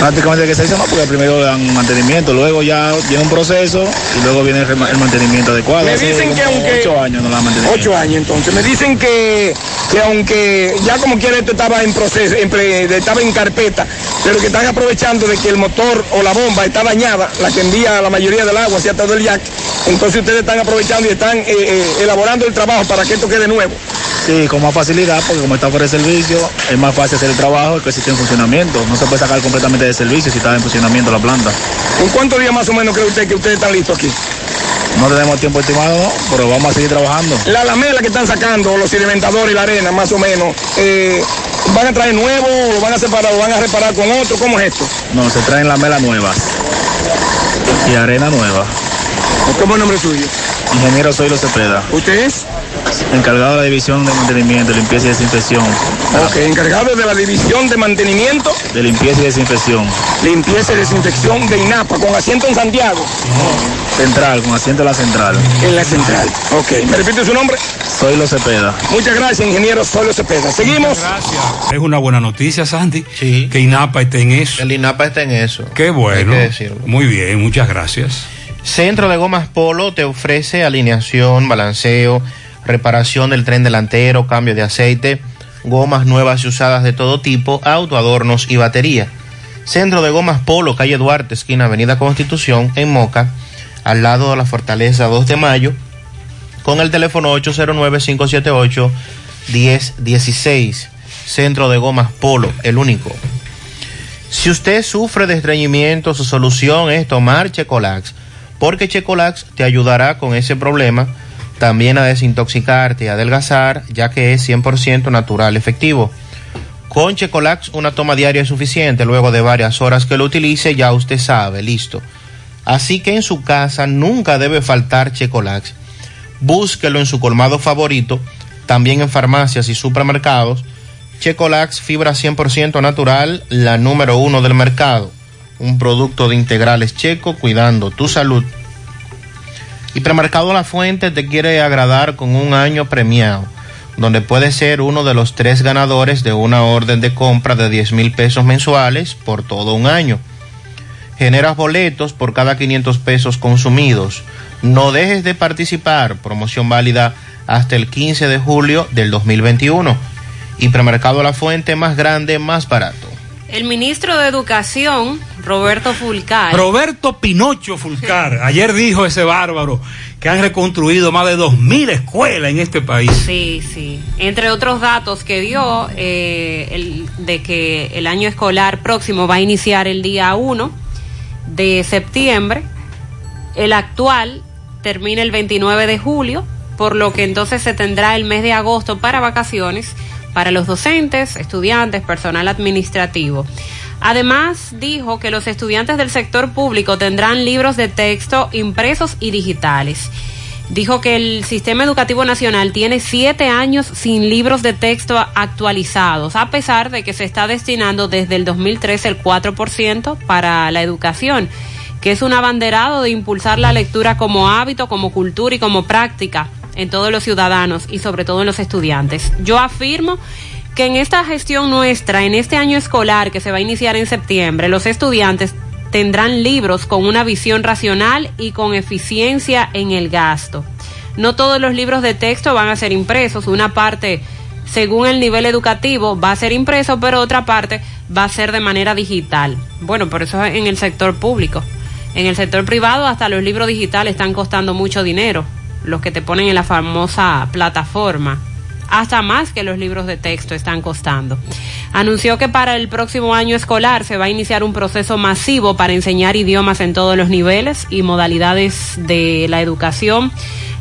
Prácticamente que se hizo más porque primero le dan mantenimiento, luego ya viene un proceso y luego viene el mantenimiento adecuado. Me Hace dicen que aunque- Ocho años no la mantenimiento. Ocho años entonces. Me dicen que, que aunque ya como quiera esto estaba en proceso, en pre- estaba en carpeta, pero que están aprovechando de que el motor o la bomba está dañada, la que envía la mayoría del agua hacia todo el yaque. Entonces ustedes están aprovechando y están eh, eh, elaborando el trabajo para que esto quede nuevo. Sí, con más facilidad, porque como está fuera de servicio, es más fácil hacer el trabajo que si está en funcionamiento. No se puede sacar completamente de servicio si está en funcionamiento la planta. ¿En cuántos días más o menos cree usted que ustedes están listos aquí? No tenemos tiempo estimado, ¿no? pero vamos a seguir trabajando. La lamela que están sacando, los sedimentadores y la arena, más o menos, eh, ¿van a traer nuevo o lo van a separar o van a reparar con otro? ¿Cómo es esto? No, se traen lamelas nuevas y arena nueva. ¿Cómo es el nombre suyo? Ingeniero Zoilo Cepeda. ¿Usted es? Encargado de la división de mantenimiento, limpieza y desinfección. Ok, encargado de la división de mantenimiento, De limpieza y desinfección. limpieza y desinfección de INAPA, con asiento en Santiago. Central, con asiento en la central. En la central. Ok, ¿me repite su nombre? Zoilo Cepeda. Muchas gracias, ingeniero Solo Cepeda. Seguimos. Es una buena noticia, Sandy. Que INAPA esté en eso. El INAPA está en eso. Qué bueno. Hay que decirlo. Muy bien, muchas gracias. Centro de Gomas Polo te ofrece alineación, balanceo, reparación del tren delantero, cambio de aceite, gomas nuevas y usadas de todo tipo, autoadornos y batería. Centro de Gomas Polo, calle Duarte, esquina Avenida Constitución, en Moca, al lado de la Fortaleza 2 de Mayo, con el teléfono 809-578-1016. Centro de Gomas Polo, el único. Si usted sufre de estreñimiento, su solución es tomar Checolax. porque Checolax te ayudará con ese problema también a desintoxicarte y adelgazar, ya que es 100% natural efectivo. Con Checolax una toma diaria es suficiente, luego de varias horas que lo utilice ya usted sabe, listo. Así que en su casa nunca debe faltar Checolax. Búsquelo en su colmado favorito, también en farmacias y supermercados. Checolax, fibra 100% natural, la número uno del mercado. Un producto de integrales checo cuidando tu salud. Y La Fuente te quiere agradar con un año premiado, donde puedes ser uno de los tres ganadores de una orden de compra de 10 mil pesos mensuales por todo un año. Generas boletos por cada 500 pesos consumidos. No dejes de participar. Promoción válida hasta el 15 de julio del 2021. Y Premercado La Fuente más grande, más barato. El ministro de Educación, Roberto Fulcar. Roberto Pinocho Fulcar. Ayer dijo ese bárbaro que han reconstruido más de 2.000 escuelas en este país. Sí, sí. Entre otros datos que dio, eh, el, de que el año escolar próximo va a iniciar el día 1 de septiembre. El actual termina el 29 de julio, por lo que entonces se tendrá el mes de agosto para vacaciones para los docentes, estudiantes, personal administrativo. Además, dijo que los estudiantes del sector público tendrán libros de texto impresos y digitales. Dijo que el sistema educativo nacional tiene siete años sin libros de texto actualizados, a pesar de que se está destinando desde el 2013 el 4% para la educación, que es un abanderado de impulsar la lectura como hábito, como cultura y como práctica en todos los ciudadanos y sobre todo en los estudiantes. Yo afirmo que en esta gestión nuestra, en este año escolar que se va a iniciar en septiembre, los estudiantes tendrán libros con una visión racional y con eficiencia en el gasto. No todos los libros de texto van a ser impresos, una parte según el nivel educativo va a ser impreso, pero otra parte va a ser de manera digital. Bueno, por eso en el sector público. En el sector privado hasta los libros digitales están costando mucho dinero los que te ponen en la famosa plataforma. Hasta más que los libros de texto están costando. Anunció que para el próximo año escolar se va a iniciar un proceso masivo para enseñar idiomas en todos los niveles y modalidades de la educación.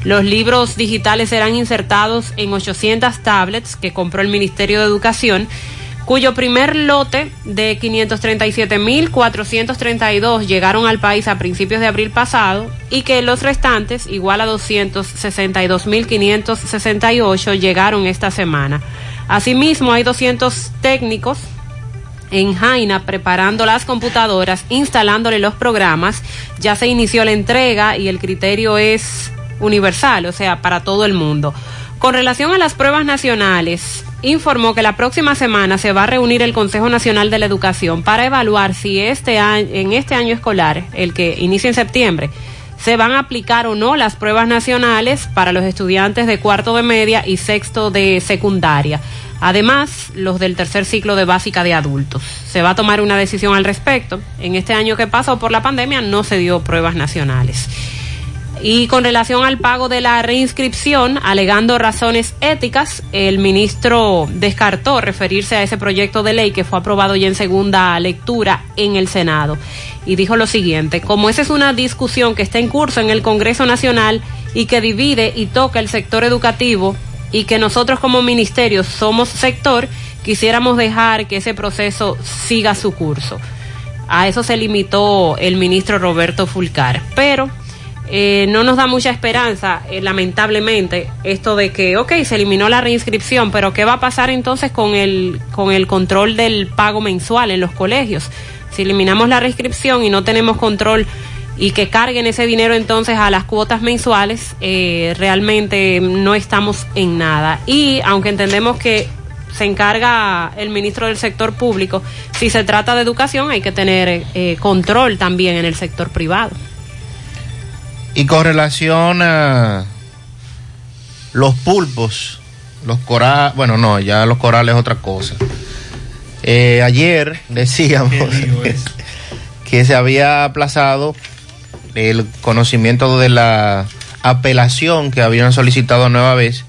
Los libros digitales serán insertados en 800 tablets que compró el Ministerio de Educación cuyo primer lote de 537.432 llegaron al país a principios de abril pasado y que los restantes, igual a 262.568, llegaron esta semana. Asimismo, hay 200 técnicos en Jaina preparando las computadoras, instalándole los programas. Ya se inició la entrega y el criterio es universal, o sea, para todo el mundo. Con relación a las pruebas nacionales, informó que la próxima semana se va a reunir el Consejo Nacional de la Educación para evaluar si este año, en este año escolar, el que inicia en septiembre, se van a aplicar o no las pruebas nacionales para los estudiantes de cuarto de media y sexto de secundaria. Además, los del tercer ciclo de básica de adultos. Se va a tomar una decisión al respecto. En este año que pasó por la pandemia no se dio pruebas nacionales. Y con relación al pago de la reinscripción, alegando razones éticas, el ministro descartó referirse a ese proyecto de ley que fue aprobado ya en segunda lectura en el Senado. Y dijo lo siguiente, como esa es una discusión que está en curso en el Congreso Nacional y que divide y toca el sector educativo y que nosotros como ministerio somos sector, quisiéramos dejar que ese proceso siga su curso. A eso se limitó el ministro Roberto Fulcar. Pero eh, no nos da mucha esperanza, eh, lamentablemente, esto de que, ok, se eliminó la reinscripción, pero ¿qué va a pasar entonces con el, con el control del pago mensual en los colegios? Si eliminamos la reinscripción y no tenemos control y que carguen ese dinero entonces a las cuotas mensuales, eh, realmente no estamos en nada. Y aunque entendemos que se encarga el ministro del sector público, si se trata de educación hay que tener control también en el sector privado. Y con relación a los pulpos, los corales, bueno, no, ya los corales es otra cosa. Eh, ayer decíamos que se había aplazado el conocimiento de la apelación que habían solicitado nueva vez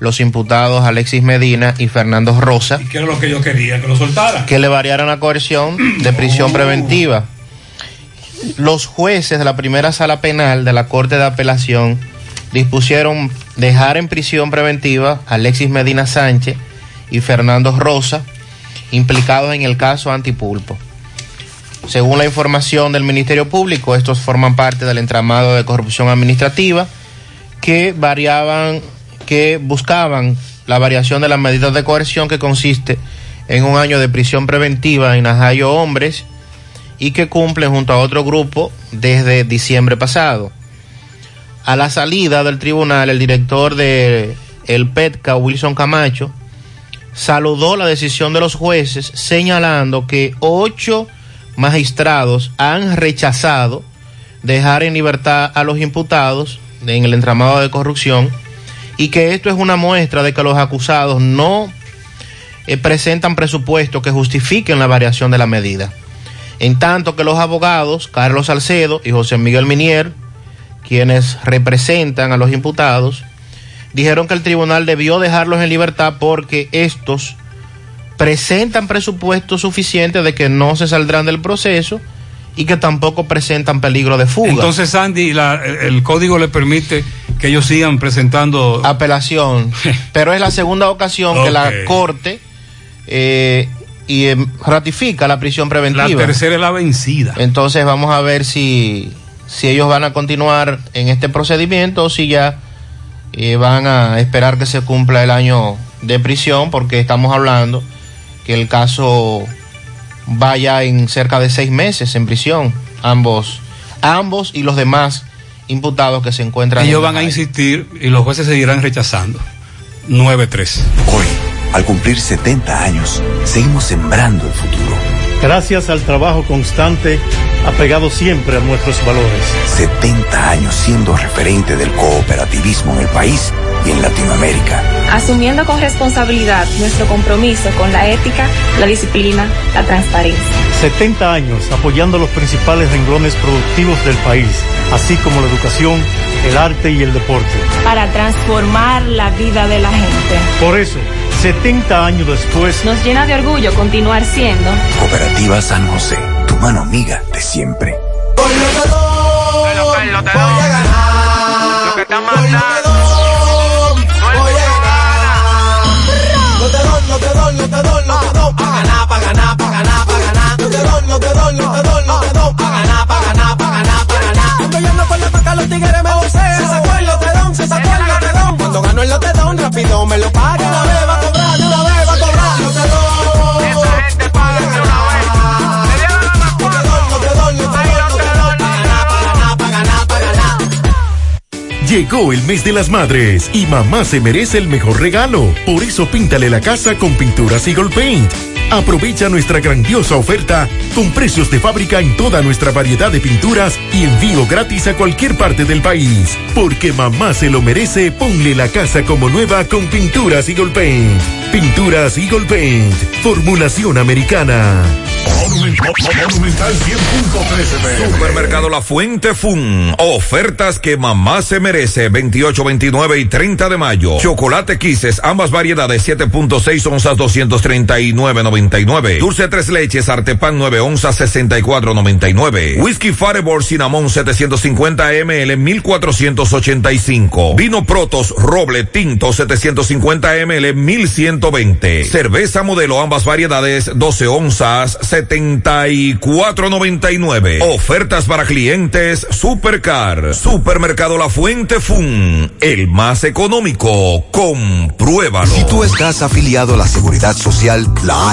los imputados Alexis Medina y Fernando Rosa. ¿Y qué era lo que yo quería? Que lo soltara. Que le variaran la coerción de prisión preventiva los jueces de la primera sala penal de la Corte de Apelación dispusieron dejar en prisión preventiva a Alexis Medina Sánchez y Fernando Rosa, implicados en el caso Antipulpo. Según la información del Ministerio Público, estos forman parte del entramado de corrupción administrativa que variaban, que buscaban la variación de las medidas de coerción que consiste en un año de prisión preventiva en Najayo Hombres y que cumplen junto a otro grupo desde diciembre pasado. A la salida del tribunal, el director de el PETCA, Wilson Camacho, saludó la decisión de los jueces señalando que ocho magistrados han rechazado dejar en libertad a los imputados en el entramado de corrupción y que esto es una muestra de que los acusados no eh, presentan presupuestos que justifiquen la variación de la medida. En tanto que los abogados, Carlos Salcedo y José Miguel Minier, quienes representan a los imputados, dijeron que el tribunal debió dejarlos en libertad porque estos presentan presupuestos suficientes de que no se saldrán del proceso y que tampoco presentan peligro de fuga. Entonces, Sandy, la- el código le permite que ellos sigan presentando apelación, pero es la segunda ocasión que la. Corte eh, y, em, ratifica la prisión preventiva. La tercera es la vencida. Entonces vamos a ver si, si ellos van a continuar en este procedimiento o si ya eh, van a esperar que se cumpla el año de prisión, porque estamos hablando que el caso vaya en cerca de seis meses en prisión, ambos, ambos y los demás imputados que se encuentran. Ellos en van a insistir y los jueces seguirán rechazando. 9-3. Hoy, al cumplir 70 años, seguimos sembrando el futuro. Gracias al trabajo constante, apegado siempre a nuestros valores. 70 años siendo referente del cooperativismo en el país y en Latinoamérica. asumiendo con responsabilidad nuestro compromiso con la ética, la disciplina, la transparencia. 70 años apoyando los principales renglones productivos del país, así como la educación, el arte y el deporte. Para transformar la vida de la gente. Por eso, 70 años después, Nos llena de orgullo continuar siendo Cooperativa San José, tu mano amiga de siempre. Que está. Voy a ganar. Lo te doy, lo te doy, lo te doy, lo te doy. Pa' ganar, pa' ganar, pa' ganar, pa' ganar. Lo te doy, lo te doy, lo te doy, lo te doy. Pa' ganar, pa' ganar, pa' ganar, pa' ganar. Cuando yo no con la paca, los tigres me vocean. Se sacó el lotedón, se sacó el lotedón. Cuando gano el lotedón, rápido me lo paga. De una vez Llegó el mes de las madres y mamá se merece el mejor regalo. Por eso píntale la casa con pinturas Eagle Paint. Aprovecha nuestra grandiosa oferta con precios de fábrica en toda nuestra variedad de pinturas y envío gratis a cualquier parte del país. Porque mamá se lo merece, ponle la casa como nueva con pinturas Eagle Paint. Pinturas Eagle Paint, formulación americana. Monumental 100.13 Supermercado La Fuente Fun. Ofertas que mamá se merece. 28, 29 y 30 de mayo. Chocolate Quises, ambas variedades, 7.6 onzas, 239.99. Dulce tres leches, Artepan 9 onzas, 64.99. Whisky Fireball Cinnamon 750 ml, 1485. Vino Protos Roble Tinto 750 ml, 1120. Cerveza modelo, ambas variedades, 12 onzas, 74.99. Ofertas para clientes Supercar. Supermercado La Fuente Fun. El más económico. Compruébalo. Si tú estás afiliado a la Seguridad Social, la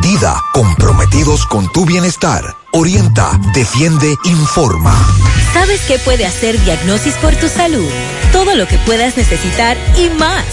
Dida, comprometidos con tu bienestar. Orienta, defiende, informa. ¿Sabes qué puede hacer Diagnosis por tu salud? Todo lo que puedas necesitar y más.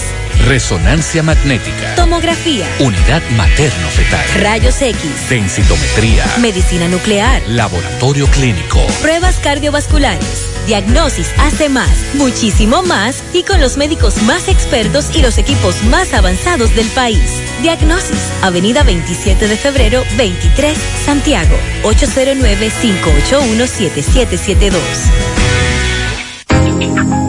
Resonancia magnética. Tomografía, Unidad materno-fetal. rayos X, Densitometría. medicina nuclear, Laboratorio clínico. pruebas cardiovasculares, Diagnosis hace más, muchísimo más y con los médicos más expertos y los equipos más avanzados del país. Diagnosis, Avenida 27 de febrero 23, Santiago, 809-581-7772.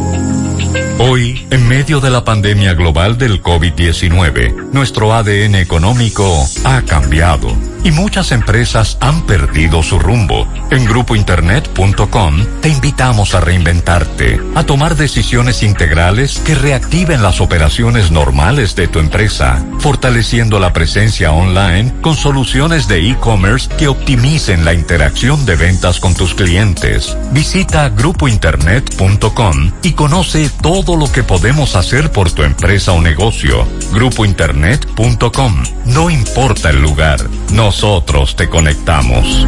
Hoy, en medio de la pandemia global del COVID-19, nuestro ADN económico ha cambiado y muchas empresas han perdido su rumbo. En grupointernet.com te invitamos a reinventarte, a tomar decisiones integrales que reactiven las operaciones normales de tu empresa, fortaleciendo la presencia online con soluciones de e-commerce que optimicen la interacción de ventas con tus clientes. Visita grupointernet.com y conoce todo lo que podemos hacer por tu empresa o negocio. Grupointernet.com. No importa el lugar, nosotros te conectamos.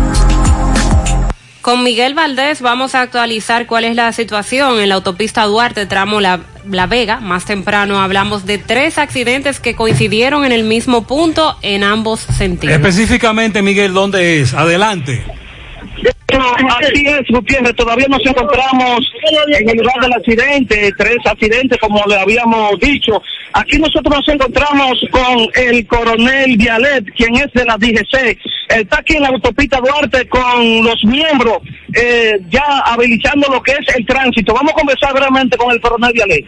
Con Miguel Valdés vamos a actualizar cuál es la situación en la autopista Duarte, tramo La, la, Vega. Más temprano hablamos de tres accidentes que coincidieron en el mismo punto en ambos sentidos. Específicamente, Miguel, ¿dónde es? Adelante. Así es, Gutiérrez, todavía nos encontramos en el lugar del accidente, tres accidentes como le habíamos dicho. Aquí nosotros nos encontramos con el coronel Vialet, quien es de la DGC. Está aquí en la autopista Duarte con los miembros eh, ya habilitando lo que es el tránsito. Vamos a conversar brevemente con el coronel Vialet.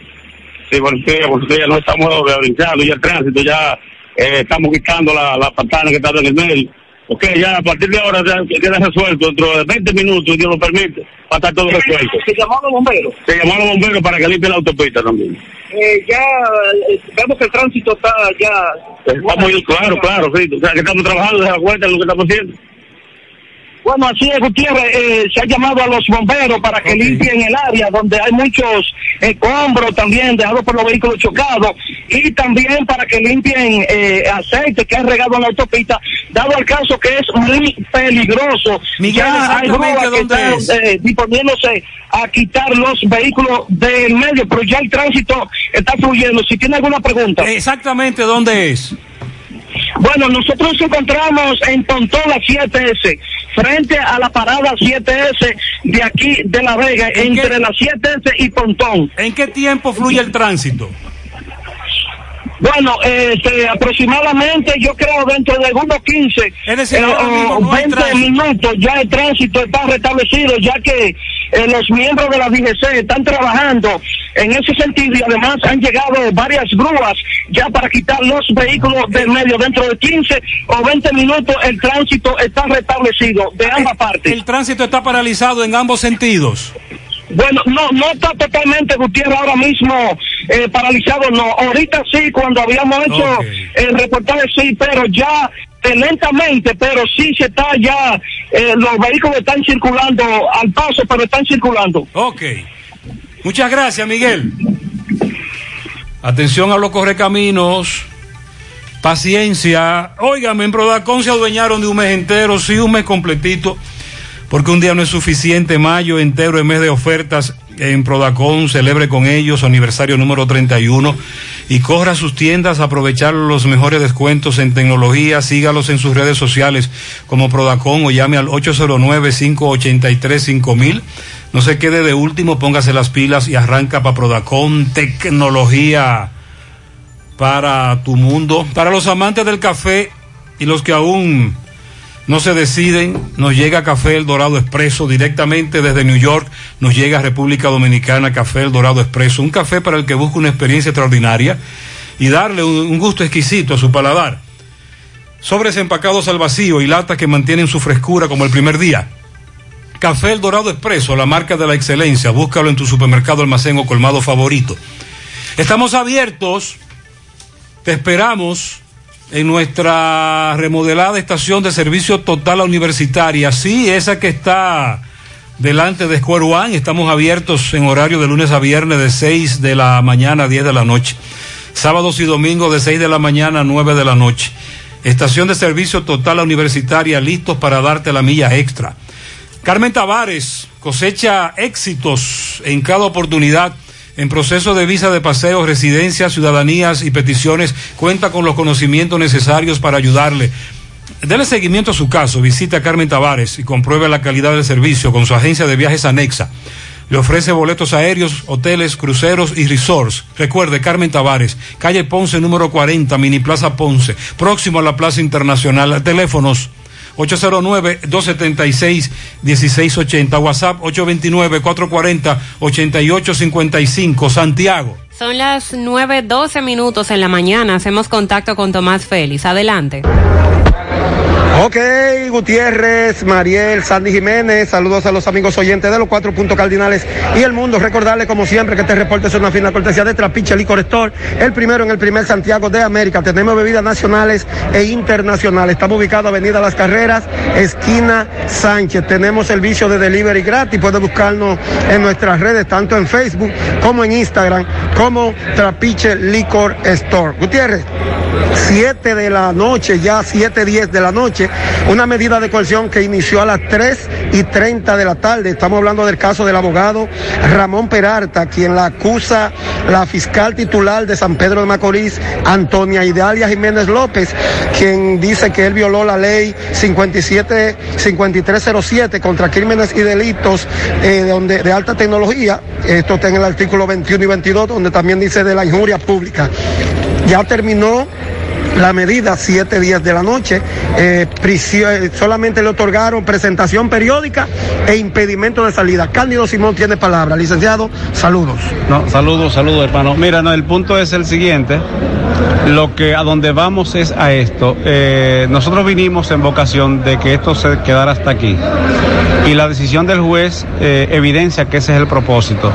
Sí, bueno, porque ya no estamos habilitando ya el tránsito, ya eh, estamos quitando la, la que está en el medio. Ok, ya a partir de ahora ya queda resuelto, dentro de 20 minutos, Dios lo permite, va a estar todo resuelto. ¿Se llamó a los bomberos? Se llamó a los bomberos para que limpien la autopista también. Eh, ya eh, vemos que el tránsito está ya... Estamos claro, claro, sí, o sea que estamos trabajando, se da cuenta de lo que estamos haciendo. Bueno, así es, Gutiérrez, eh, se ha llamado a los bomberos para que limpien el área donde hay muchos escombros también dejados por los vehículos chocados y también para que limpien eh, aceite que ha regado en la autopista, dado el caso que es muy peligroso. Miguel, ya hay que ¿dónde están eh, disponiéndose a quitar los vehículos del medio, pero ya el tránsito está fluyendo. Si tiene alguna pregunta. Exactamente, ¿dónde es? Bueno, nosotros nos encontramos en Pontón la 7S, frente a la parada 7S de aquí de La Vega, entre la 7S y Pontón. ¿En qué tiempo fluye el tránsito? Bueno, este, aproximadamente yo creo dentro de algunos 15 Es decir, eh, ahora mismo o no hay 20 tránsito. minutos ya el tránsito está restablecido, ya que eh, los miembros de la DGC están trabajando en ese sentido y además han llegado varias grúas ya para quitar los vehículos del medio. Dentro de 15 o 20 minutos el tránsito está restablecido de ambas partes. El tránsito está paralizado en ambos sentidos. Bueno, no, no está totalmente Gutiérrez ahora mismo eh, paralizado, no. Ahorita sí, cuando habíamos hecho el reportaje sí, pero ya eh, lentamente, pero sí se está ya, eh, los vehículos están circulando al paso, pero están circulando. Ok. Muchas gracias, Miguel. Atención a los correcaminos. Paciencia. Óigame, en Prodacon se adueñaron de un mes entero, sí, un mes completito, porque un día no es suficiente. Mayo entero, en mes de ofertas en Prodacon, celebre con ellos su aniversario número 31 y corra a sus tiendas aprovechar los mejores descuentos en tecnología. Sígalos en sus redes sociales como Prodacon o llame al 809-583-5000. No se quede de último, póngase las pilas y arranca para Prodacon, tecnología para tu mundo. Para los amantes del café y los que aún no se deciden, nos llega Café El Dorado Expreso directamente desde New York, nos llega República Dominicana Café El Dorado Expreso, un café para el que busca una experiencia extraordinaria y darle un, un gusto exquisito a su paladar. Sobres empacados al vacío y latas que mantienen su frescura como el primer día. Café El Dorado Expreso, la marca de la excelencia, búscalo en tu supermercado, almacén o colmado favorito. Estamos abiertos, te esperamos en nuestra remodelada estación de servicio total universitaria. Sí, esa que está delante de Square One. Estamos abiertos en horario de lunes a viernes de 6 de la mañana a 10 de la noche. Sábados y domingos de 6 de la mañana a 9 de la noche. Estación de servicio total universitaria listos para darte la milla extra. Carmen Tavares cosecha éxitos en cada oportunidad en proceso de visa de paseo, residencias, ciudadanías y peticiones, cuenta con los conocimientos necesarios para ayudarle. Dele seguimiento a su caso, visita a Carmen Tavares y compruebe la calidad del servicio con su agencia de viajes anexa. Le ofrece boletos aéreos, hoteles, cruceros y resorts. Recuerde, Carmen Tavares, calle Ponce número 40, Mini Plaza Ponce, próximo a la Plaza Internacional. Teléfonos 809-276-1680, WhatsApp 829-440-8855, Santiago. Son las 9.12 minutos en la mañana. Hacemos contacto con Tomás Félix. Adelante. Ok, Gutiérrez, Mariel, Sandy Jiménez, saludos a los amigos oyentes de los cuatro puntos cardinales y el mundo. Recordarle, como siempre, que este reporte es una fina cortesía de Trapiche Licor Store, el primero en el primer Santiago de América. Tenemos bebidas nacionales e internacionales. Estamos ubicados Avenida Las Carreras, esquina Sánchez. Tenemos servicio de delivery gratis. Puede buscarnos en nuestras redes, tanto en Facebook como en Instagram, Trapiche Licor Store. Gutiérrez. 7 de la noche, ya 7, 10 de la noche, una medida de coerción que inició a las 3 y 30 de la tarde. Estamos hablando del caso del abogado Ramón Peralta, quien la acusa la fiscal titular de San Pedro de Macorís, Antonia Idalia Jiménez López, quien dice que él violó la ley 57, 5307 contra crímenes y delitos eh, de, de alta tecnología. Esto está en el artículo 21 y 22, donde también dice de la injuria pública. Ya terminó la medida, siete días de la noche. Eh, prisión, solamente le otorgaron presentación periódica e impedimento de salida. Cándido Simón tiene palabra. Licenciado, saludos. No, saludos, saludos, hermano. Mira, no, el punto es el siguiente. Lo que a donde vamos es a esto. Eh, nosotros vinimos en vocación de que esto se quedara hasta aquí. Y la decisión del juez eh, evidencia que ese es el propósito.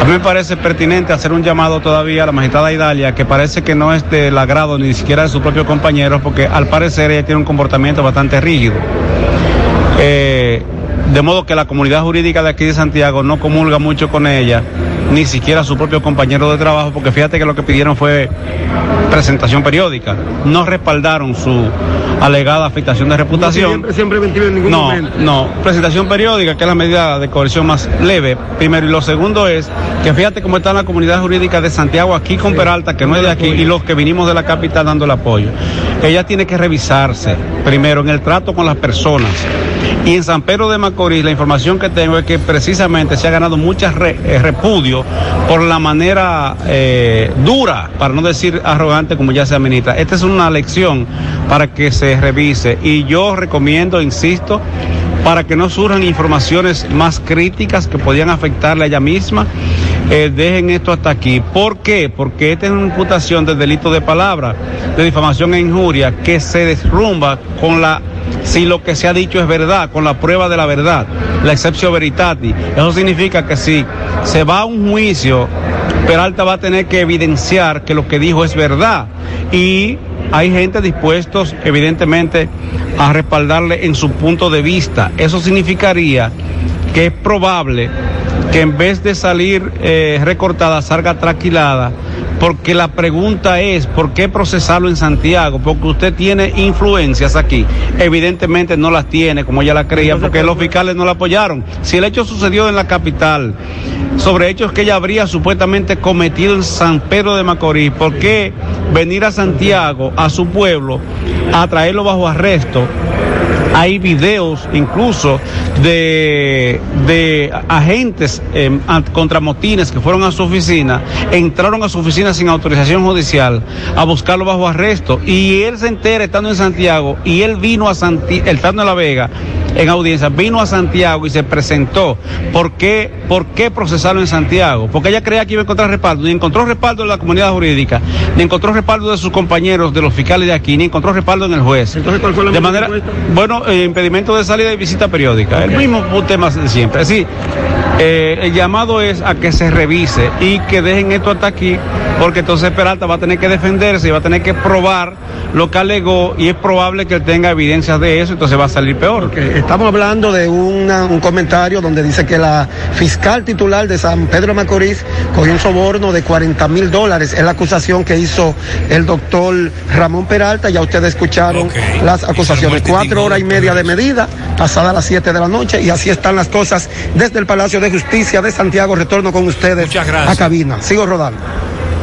A mí me parece pertinente hacer un llamado todavía a la magistrada Idalia, que parece que no es del agrado ni siquiera de sus propios compañeros, porque al parecer ella tiene un comportamiento bastante rígido. Eh, de modo que la comunidad jurídica de aquí de Santiago no comulga mucho con ella, ni siquiera su propio compañero de trabajo, porque fíjate que lo que pidieron fue presentación periódica. No respaldaron su alegada afectación de reputación. Siempre, siempre mentido en ningún no, momento. no, presentación periódica, que es la medida de coerción más leve, primero. Y lo segundo es que fíjate cómo está la comunidad jurídica de Santiago aquí con Peralta, que no es de aquí, y los que vinimos de la capital dando el apoyo. Ella tiene que revisarse, primero, en el trato con las personas. Y en San Pedro de Macorís, la información que tengo es que precisamente se ha ganado mucho repudio por la manera eh, dura, para no decir arrogante como ya se administra. Esta es una lección para que se revise. Y yo recomiendo, insisto, para que no surjan informaciones más críticas que podían afectarle a ella misma, eh, dejen esto hasta aquí. ¿Por qué? Porque esta es una imputación de delito de palabra, de difamación e injuria, que se derrumba con la si lo que se ha dicho es verdad, con la prueba de la verdad, la excepción veritati. Eso significa que si se va a un juicio, Peralta va a tener que evidenciar que lo que dijo es verdad. Y hay gente dispuestos, evidentemente, a respaldarle en su punto de vista. Eso significaría que es probable que en vez de salir eh, recortada, salga tranquilada, porque la pregunta es, ¿por qué procesarlo en Santiago? Porque usted tiene influencias aquí. Evidentemente no las tiene, como ella la creía, porque los fiscales no la apoyaron. Si el hecho sucedió en la capital, sobre hechos que ella habría supuestamente cometido en San Pedro de Macorís, ¿por qué venir a Santiago, a su pueblo, a traerlo bajo arresto? Hay videos incluso de, de agentes eh, contra motines que fueron a su oficina, entraron a su oficina sin autorización judicial a buscarlo bajo arresto y él se entera estando en Santiago y él vino a Santiago, estando en La Vega, en audiencia, vino a Santiago y se presentó. ¿Por qué, ¿Por qué procesarlo en Santiago? Porque ella creía que iba a encontrar respaldo. Ni encontró respaldo en la comunidad jurídica, ni encontró respaldo de sus compañeros, de los fiscales de aquí, ni encontró respaldo en el juez. Entonces, ¿cuál fue la de manera, bueno, eh, impedimento de salida y visita periódica. El mismo tema de siempre. Sí, eh, el llamado es a que se revise y que dejen esto hasta aquí, porque entonces Peralta va a tener que defenderse y va a tener que probar lo que alegó y es probable que él tenga evidencias de eso, entonces va a salir peor. Estamos hablando de una- un comentario donde dice que la fiscal titular de San Pedro Macorís cogió un soborno de 40 mil dólares. Es la acusación que hizo el doctor Ramón Peralta. Ya ustedes escucharon las acusaciones. Cuatro horas y media de medida, pasada las 7 de la noche. Y así están las cosas desde el Palacio de Justicia de Santiago. Retorno con ustedes a cabina. Sigo rodando.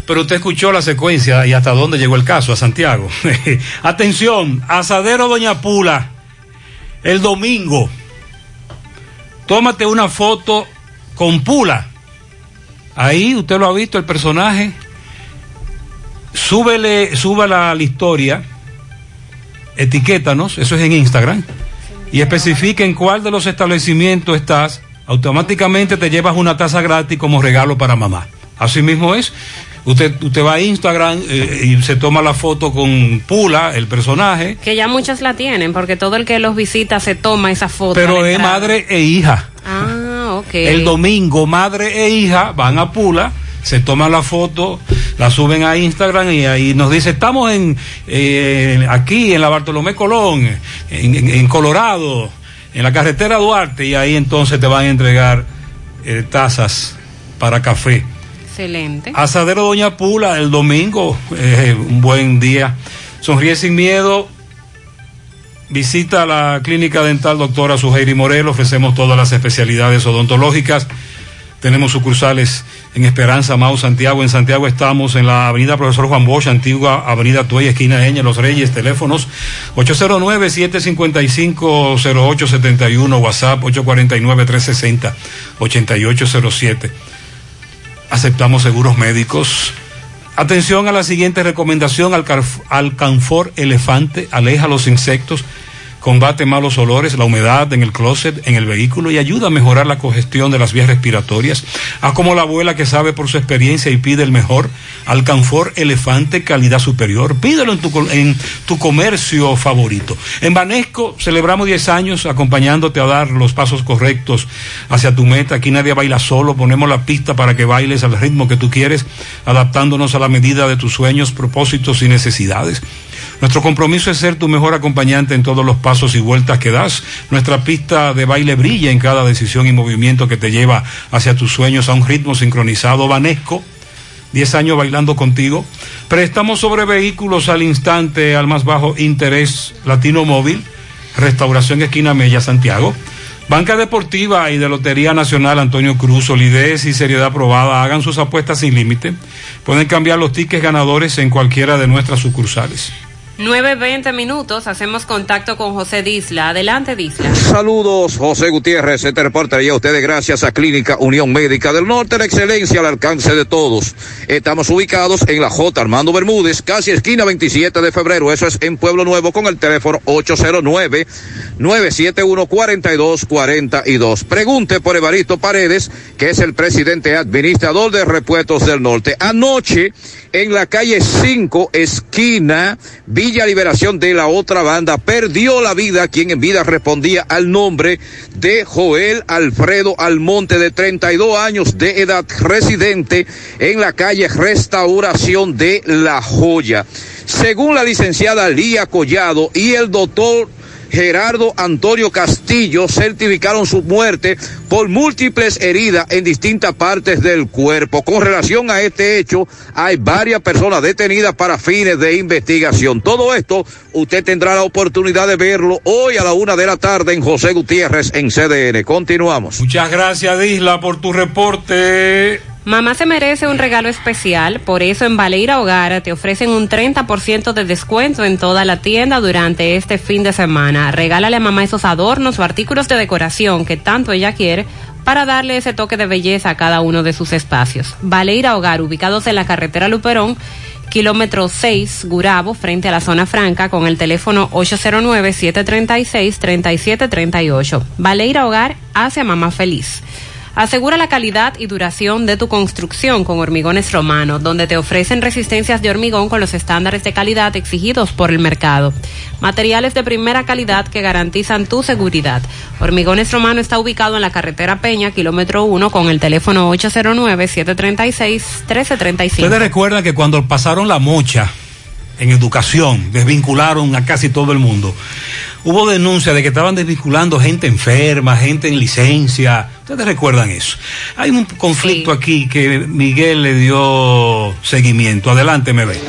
Pero usted escuchó la secuencia y hasta dónde llegó el caso, a Santiago. Atención, Asadero Doña Pula, el domingo. Tómate una foto con Pula. Ahí usted lo ha visto, el personaje. Súbele, súbala a la historia, etiquétanos, eso es en Instagram, y especifique en cuál de los establecimientos estás, automáticamente te llevas una taza gratis como regalo para mamá. Así mismo es. Usted, usted va a Instagram eh, y se toma la foto con Pula, el personaje, Que ya muchas la tienen, porque todo el que los visita se toma esa foto. pero es madre e hija. Ah, ok. El domingo, madre e hija van a Pula, se toman la foto, la suben a Instagram y ahí nos dice, estamos en eh, aquí en la Bartolomé Colón, en, en- en Colorado, en la carretera Duarte, y ahí entonces te van a entregar eh, tazas para café. Excelente. Asadero Doña Pula el domingo, eh, un buen día. Sonríe sin miedo. Visita la clínica dental doctora Suheiri Morel. Ofrecemos todas las especialidades odontológicas. Tenemos sucursales en Esperanza, Mau, Santiago. En Santiago estamos en la avenida Profesor Juan Bosch, antigua avenida Tuey, esquina Eña, Los Reyes. Teléfonos 809-755-0871, WhatsApp 849-360-8807 aceptamos seguros médicos. Atención a la siguiente recomendación, Alcarf- Alcanfor Elefante, aleja los insectos, combate malos olores, la humedad en el closet, en el vehículo y ayuda a mejorar la congestión de las vías respiratorias. Haz como la abuela que sabe por su experiencia y pide el mejor, Alcanfor Elefante, calidad superior. Pídelo en tu, en tu comercio favorito. En Banesco celebramos 10 años acompañándote a dar los pasos correctos hacia tu meta. Aquí nadie baila solo, ponemos la pista para que bailes al ritmo que tú quieres, adaptándonos a la medida de tus sueños, propósitos y necesidades. Nuestro compromiso es ser tu mejor acompañante en todos los pasos y vueltas que das. Nuestra pista de baile brilla en cada decisión y movimiento que te lleva hacia tus sueños a un ritmo sincronizado. Vanesco, 10 años bailando contigo. Préstamos sobre vehículos al instante, al más bajo interés, Latino Móvil, Restauración Esquina Mella, Santiago. Banca Deportiva y de Lotería Nacional Antonio Cruz, solidez y seriedad probada. Hagan sus apuestas sin límite. Pueden cambiar los tickets ganadores en cualquiera de nuestras sucursales. 9.20 minutos, hacemos contacto con José Disla. Adelante, Disla. Saludos, José Gutiérrez. Este reporte a ustedes gracias a Clínica Unión Médica del Norte, la excelencia al alcance de todos. Estamos ubicados en la J. Armando Bermúdez, casi esquina 27 de febrero. Eso es en Pueblo Nuevo con el teléfono 809-971-4242. Pregunte por Evaristo Paredes, que es el presidente administrador de Repuestos del Norte. Anoche, en la calle 5, esquina Villa Liberación de la otra banda, perdió la vida quien en vida respondía al nombre de Joel Alfredo Almonte, de 32 años de edad, residente en la calle Restauración de La Joya. Según la licenciada Lía Collado y el doctor Gerardo Antonio Castillo certificaron su muerte por múltiples heridas en distintas partes del cuerpo. Con relación a este hecho, hay varias personas detenidas para fines de investigación. Todo esto usted tendrá la oportunidad de verlo hoy a la una de la tarde en José Gutiérrez en CDN. Continuamos. Muchas gracias, Disla, por tu reporte. Mamá se merece un regalo especial, por eso en Valeira Hogar te ofrecen un 30% de descuento en toda la tienda durante este fin de semana. Regálale a mamá esos adornos o artículos de decoración que tanto ella quiere para darle ese toque de belleza a cada uno de sus espacios. Valeira Hogar, ubicados en la carretera Luperón, kilómetro 6, Gurabo, frente a la zona franca, con el teléfono 809-736-3738. Valeira Hogar hace a mamá feliz. Asegura la calidad y duración de tu construcción con Hormigones Romano, donde te ofrecen resistencias de hormigón con los estándares de calidad exigidos por el mercado. Materiales de primera calidad que garantizan tu seguridad. Hormigones Romano está ubicado en la carretera Peña, kilómetro 1, con el teléfono 809-736-1335. Ustedes recuerdan que cuando pasaron la mocha en educación, desvincularon a casi todo el mundo. Hubo denuncia de que estaban desvinculando gente enferma, gente en licencia. Ustedes recuerdan eso. Hay un conflicto aquí que Miguel le dio seguimiento. Adelante, me ve.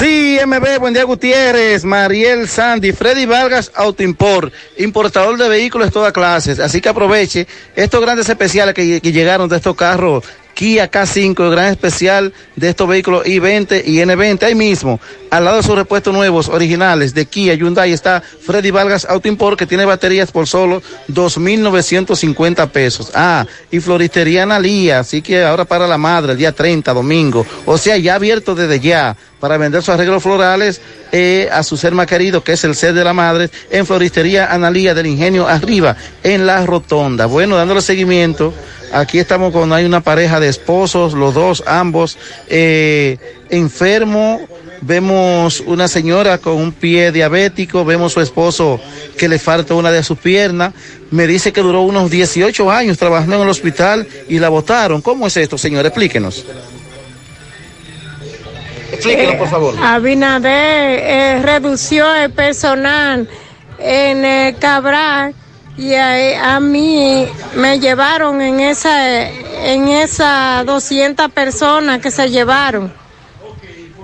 Sí, MB, buen día Gutiérrez, Mariel Sandy, Freddy Vargas Autoimport, importador de vehículos de todas clases. Así que aproveche estos grandes especiales que, que llegaron de estos carros Kia K5, el gran especial de estos vehículos I-20 y N20. Ahí mismo, al lado de sus repuestos nuevos, originales de Kia, Hyundai, está Freddy Vargas Auto Import, que tiene baterías por solo 2.950 pesos. Ah, y Floristería Analía, así que ahora para la madre, el día 30, domingo. O sea, ya abierto desde ya para vender sus arreglos florales eh, a su ser más querido, que es el ser de la madre, en Floristería Analía del Ingenio Arriba, en La Rotonda. Bueno, dándole seguimiento Aquí estamos cuando hay una pareja de esposos, los dos, ambos, eh, enfermos. Vemos una señora con un pie diabético, vemos su esposo que le falta una de sus piernas. Me dice que duró unos 18 años trabajando en el hospital y la votaron. ¿Cómo es esto, señor? Explíquenos. Explíquenos, por favor. Abinader eh, redució el personal en el Cabral y a, a, mí me llevaron en esa en esas 200 personas que se llevaron.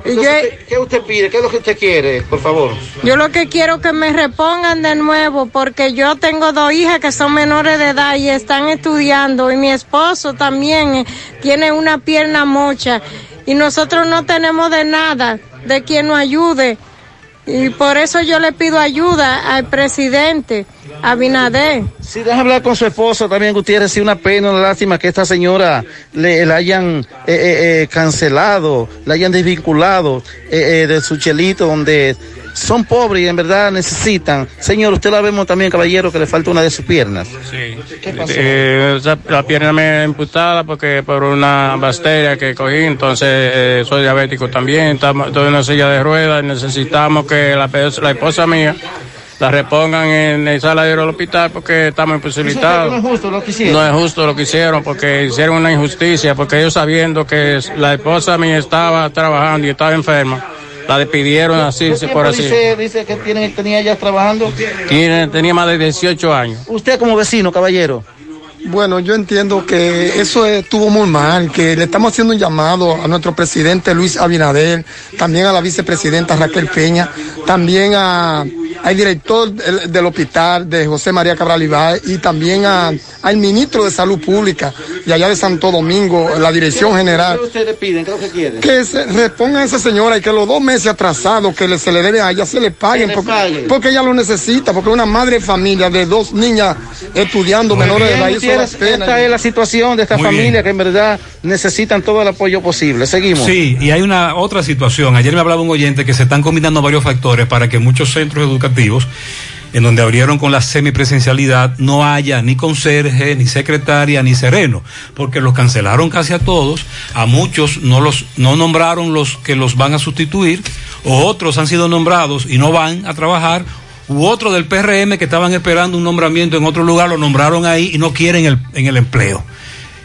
Yo, ¿Qué usted pide? ¿Qué es lo que usted quiere, por favor? Yo lo que quiero es que me repongan de nuevo porque yo tengo dos hijas que son menores de edad y están estudiando y mi esposo también eh, tiene una pierna mocha y nosotros no tenemos de nada de quien nos ayude y por eso yo le pido ayuda al presidente Abinader. Sí, deja hablar con su esposo también, Gutiérrez. Sí, una pena, una lástima que esta señora le, le hayan eh, eh, eh cancelado, la hayan desvinculado eh, de su chelito, donde son pobres y en verdad necesitan. Señor, usted la vemos también, caballero, que le falta una de sus piernas. Sí. ¿Qué pasó? Eh, la pierna me amputada porque por una bacteria que cogí, entonces eh, soy diabético también, estamos, estoy en una silla de ruedas, necesitamos que la, la esposa mía la repongan en el saladero del hospital porque estamos imposibilitados. No es justo lo que hicieron. No es justo lo que hicieron porque hicieron una injusticia, porque ellos sabiendo que la esposa mía estaba trabajando y estaba enferma la despidieron así, por así. Dice, dice que tiene, tenía ya trabajando. Tiene, tenía más de 18 años. Usted como vecino, caballero. Bueno, yo entiendo que eso estuvo muy mal, que le estamos haciendo un llamado a nuestro presidente Luis Abinader, también a la vicepresidenta Raquel Peña, también a al director del, hospital de José María Cabral Ibáez y también al ministro de Salud Pública y allá de Santo Domingo, la dirección general. ¿Qué ustedes piden? ¿Qué es lo que quieren? Que se responda a esa señora y que los dos meses atrasados que se le debe a ella se le paguen porque, porque, ella lo necesita, porque una madre de familia de dos niñas estudiando menores de edad. Esta es la situación de esta familia que en verdad necesitan todo el apoyo posible. Seguimos. Sí, y hay una otra situación. Ayer me hablaba un oyente que se están combinando varios factores para que muchos centros educativos en donde abrieron con la semipresencialidad, no haya ni conserje, ni secretaria, ni sereno, porque los cancelaron casi a todos, a muchos no los no nombraron los que los van a sustituir, o otros han sido nombrados y no van a trabajar, u otros del PRM que estaban esperando un nombramiento en otro lugar, lo nombraron ahí y no quieren el, en el empleo.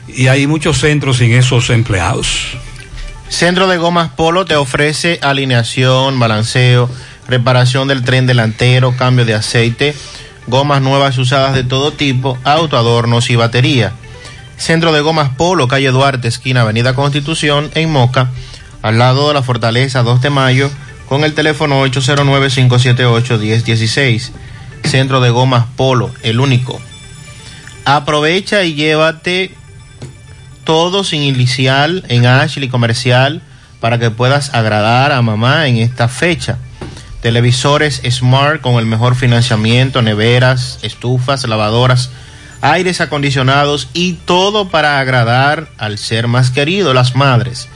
Y hay muchos centros sin esos empleados. Centro de Gomas Polo te ofrece alineación, balanceo, reparación del tren delantero, cambio de aceite, gomas nuevas y usadas de todo tipo, auto, adornos y batería. Centro de Gomas Polo, calle Duarte, esquina Avenida Constitución, en Moca, al lado de la Fortaleza 2 de Mayo, con el teléfono 809-578-1016. Centro de Gomas Polo, el único. Aprovecha y llévate todo sin inicial en Ashley Comercial para que puedas agradar a mamá en esta fecha televisores smart con el mejor financiamiento, neveras, estufas, lavadoras, aires acondicionados y todo para agradar al ser más querido, las madres.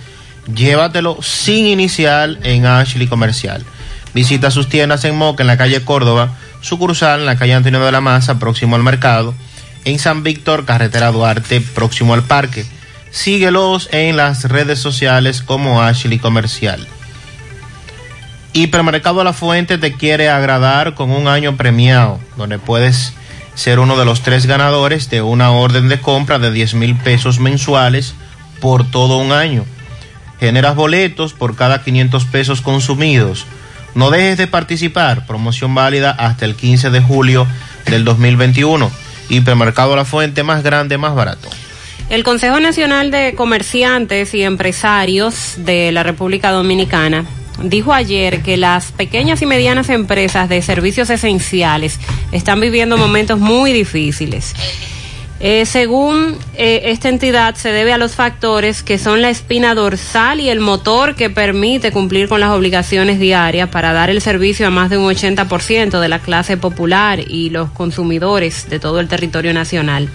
Llévatelo sin inicial en Ashley Comercial. Visita sus tiendas en Moca, en la calle Córdoba, sucursal en la calle Antonio de la Maza, próximo al mercado, en San Víctor, carretera Duarte, próximo al parque. Síguelos en las redes sociales como Ashley Comercial. Hipermercado La Fuente te quiere agradar con un año premiado, donde puedes ser uno de los tres ganadores de una orden de compra de 10 mil pesos mensuales por todo un año. Generas boletos por cada 500 pesos consumidos. No dejes de participar, promoción válida hasta el 15 de julio del 2021. Hipermercado La Fuente, más grande, más barato. El Consejo Nacional de Comerciantes y Empresarios de la República Dominicana dijo ayer que las pequeñas y medianas empresas de servicios esenciales están viviendo momentos muy difíciles. Eh, según eh, esta entidad, se debe a los factores que son la espina dorsal y el motor que permite cumplir con las obligaciones diarias para dar el servicio a más de un 80% de la clase popular y los consumidores de todo el territorio nacional.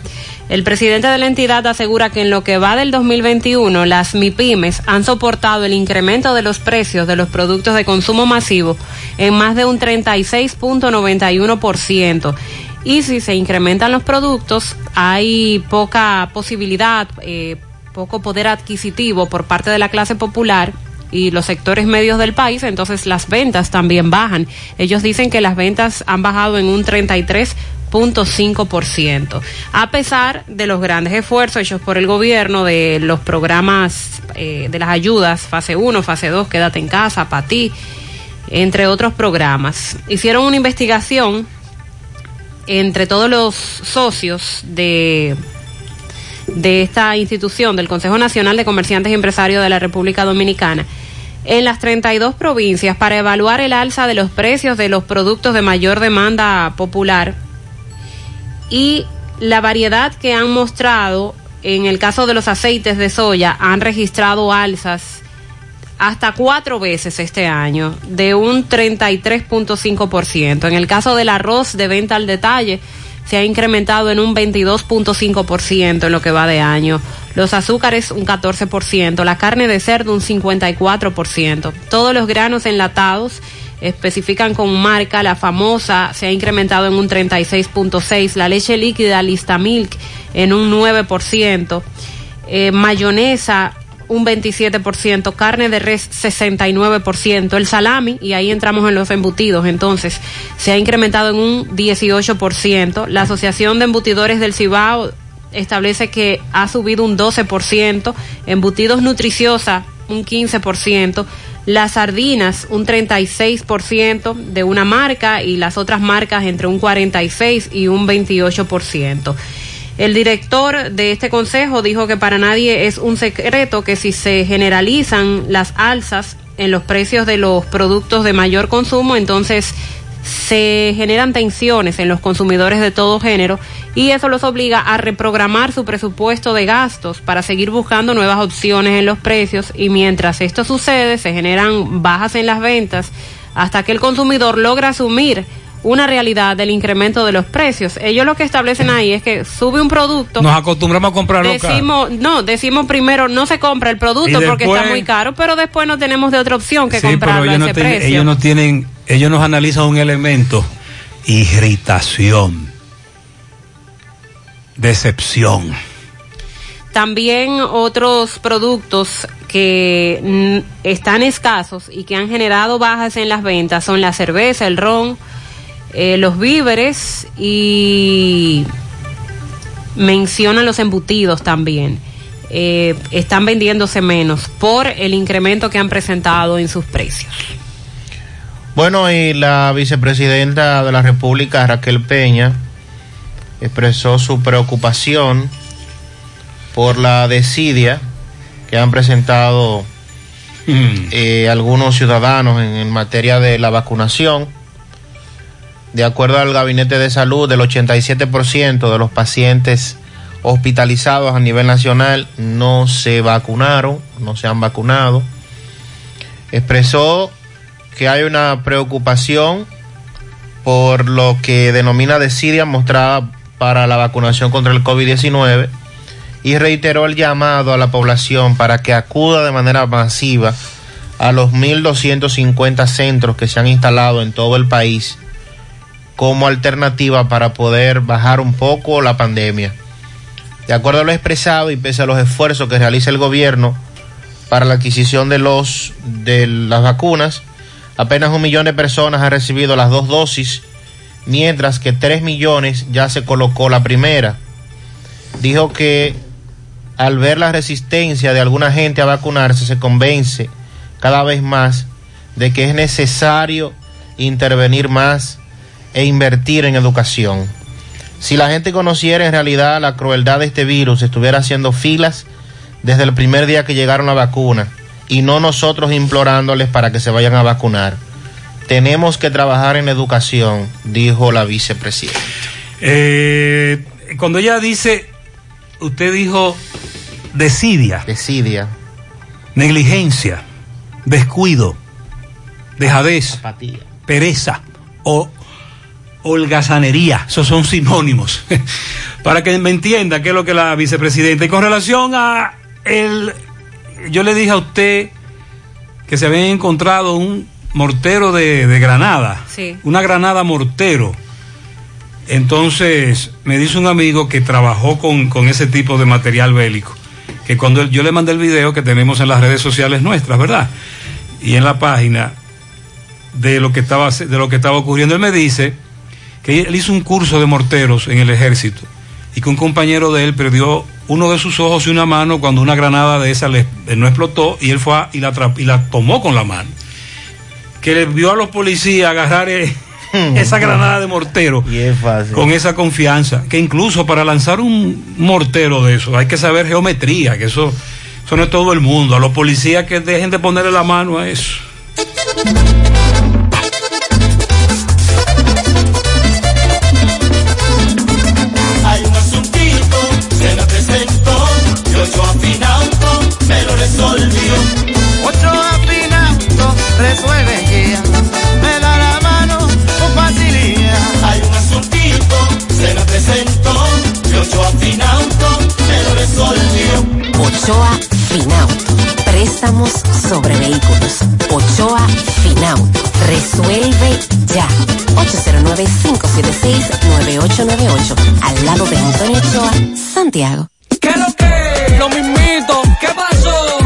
El presidente de la entidad asegura que en lo que va del 2021, las MIPIMES han soportado el incremento de los precios de los productos de consumo masivo en más de un 36.91% y si se incrementan los productos hay poca posibilidad, eh, poco poder adquisitivo por parte de la clase popular y los sectores medios del país, entonces las ventas también bajan. Ellos dicen que las ventas han bajado en un 33.5%, a pesar de los grandes esfuerzos hechos por el gobierno de los programas eh, de las ayudas, fase 1, fase 2, quédate en casa, para ti, entre otros programas. Hicieron una investigación entre todos los socios de, de esta institución, del Consejo Nacional de Comerciantes y Empresarios de la República Dominicana, en las 32 provincias para evaluar el alza de los precios de los productos de mayor demanda popular y la variedad que han mostrado en el caso de los aceites de soya han registrado alzas hasta cuatro veces este año, de un 33.5%. En el caso del arroz de venta al detalle, se ha incrementado en un 22.5% en lo que va de año. Los azúcares un 14%, la carne de cerdo un 54%. Todos los granos enlatados especifican con marca, la famosa se ha incrementado en un 36.6%, la leche líquida Lista Milk en un 9%, eh, mayonesa un 27%, carne de res 69%, el salami, y ahí entramos en los embutidos, entonces se ha incrementado en un 18%, la Asociación de Embutidores del Cibao establece que ha subido un 12%, embutidos nutriciosa un 15%, las sardinas un 36% de una marca y las otras marcas entre un 46 y un 28%. El director de este consejo dijo que para nadie es un secreto que si se generalizan las alzas en los precios de los productos de mayor consumo, entonces se generan tensiones en los consumidores de todo género y eso los obliga a reprogramar su presupuesto de gastos para seguir buscando nuevas opciones en los precios y mientras esto sucede se generan bajas en las ventas hasta que el consumidor logra asumir una realidad del incremento de los precios. Ellos lo que establecen ahí es que sube un producto. Nos acostumbramos a comprarlo decimos, No, decimos primero no se compra el producto porque está muy caro, pero después no tenemos de otra opción que comprarlo a ese precio. Ellos no tienen, ellos nos analizan un elemento, irritación, decepción. También otros productos que están escasos y que han generado bajas en las ventas son la cerveza, el ron, eh, los víveres y mencionan los embutidos también. Eh, están vendiéndose menos por el incremento que han presentado en sus precios. Bueno, y la vicepresidenta de la República, Raquel Peña, expresó su preocupación por la desidia que han presentado mm. eh, algunos ciudadanos en materia de la vacunación de acuerdo al Gabinete de Salud, el 87% de los pacientes hospitalizados a nivel nacional no se vacunaron, no se han vacunado. Expresó que hay una preocupación por lo que denomina desidia mostrada para la vacunación contra el COVID-19 y reiteró el llamado a la población para que acuda de manera masiva a los 1.250 centros que se han instalado en todo el país como alternativa para poder bajar un poco la pandemia. De acuerdo a lo expresado y pese a los esfuerzos que realiza el gobierno para la adquisición de, los, de las vacunas, apenas un millón de personas han recibido las dos dosis, mientras que tres millones ya se colocó la primera. Dijo que al ver la resistencia de alguna gente a vacunarse, se convence cada vez más de que es necesario intervenir más e invertir en educación. Si la gente conociera en realidad la crueldad de este virus, estuviera haciendo filas desde el primer día que llegaron la vacuna y no nosotros implorándoles para que se vayan a vacunar. Tenemos que trabajar en educación, dijo la vicepresidenta. Eh, cuando ella dice usted dijo desidia. Desidia. Negligencia, descuido, dejadez, pereza o holgazanería. Esos son sinónimos. Para que me entienda qué es lo que la vicepresidenta. Y con relación a el. Yo le dije a usted que se había encontrado un mortero de, de granada. Sí. Una granada mortero. Entonces, me dice un amigo que trabajó con, con ese tipo de material bélico. Que cuando él- yo le mandé el video que tenemos en las redes sociales nuestras, ¿verdad? Y en la página de lo que estaba, de lo que estaba ocurriendo. Él me dice que él hizo un curso de morteros en el ejército y que un compañero de él perdió uno de sus ojos y una mano cuando una granada de esa le, eh, no explotó y él fue a- y, la, tra- y la tomó con la mano. Que le vio a los policías agarrar eh, esa granada de mortero Y es fácil. con esa confianza, que incluso para lanzar un mortero de eso hay que saber geometría, que eso, eso no es todo el mundo. A los policías que dejen de ponerle la mano a eso. Resolvió. Ocho afinauto resuelve guía, me da la mano con facilidad. Hay un asuntito, se me presentó, y ocho afinauto me lo resolvió. Ochoa Finauto. Préstamos sobre vehículos. Ochoa Finauto. Resuelve ya. 809-576-9898. Al lado de Antonio Ochoa, Santiago. ¿Qué es lo que? Lo mismito. ¿Qué pasó?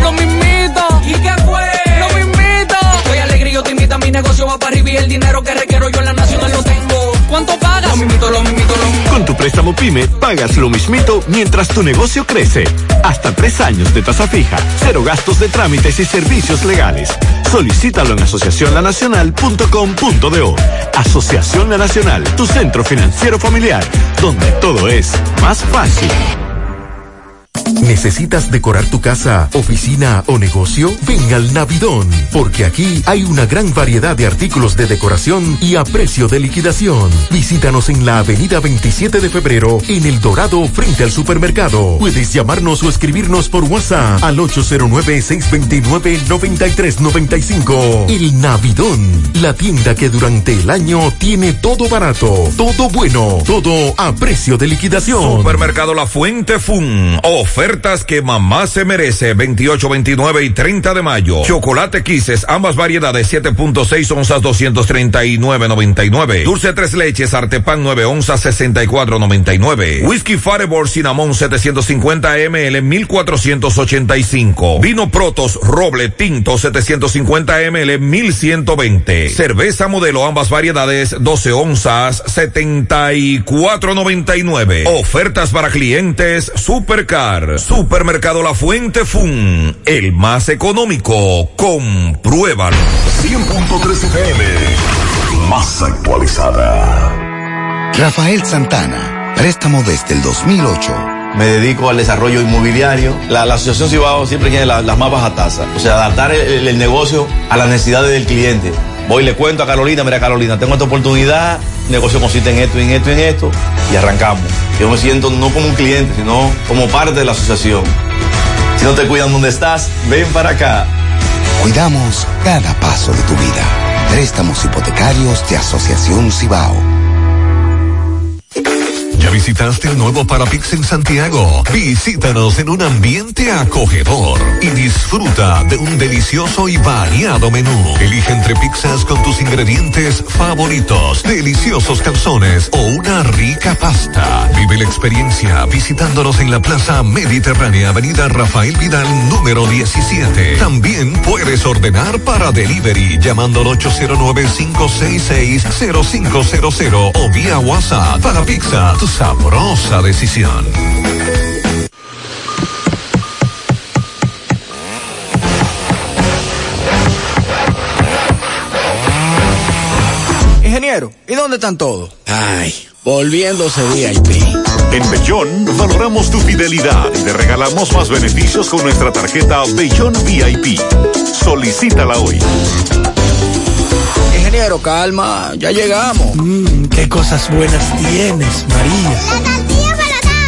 Mi negocio va para arriba y el dinero que requiero yo en la nacional lo tengo. ¿Cuánto pagas? Lo mismito, lo mismito, lo mismito. Con tu préstamo PYME pagas lo mismito mientras tu negocio crece. Hasta tres años de tasa fija, cero gastos de trámites y servicios legales. Solicítalo en asociacionlanacional.com.do. Asociación La Nacional, tu centro financiero familiar, donde todo es más fácil. ¿Necesitas decorar tu casa, oficina o negocio? Ven al Navidón, porque aquí hay una gran variedad de artículos de decoración y a precio de liquidación. Visítanos en la avenida 27 de febrero, en El Dorado, frente al supermercado. Puedes llamarnos o escribirnos por WhatsApp al 809-629-9395. El Navidón, la tienda que durante el año tiene todo barato, todo bueno, todo a precio de liquidación. Supermercado La Fuente Fun. Ofertas que mamá se merece. 28, 29 y 30 de mayo. Chocolate Quises, ambas variedades, 7.6 onzas, 239.99. Dulce tres leches, Artepan 9 onzas, 64.99. Whisky Fireball Cinnamon 750 ml, 1485. Vino Protos Roble Tinto 750 ml, 1120. Cerveza modelo, ambas variedades, 12 onzas, 74.99. Ofertas para clientes Supercar. Supermercado La Fuente Fun. El más económico. Compruébalo. 100.3 FM, más actualizada. Rafael Santana, préstamo desde el 2008. Me dedico al desarrollo inmobiliario. La, la Asociación Cibao siempre tiene la- las más bajas tasas. O sea, adaptar el negocio a las necesidades del cliente. Voy y le cuento a Carolina, mira Carolina, tengo esta oportunidad, negocio consiste en esto, en esto, en esto, y arrancamos. Yo me siento no como un cliente, sino como parte de la asociación. Si no te cuidan donde estás, ven para acá. Cuidamos cada paso de tu vida. Préstamos hipotecarios de Asociación Cibao. ¿Ya visitaste el nuevo Parapix en Santiago? Visítanos en un ambiente acogedor y disfruta de un delicioso y variado menú. Elige entre pizzas con tus ingredientes favoritos, deliciosos calzones o una rica pasta. Vive la experiencia visitándonos en la Plaza Mediterránea, Avenida Rafael Vidal, número 17. También puedes ordenar para delivery llamando al 809-566-0500 o vía WhatsApp para pizza, tu sabrosa decisión. Ingeniero, ¿y dónde están todos? Ay, volviéndose VIP. En Bellón valoramos tu fidelidad y te regalamos más beneficios con nuestra tarjeta Bellón VIP. Solicítala hoy. Ingeniero, calma, ya llegamos. Mmm, qué cosas buenas tienes, María. La tortilla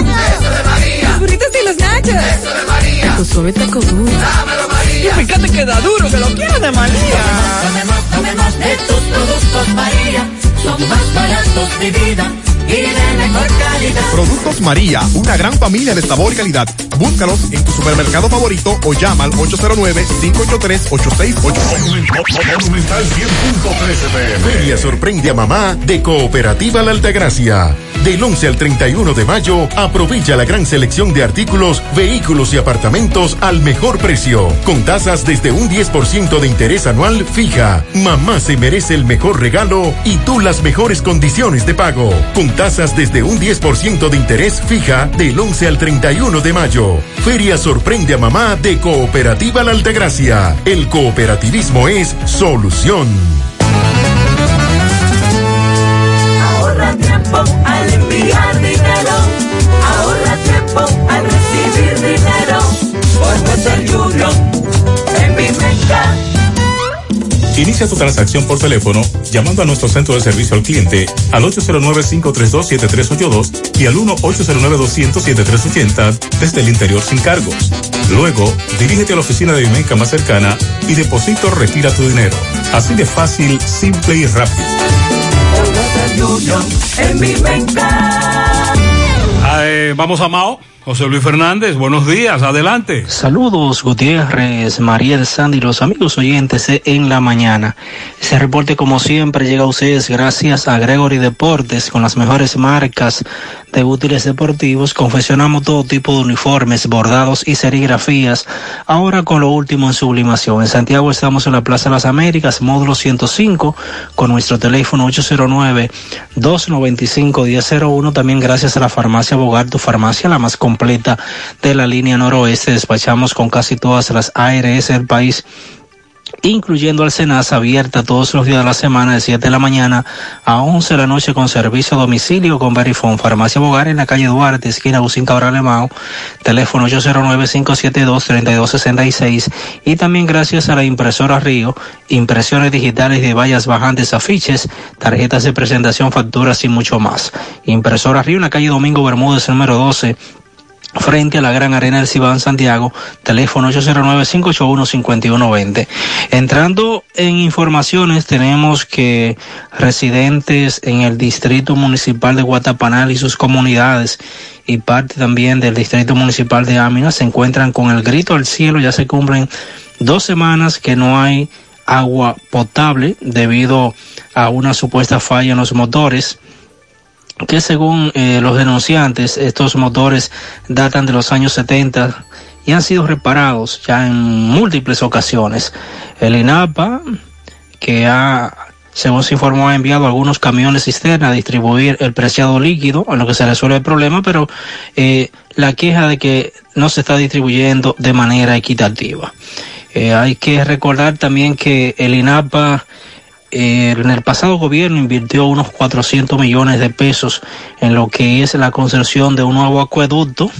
para Eso de María. Los burritos leche. Eso de María. Tu suave taco duro. Dámelo, María. Y fíjate que da duro, que lo quiero de María. Tomemos, tomemos de tus productos, María. Son más baratos de vida y de mejor calidad. Productos María, una gran familia de sabor y calidad. Búscalos en tu supermercado favorito o llama al 809-583-8688. Feria sorprende a mamá de Cooperativa La Altagracia. Del 11 al 31 de mayo, aprovecha la gran selección de artículos, vehículos y apartamentos al mejor precio, con tasas desde un 10% de interés anual fija. Mamá se merece el mejor regalo y tú las mejores condiciones de pago, con tasas desde un 10% de interés fija del 11 al 31 de mayo. Feria sorprende a mamá de Cooperativa La Altagracia. El cooperativismo es solución. En mi mente. Inicia tu transacción por teléfono llamando a nuestro centro de servicio al cliente al 809-532-7382 y al 1-809-200-7380 desde el interior sin cargos. Luego, dirígete a la oficina de Vimenca más cercana y deposito retira tu dinero. Así de fácil, simple y rápido. Ah, eh, vamos a Mao. José Luis Fernández, buenos días, adelante. Saludos Gutiérrez, Mariel Sandy los amigos oyentes en la mañana. Ese reporte como siempre llega a ustedes gracias a Gregory Deportes con las mejores marcas de útiles deportivos. Confeccionamos todo tipo de uniformes, bordados y serigrafías. Ahora con lo último en sublimación. En Santiago estamos en la Plaza de las Américas, módulo 105, con nuestro teléfono 809-295-1001. También gracias a la farmacia Bogar, tu farmacia, la más completa de la línea noroeste. Despachamos con casi todas las ARS del país incluyendo al Senasa, abierta todos los días de la semana de 7 de la mañana a 11 de la noche con servicio a domicilio con Verifone, Farmacia Bogar en la calle Duarte, esquina Busín Cabral Alemão, teléfono 809-572-3266 y también gracias a la impresora Río, impresiones digitales de vallas bajantes, afiches, tarjetas de presentación, facturas y mucho más. Impresora Río en la calle Domingo Bermúdez, número 12, frente a la Gran Arena del Cibán Santiago, teléfono 809-581-5120. Entrando en informaciones, tenemos que residentes en el Distrito Municipal de Guatapanal y sus comunidades y parte también del Distrito Municipal de Ámina se encuentran con el grito al cielo, ya se cumplen dos semanas que no hay agua potable debido a una supuesta falla en los motores que según eh, los denunciantes, estos motores datan de los años 70 y han sido reparados ya en múltiples ocasiones. El INAPA, que ha, según se informó, ha enviado algunos camiones cisterna a distribuir el preciado líquido, en lo que se resuelve el problema, pero eh, la queja de que no se está distribuyendo de manera equitativa. Eh, hay que recordar también que el INAPA en el pasado gobierno invirtió unos 400 millones de pesos en lo que es la construcción de un nuevo acueducto,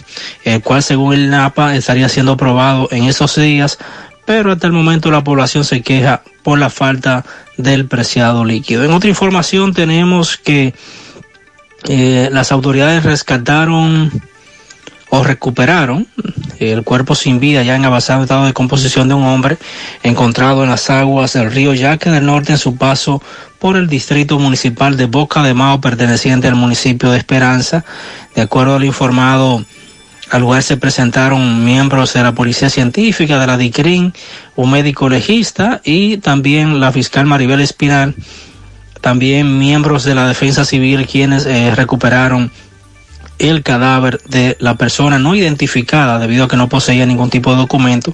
el cual según el NAPA estaría siendo aprobado en esos días, pero hasta el momento la población se queja por la falta del preciado líquido. En otra información tenemos que eh, las autoridades rescataron o recuperaron el cuerpo sin vida ya en avanzado estado de composición de un hombre encontrado en las aguas del río Yaque del Norte en su paso por el distrito municipal de Boca de Mao perteneciente al municipio de Esperanza. De acuerdo al informado, al lugar se presentaron miembros de la Policía Científica, de la DICRIN, un médico legista y también la fiscal Maribel Espinal, también miembros de la Defensa Civil quienes eh, recuperaron el cadáver de la persona no identificada debido a que no poseía ningún tipo de documento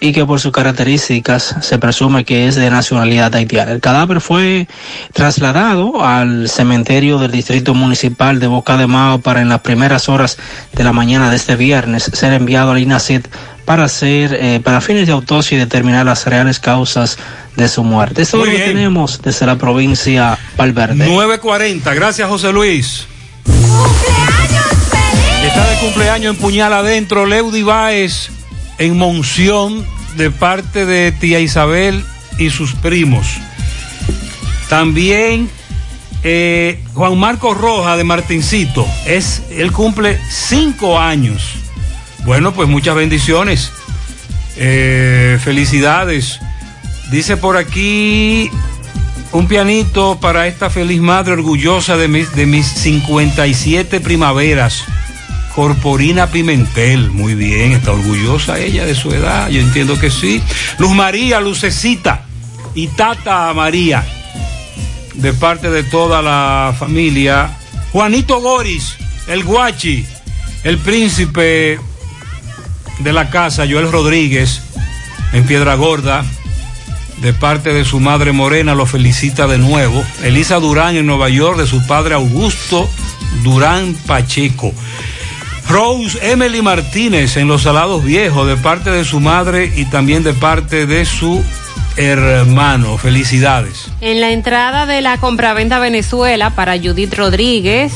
y que por sus características se presume que es de nacionalidad haitiana. El cadáver fue trasladado al cementerio del Distrito Municipal de Boca de Mao para en las primeras horas de la mañana de este viernes ser enviado al INACID para hacer, eh, para fines de autopsia y determinar las reales causas de su muerte. Esto es lo que tenemos desde la provincia Valverde. 940, gracias José Luis. Está de cumpleaños en Puñal Adentro, Leudy Báez en Monción de parte de tía Isabel y sus primos. También eh, Juan Marcos Roja de Martincito, es, él cumple cinco años. Bueno, pues muchas bendiciones. Eh, felicidades. Dice por aquí un pianito para esta feliz madre orgullosa de mis, de mis 57 primaveras. Corporina Pimentel, muy bien, está orgullosa ella de su edad, yo entiendo que sí. Luz María, Lucecita y Tata María, de parte de toda la familia. Juanito Goris, el guachi, el príncipe de la casa, Joel Rodríguez, en Piedra Gorda, de parte de su madre Morena, lo felicita de nuevo. Elisa Durán en Nueva York, de su padre Augusto Durán Pacheco. Rose Emily Martínez en Los Salados Viejos, de parte de su madre y también de parte de su hermano. Felicidades. En la entrada de la compraventa Venezuela para Judith Rodríguez.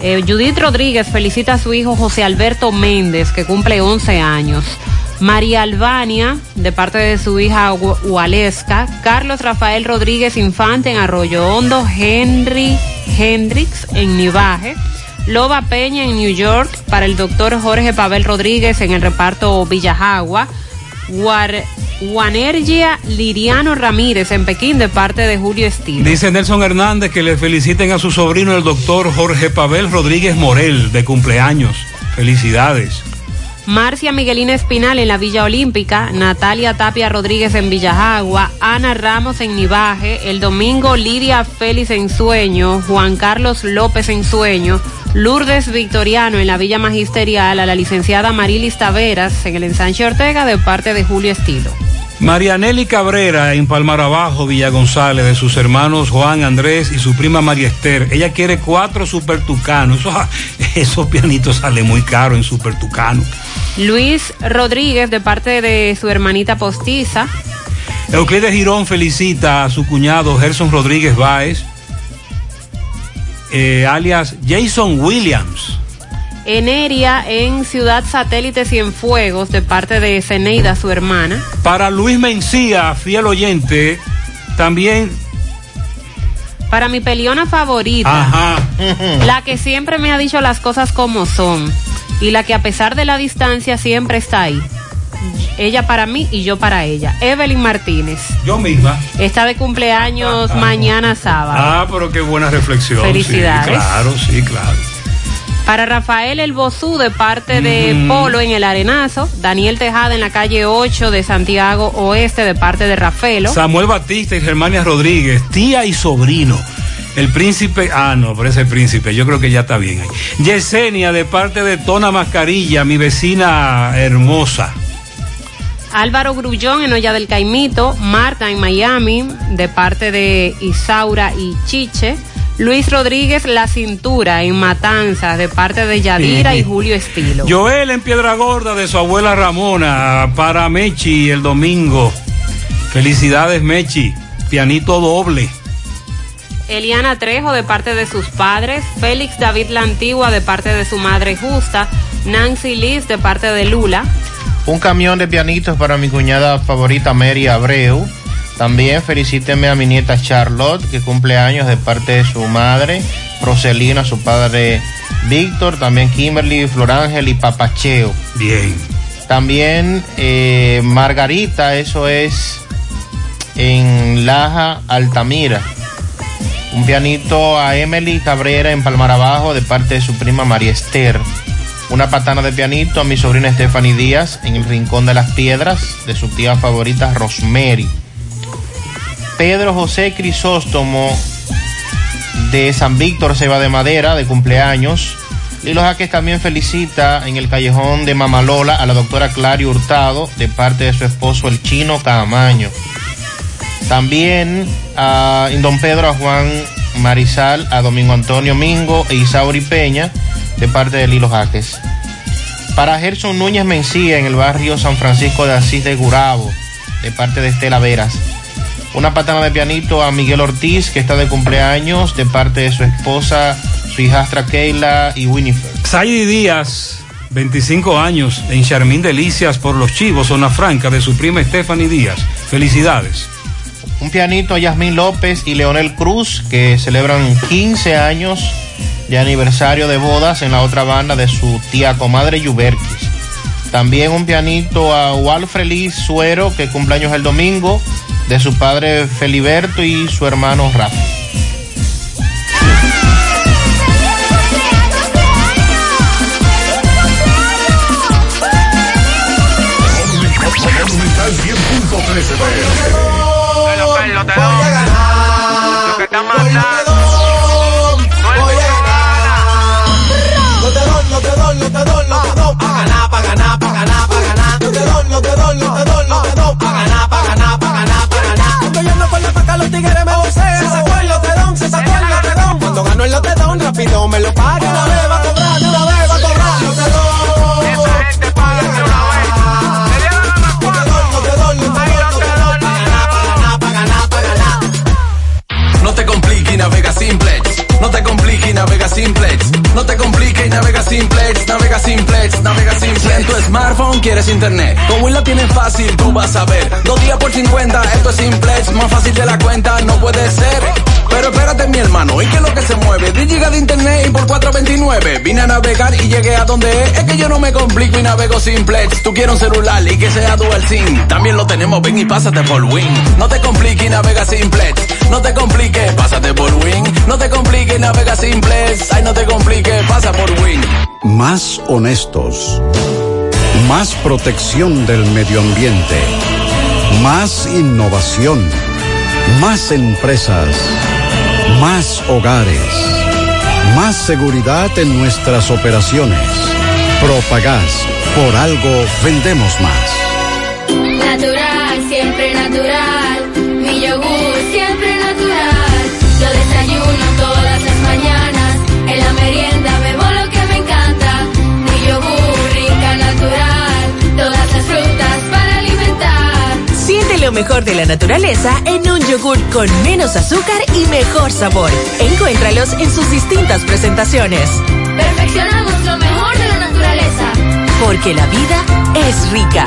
eh, Judith Rodríguez felicita a su hijo José Alberto Méndez, que cumple 11 años. María Albania, de parte de su hija Waleska. Carlos Rafael Rodríguez Infante en Arroyo Hondo. Henry Hendrix en Nivaje. Loba Peña en New York para el doctor Jorge Pavel Rodríguez en el reparto Villajagua. Guar- Liriano Ramírez en Pekín de parte de Julio Estilo. Dice Nelson Hernández que le feliciten a su sobrino el doctor Jorge Pavel Rodríguez Morel de cumpleaños. Felicidades. Marcia Miguelina Espinal en la Villa Olímpica, Natalia Tapia Rodríguez en Villajagua, Ana Ramos en Nivaje, el domingo Lidia Félix en Sueño, Juan Carlos López en Sueño, Lourdes Victoriano en la Villa Magisterial, a la licenciada Marilis Taveras en el ensanche Ortega de parte de Julio Estilo. Marianelli Cabrera en Palmar Abajo, Villa González, de sus hermanos Juan Andrés y su prima María Esther. Ella quiere cuatro super tucanos. Eso- esos pianitos salen muy caros en super tucano. Luis Rodríguez de parte de su hermanita postiza, Euclides Girón felicita a su cuñado Gerson Rodríguez Báez, eh, alias Jason Williams. Eneria en Ciudad Satélite Cienfuegos de parte de Ceneida, su hermana. Para Luis Mencía, fiel oyente, también. Para mi peliona favorita, Ajá. la que siempre me ha dicho las cosas como son y la que a pesar de la distancia siempre está ahí. Ella para mí y yo para ella. Evelyn Martínez. Yo misma. Está de cumpleaños mañana sábado. Ah, pero qué buena reflexión. Felicidades. Sí, claro, sí, claro. Para Rafael El Bozú de parte de Mm. Polo en el Arenazo. Daniel Tejada en la calle 8 de Santiago Oeste de parte de Rafaelo. Samuel Batista y Germania Rodríguez, tía y sobrino. El príncipe, ah, no, pero ese príncipe, yo creo que ya está bien ahí. Yesenia, de parte de Tona Mascarilla, mi vecina hermosa. Álvaro Grullón en Olla del Caimito, Marta en Miami, de parte de Isaura y Chiche. Luis Rodríguez La Cintura en Matanzas, de parte de Yadira y Julio Estilo. Joel en Piedra Gorda, de su abuela Ramona, para Mechi el domingo. Felicidades, Mechi. Pianito doble. Eliana Trejo de parte de sus padres, Félix David La Antigua de parte de su madre justa, Nancy Liz de parte de Lula, Un camión de pianitos para mi cuñada favorita Mary Abreu. También felicíteme a mi nieta Charlotte, que cumple años de parte de su madre, Roselina, su padre Víctor, también Kimberly, Florángel y Papacheo. Bien. También eh, Margarita, eso es en Laja, Altamira. Un pianito a Emily Cabrera en Palmar Abajo de parte de su prima María Esther. Una patana de pianito a mi sobrina Stephanie Díaz en el Rincón de las Piedras de su tía favorita Rosemary. Pedro José Crisóstomo de San Víctor Ceba de Madera de cumpleaños. Lilo Jaques también felicita en el callejón de Mamalola a la doctora Clary Hurtado de parte de su esposo el chino Camaño. También a Don Pedro a Juan Marizal, a Domingo Antonio Mingo e Isauri Peña de parte de Lilo Jaques. Para Gerson Núñez Mencía en el barrio San Francisco de Asís de Gurabo de parte de Estela Veras. Una patana de pianito a Miguel Ortiz, que está de cumpleaños, de parte de su esposa, su hijastra Keila y Winifred. Saidi Díaz, 25 años, en Charmín Delicias por los Chivos, zona franca, de su prima Stephanie Díaz. Felicidades. Un pianito a Yasmín López y Leonel Cruz, que celebran 15 años de aniversario de bodas en la otra banda de su tía comadre Yuberquis. También un pianito a Walfrey Suero, que cumpleaños el domingo, de su padre Feliberto y su hermano Rafa. Monumental 100.13 Pero Carlos, te doy. Lo que está mandando. Tigres me vocean. Se sacó el lotedón, se sacó el lotedón. Cuando gano el lotedón, rápido me lo paga. Una vez va a cobrar, una vez va a cobrar. No te doy. Esa gente paga de una vez. Doy, no te doy, no te doy, no te compliques y navega simplex. No te compliques y navega simplex. No te compliques simplex. Navega simplex, navega simplex. En tu smartphone quieres internet. Con Win lo tienes fácil, tú vas a ver. Dos días por 50, esto es simplex. Más fácil de la cuenta, no puede ser. Pero espérate, mi hermano, ¿y qué es lo que se mueve? 10 gigas de internet y por 4.29. Vine a navegar y llegué a donde es. Es que yo no me complico y navego simplex. Tú quieres un celular y que sea dual SIM. También lo tenemos, ven y pásate por Win. No te compliques y navega simplex. No te compliques, pásate por Win. No te compliques, navega simplex. Ay, no te compliques, pasa por Win. Más honestos. Más protección del medio ambiente. Más innovación. Más empresas. Más hogares. Más seguridad en nuestras operaciones. Propagás. Por algo vendemos más. Natural, siempre natural. Lo mejor de la naturaleza en un yogur con menos azúcar y mejor sabor. Encuéntralos en sus distintas presentaciones. Perfeccionamos lo mejor de la naturaleza. Porque la vida es rica.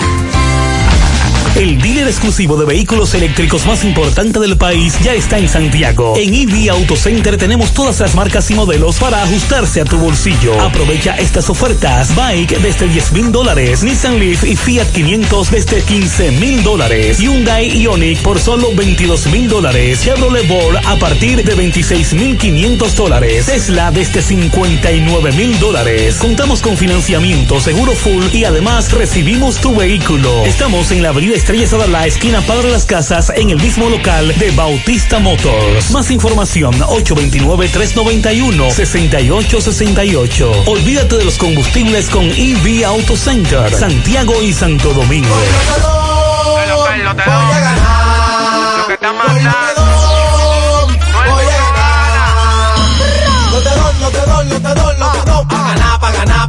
El dealer exclusivo de vehículos eléctricos más importante del país ya está en Santiago. En EV Auto Center tenemos todas las marcas y modelos para ajustarse a tu bolsillo. Aprovecha estas ofertas. Bike desde 10 mil dólares. Nissan Leaf y Fiat 500 desde 15 mil dólares. Hyundai Ioniq por solo 22 mil dólares. Chevrolet Bolt a partir de 26 mil 500 dólares. Tesla desde 59 mil dólares. Contamos con financiamiento, seguro full y además recibimos tu vehículo. Estamos en la avenida Estrella Sadala, esquina Padre Las Casas, en el mismo local de Bautista Motors. Más información, 829-391-6868. Olvídate de los combustibles con EV Auto Center, Santiago y Santo Domingo. Carlos, te doy. Lo que está. Voy a ganar. No te doy, no te doy, no te doy, no te doy. Pa' ganar, pa' ganar,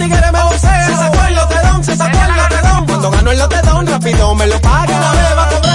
tigres me. Se sacó el lotedón, se sacó el lotedón. Cuando gano el lotedón, rápido me lo paga. Va a cobrar,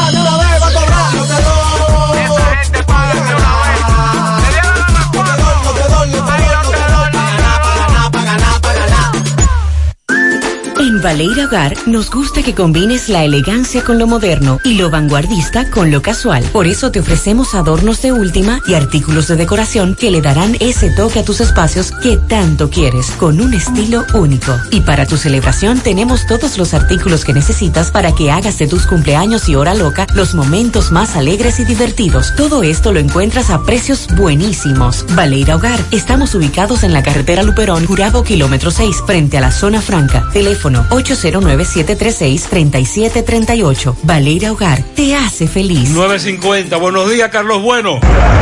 En Baleira Hogar nos gusta que combines la elegancia con lo moderno y lo vanguardista con lo casual. Por eso te ofrecemos adornos de última y artículos de decoración que le darán ese toque a tus espacios que tanto quieres, con un estilo único. Y para tu celebración tenemos todos los artículos que necesitas para que hagas de tus cumpleaños y hora loca los momentos más alegres y divertidos. Todo esto lo encuentras a precios buenísimos. Baleira Hogar, estamos ubicados en la carretera Luperón, Jurado Kilómetro 6, frente a la zona franca. Teléfono 809-736-3738. Valeria Hogar te hace feliz. 950. Buenos días, Carlos Bueno.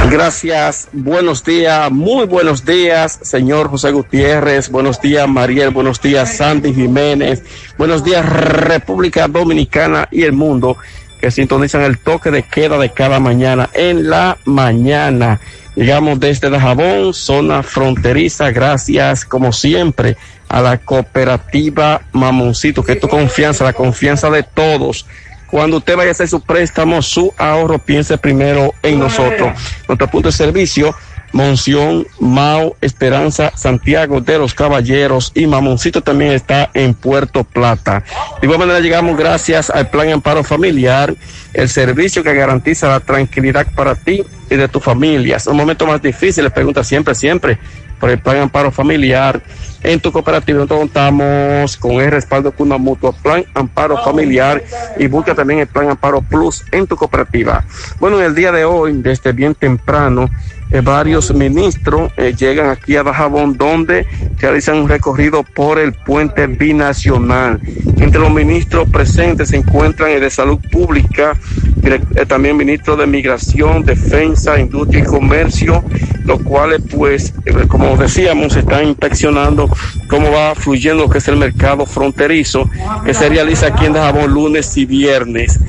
Gracias, buenos días, muy buenos días, señor José Gutiérrez, buenos días, Mariel, buenos días, Sandy Jiménez, buenos días, República Dominicana y el mundo que sintonizan el toque de queda de cada mañana en la mañana. Llegamos desde Dajabón, zona fronteriza, gracias como siempre a la cooperativa Mamoncito, que es tu confianza, la confianza de todos. Cuando usted vaya a hacer su préstamo, su ahorro, piense primero en nosotros. Nuestro punto de servicio Monción, Mao, Esperanza, Santiago de los Caballeros y Mamoncito también está en Puerto Plata. De igual manera llegamos gracias al Plan Amparo Familiar, el servicio que garantiza la tranquilidad para ti y de tu familia. Es un momento más difícil, les pregunta siempre, siempre por el Plan Amparo Familiar. En tu cooperativa nosotros contamos con el respaldo de una mutua, Plan Amparo Familiar y busca también el Plan Amparo Plus en tu cooperativa. Bueno, en el día de hoy, desde bien temprano, eh, varios ministros eh, llegan aquí a Dajabón donde realizan un recorrido por el puente binacional. Entre los ministros presentes se encuentran el de Salud Pública, eh, también ministro de Migración, Defensa, Industria y Comercio, los cuales pues, como decíamos, están inspeccionando cómo va fluyendo lo que es el mercado fronterizo que se realiza aquí en Dajabón lunes y viernes.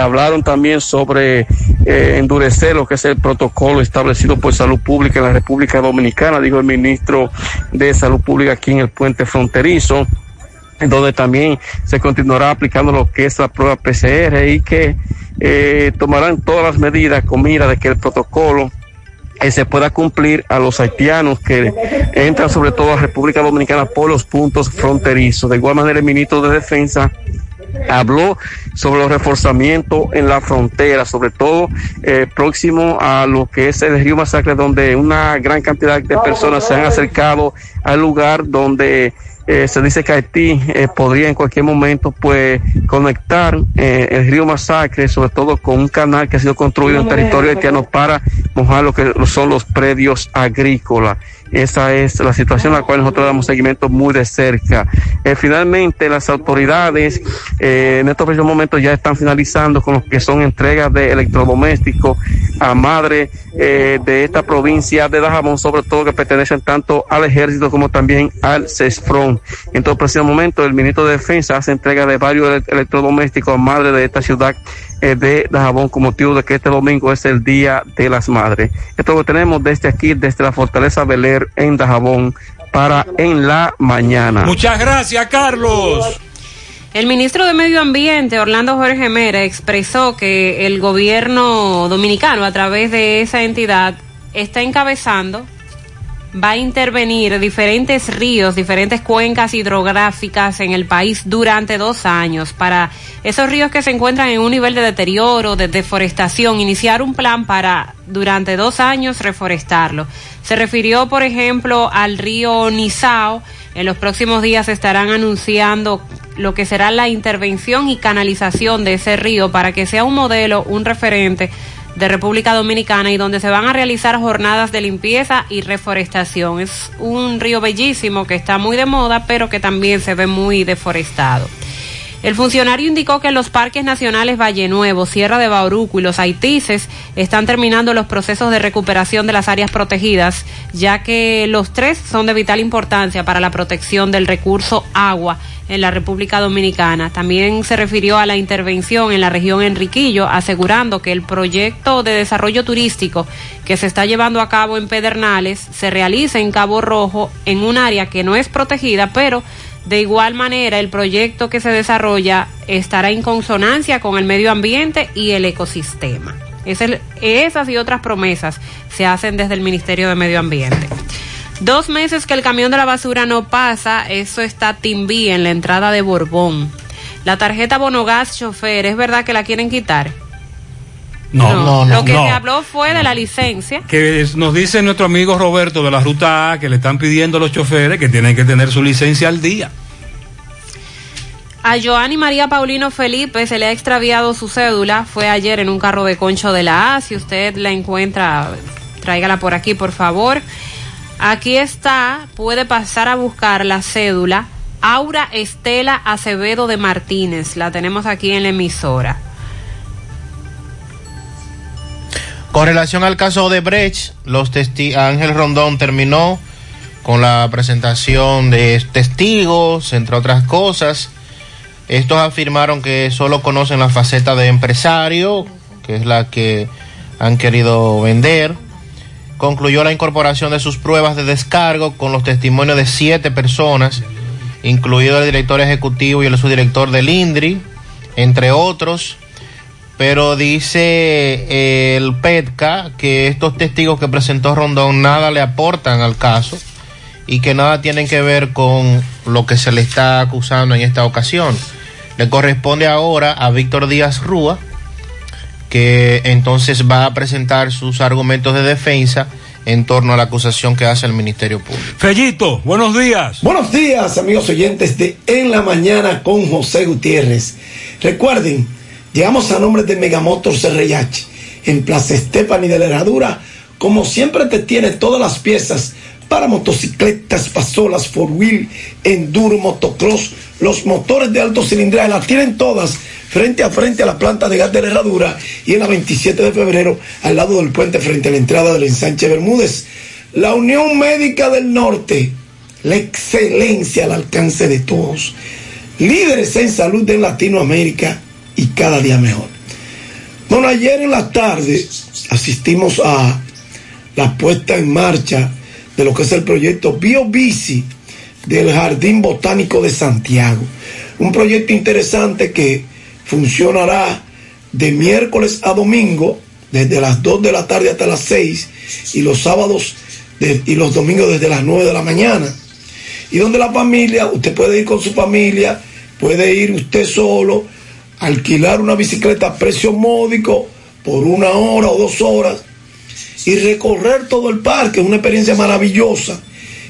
Hablaron también sobre endurecer lo que es el protocolo establecido por Salud Pública en la República Dominicana, dijo el ministro de Salud Pública aquí en el puente fronterizo donde también se continuará aplicando lo que es la prueba PCR y que eh, tomarán todas las medidas con mira de que el protocolo eh, se pueda cumplir a los haitianos que entran sobre todo a República Dominicana por los puntos fronterizos. De igual manera, el ministro de Defensa habló sobre los reforzamientos en la frontera, sobre todo eh, próximo a lo que es el río Masacre, donde una gran cantidad de personas se han acercado al lugar donde eh, se dice que Haití eh, podría en cualquier momento pues conectar eh, el río Masacre, sobre todo con un canal que ha sido construido en territorio haitiano para mojar lo que son los predios agrícolas. Esa es la situación a la cual nosotros damos seguimiento muy de cerca. Eh, finalmente, las autoridades eh, en estos precisos momentos ya están finalizando con lo que son entregas de electrodomésticos a madre eh, de esta provincia de Dajabón, sobre todo que pertenecen tanto al ejército como también al CESFRON. En todo preciso momento, el ministro de Defensa hace entrega de varios ele- electrodomésticos a madre de esta ciudad eh, de Dajabón con motivo de que este domingo es el Día de las Madres. Esto lo tenemos desde aquí, desde la Fortaleza Beler en Dajabón para en la mañana. Muchas gracias, Carlos. El ministro de Medio Ambiente, Orlando Jorge Mera, expresó que el gobierno dominicano, a través de esa entidad, está encabezando, va a intervenir diferentes ríos, diferentes cuencas hidrográficas en el país durante dos años para esos ríos que se encuentran en un nivel de deterioro, de deforestación, iniciar un plan para durante dos años reforestarlo. Se refirió, por ejemplo, al río Nizao. En los próximos días estarán anunciando lo que será la intervención y canalización de ese río para que sea un modelo, un referente de República Dominicana y donde se van a realizar jornadas de limpieza y reforestación. Es un río bellísimo que está muy de moda, pero que también se ve muy deforestado. El funcionario indicó que los parques nacionales Valle Nuevo, Sierra de Bauruco y los Haitises están terminando los procesos de recuperación de las áreas protegidas, ya que los tres son de vital importancia para la protección del recurso agua en la República Dominicana. También se refirió a la intervención en la región Enriquillo, asegurando que el proyecto de desarrollo turístico que se está llevando a cabo en Pedernales se realiza en Cabo Rojo, en un área que no es protegida, pero de igual manera, el proyecto que se desarrolla estará en consonancia con el medio ambiente y el ecosistema. Esas y otras promesas se hacen desde el Ministerio de Medio Ambiente. Dos meses que el camión de la basura no pasa, eso está Timbí en la entrada de Borbón. La tarjeta Bonogas chofer, ¿es verdad que la quieren quitar? No, Lo que no. se habló fue de la licencia. Que es- nos dice nuestro amigo Roberto de la Ruta A que le están pidiendo a los choferes que tienen que tener su licencia al día. A Joanny María Paulino Felipe se le ha extraviado su cédula. Fue ayer en un carro de concho de la A. Si usted la encuentra, tráigala por aquí, por favor. Aquí está, puede pasar a buscar la cédula. Aura Estela Acevedo de Martínez. La tenemos aquí en la emisora. Con relación al caso de Brecht, los Ángel Rondón terminó con la presentación de testigos, entre otras cosas. Estos afirmaron que solo conocen la faceta de empresario, que es la que han querido vender. Concluyó la incorporación de sus pruebas de descargo con los testimonios de siete personas, incluido el director ejecutivo y el subdirector del INDRI, entre otros. Pero dice eh, el PETCA que estos testigos que presentó Rondón nada le aportan al caso y que nada tienen que ver con lo que se le está acusando en esta ocasión. Le corresponde ahora a Víctor Díaz Rúa, que entonces va a presentar sus argumentos de defensa en torno a la acusación que hace el Ministerio Público. Fellito, buenos días. Buenos días, amigos oyentes de En la Mañana con José Gutiérrez. Recuerden, llegamos a nombre de Megamotor CRH en Plaza Estefani de la Herradura. Como siempre te tiene todas las piezas para motocicletas, pasolas, four wheel, enduro, motocross, los motores de alto cilindraje las tienen todas frente a frente a la planta de gas de la herradura y en la 27 de febrero al lado del puente frente a la entrada del ensanche Bermúdez. La Unión Médica del Norte, la excelencia al alcance de todos. Líderes en salud de Latinoamérica y cada día mejor. Bueno, ayer en la tarde asistimos a la puesta en marcha de lo que es el proyecto BioBici del Jardín Botánico de Santiago. Un proyecto interesante que funcionará de miércoles a domingo, desde las 2 de la tarde hasta las 6, y los sábados y los domingos desde las 9 de la mañana. Y donde la familia, usted puede ir con su familia, puede ir usted solo, alquilar una bicicleta a precio módico por una hora o dos horas y recorrer todo el parque, una experiencia maravillosa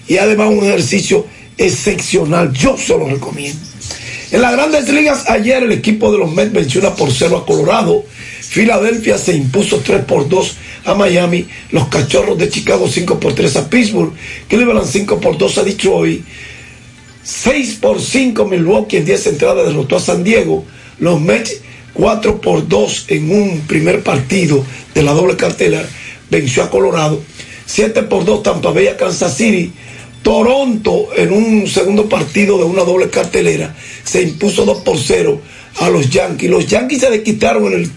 y además un ejercicio excepcional, yo se lo recomiendo. En las grandes ligas ayer el equipo de los Mets venció una por cero a Colorado, Filadelfia se impuso 3 por 2 a Miami, los Cachorros de Chicago 5 por 3 a Pittsburgh, Cleveland 5 por 2 a Detroit, 6 por 5 Milwaukee en 10 entradas derrotó a San Diego, los Mets 4 por 2 en un primer partido de la doble cartela venció a Colorado, 7 por 2 Tampa Bay a Kansas City, Toronto en un segundo partido de una doble cartelera se impuso 2 por 0 a los Yankees. Los Yankees se desquitaron en el,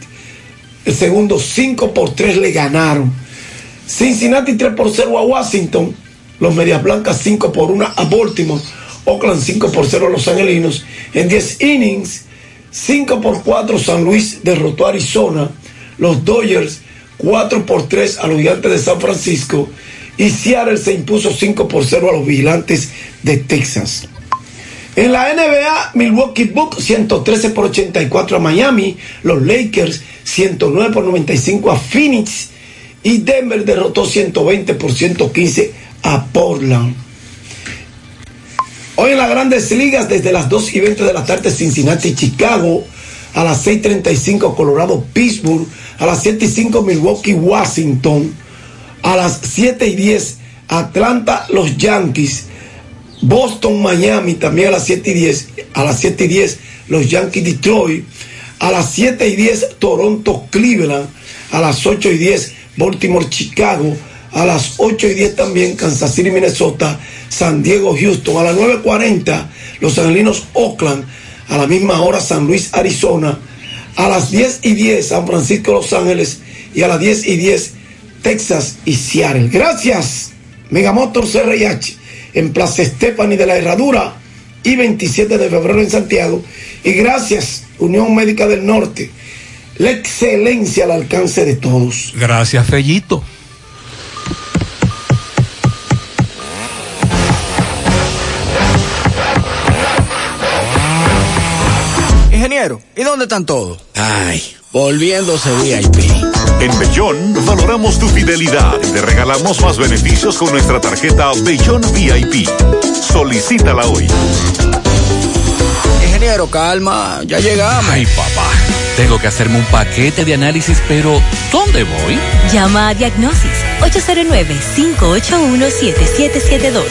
el segundo 5 por 3 le ganaron. Cincinnati 3 por 0 a Washington. Los Medias Blancas 5 por 1 a Baltimore. Oakland 5 por 0 a Los Angelinos. En 10 innings, 5 por 4 San Luis derrotó a Arizona. Los Dodgers 4 por 3 a los Gigantes de San Francisco. Y Seattle se impuso 5 por 0 a los Vigilantes de Texas. En la NBA, Milwaukee Bucks 113 por 84 a Miami, los Lakers 109 por 95 a Phoenix y Denver derrotó 120 por 115 a Portland. Hoy en las grandes ligas, desde las 2 y 20 de la tarde, Cincinnati Chicago, a las 6.35 Colorado Pittsburgh, a las 7 y 5 Milwaukee Washington, a las 7 y 10 Atlanta los Yankees, Boston, Miami, también a las 7 y 10. A las 7 y 10, los Yankees Detroit. A las 7 y 10, Toronto, Cleveland. A las 8 y 10, Baltimore, Chicago. A las 8 y 10 también, Kansas City, Minnesota. San Diego, Houston. A las 9.40, Los Angelinos, Oakland. A la misma hora, San Luis, Arizona. A las 10 y 10, San Francisco, Los Ángeles. Y a las 10 y 10, Texas y Seattle. Gracias, Megamotor CRH en Plaza Estefani de la Herradura y 27 de febrero en Santiago. Y gracias, Unión Médica del Norte, la excelencia al alcance de todos. Gracias, Fellito. Ingeniero, ¿y dónde están todos? Ay, volviéndose VIP. En Bellón valoramos tu fidelidad y te regalamos más beneficios con nuestra tarjeta Bellón VIP. Solicítala hoy. Ingeniero, calma, ya llegamos. Ay, papá, tengo que hacerme un paquete de análisis, pero ¿dónde voy? Llama a Diagnosis 809-581-7772.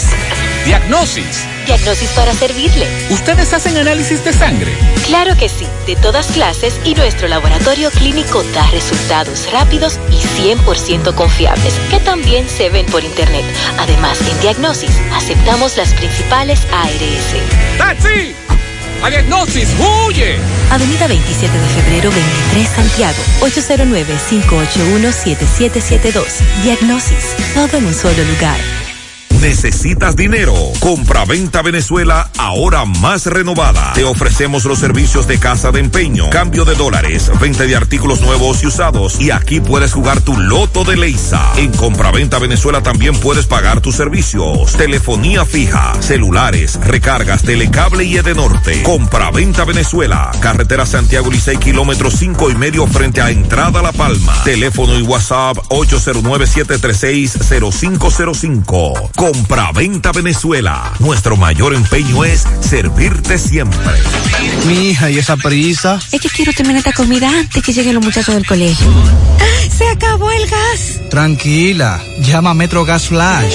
Diagnosis. Diagnosis para servirle. ¿Ustedes hacen análisis de sangre? Claro que sí, de todas clases y nuestro laboratorio clínico da resultados rápidos y 100% confiables, que también se ven por internet. Además, en Diagnosis aceptamos las principales ARS. ¡Taxi! ¡A Diagnosis, huye! Avenida 27 de febrero 23 Santiago, 809-581-7772. Diagnosis, todo en un solo lugar. ¿Necesitas dinero? Compra-venta Venezuela ahora más renovada. Te ofrecemos los servicios de casa de empeño, cambio de dólares, venta de artículos nuevos y usados. Y aquí puedes jugar tu loto de Leisa. En Compra-venta Venezuela también puedes pagar tus servicios. Telefonía fija, celulares, recargas, telecable y Edenorte. Compra-venta Venezuela. Carretera Santiago Licey, kilómetro cinco y medio frente a Entrada La Palma. Teléfono y WhatsApp 809-736-0505. Compra-venta Venezuela. Nuestro mayor empeño es servirte siempre. Mi hija, ¿y esa prisa? Es que quiero terminar esta comida antes que lleguen los muchachos del colegio. ¡Se acabó el gas! Tranquila, llama a Metro Gas Flash.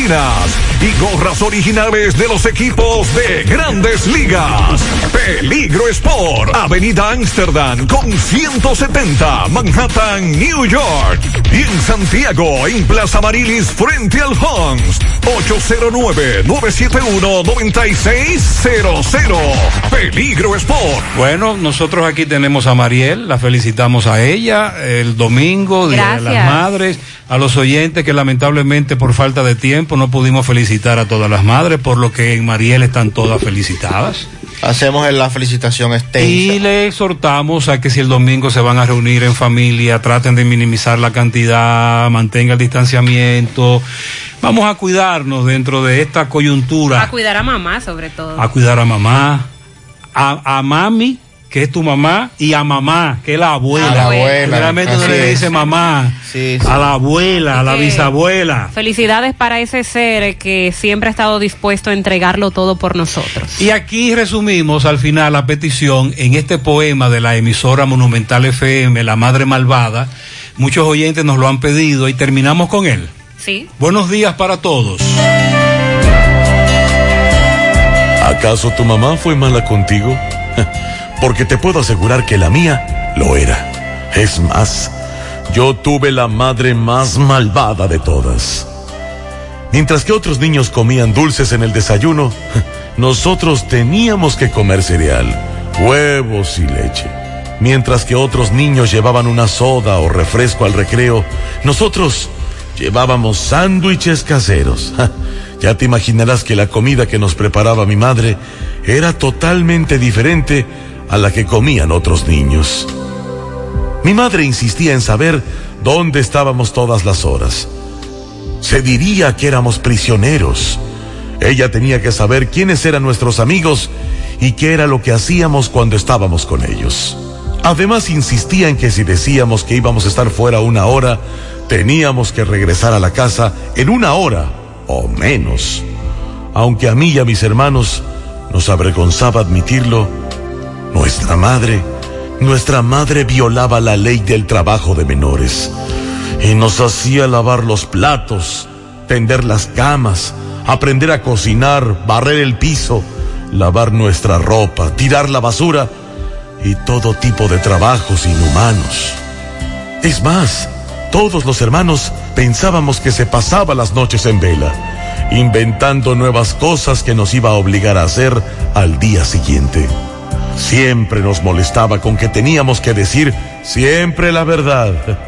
y gorras originales de los equipos de grandes ligas. Peligro Sport, Avenida Amsterdam con 170, Manhattan, New York. Y en Santiago, en Plaza Marilis, frente al Hans, 809-971-9600. Peligro Sport. Bueno, nosotros aquí tenemos a Mariel, la felicitamos a ella el domingo, Día de las. Madres, a los oyentes que lamentablemente por falta de tiempo no pudimos felicitar a todas las madres, por lo que en Mariel están todas felicitadas. Hacemos la felicitación extensa. Y le exhortamos a que si el domingo se van a reunir en familia, traten de minimizar la cantidad, mantenga el distanciamiento. Vamos a cuidarnos dentro de esta coyuntura. A cuidar a mamá, sobre todo. a cuidar a mamá, a, a mami, que es tu mamá, y a mamá, que es la abuela. A la abuela, Generalmente uno le es. dice mamá, Sí, sí. a la abuela, a la bisabuela. Felicidades para ese ser que siempre ha estado dispuesto a entregarlo todo por nosotros. Y aquí resumimos al final la petición en este poema de la emisora Monumental FM, La Madre Malvada. Muchos oyentes nos lo han pedido y terminamos con él. Sí. Buenos días para todos. ¿Acaso tu mamá fue mala contigo? Porque te puedo asegurar que la mía lo era. Es más, yo tuve la madre más malvada de todas. Mientras que otros niños comían dulces en el desayuno, nosotros teníamos que comer cereal, huevos y leche. Mientras que otros niños llevaban una soda o refresco al recreo, nosotros llevábamos sándwiches caseros. Ya te imaginarás que la comida que nos preparaba mi madre era totalmente diferente a la que comían otros niños. Mi madre insistía en saber dónde estábamos todas las horas. Se diría que éramos prisioneros. Ella tenía que saber quiénes eran nuestros amigos y qué era lo que hacíamos cuando estábamos con ellos. Además insistía en que si decíamos que íbamos a estar fuera una hora, teníamos que regresar a la casa en una hora o menos. Aunque a mí y a mis hermanos nos avergonzaba admitirlo, nuestra madre, nuestra madre violaba la ley del trabajo de menores y nos hacía lavar los platos, tender las camas, aprender a cocinar, barrer el piso, lavar nuestra ropa, tirar la basura y todo tipo de trabajos inhumanos. Es más, todos los hermanos pensábamos que se pasaba las noches en vela, inventando nuevas cosas que nos iba a obligar a hacer al día siguiente. Siempre nos molestaba con que teníamos que decir siempre la verdad.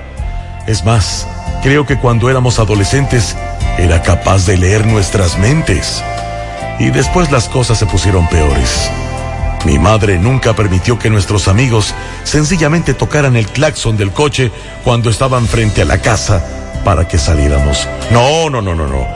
Es más, creo que cuando éramos adolescentes era capaz de leer nuestras mentes. Y después las cosas se pusieron peores. Mi madre nunca permitió que nuestros amigos sencillamente tocaran el claxon del coche cuando estaban frente a la casa para que saliéramos. No, no, no, no, no.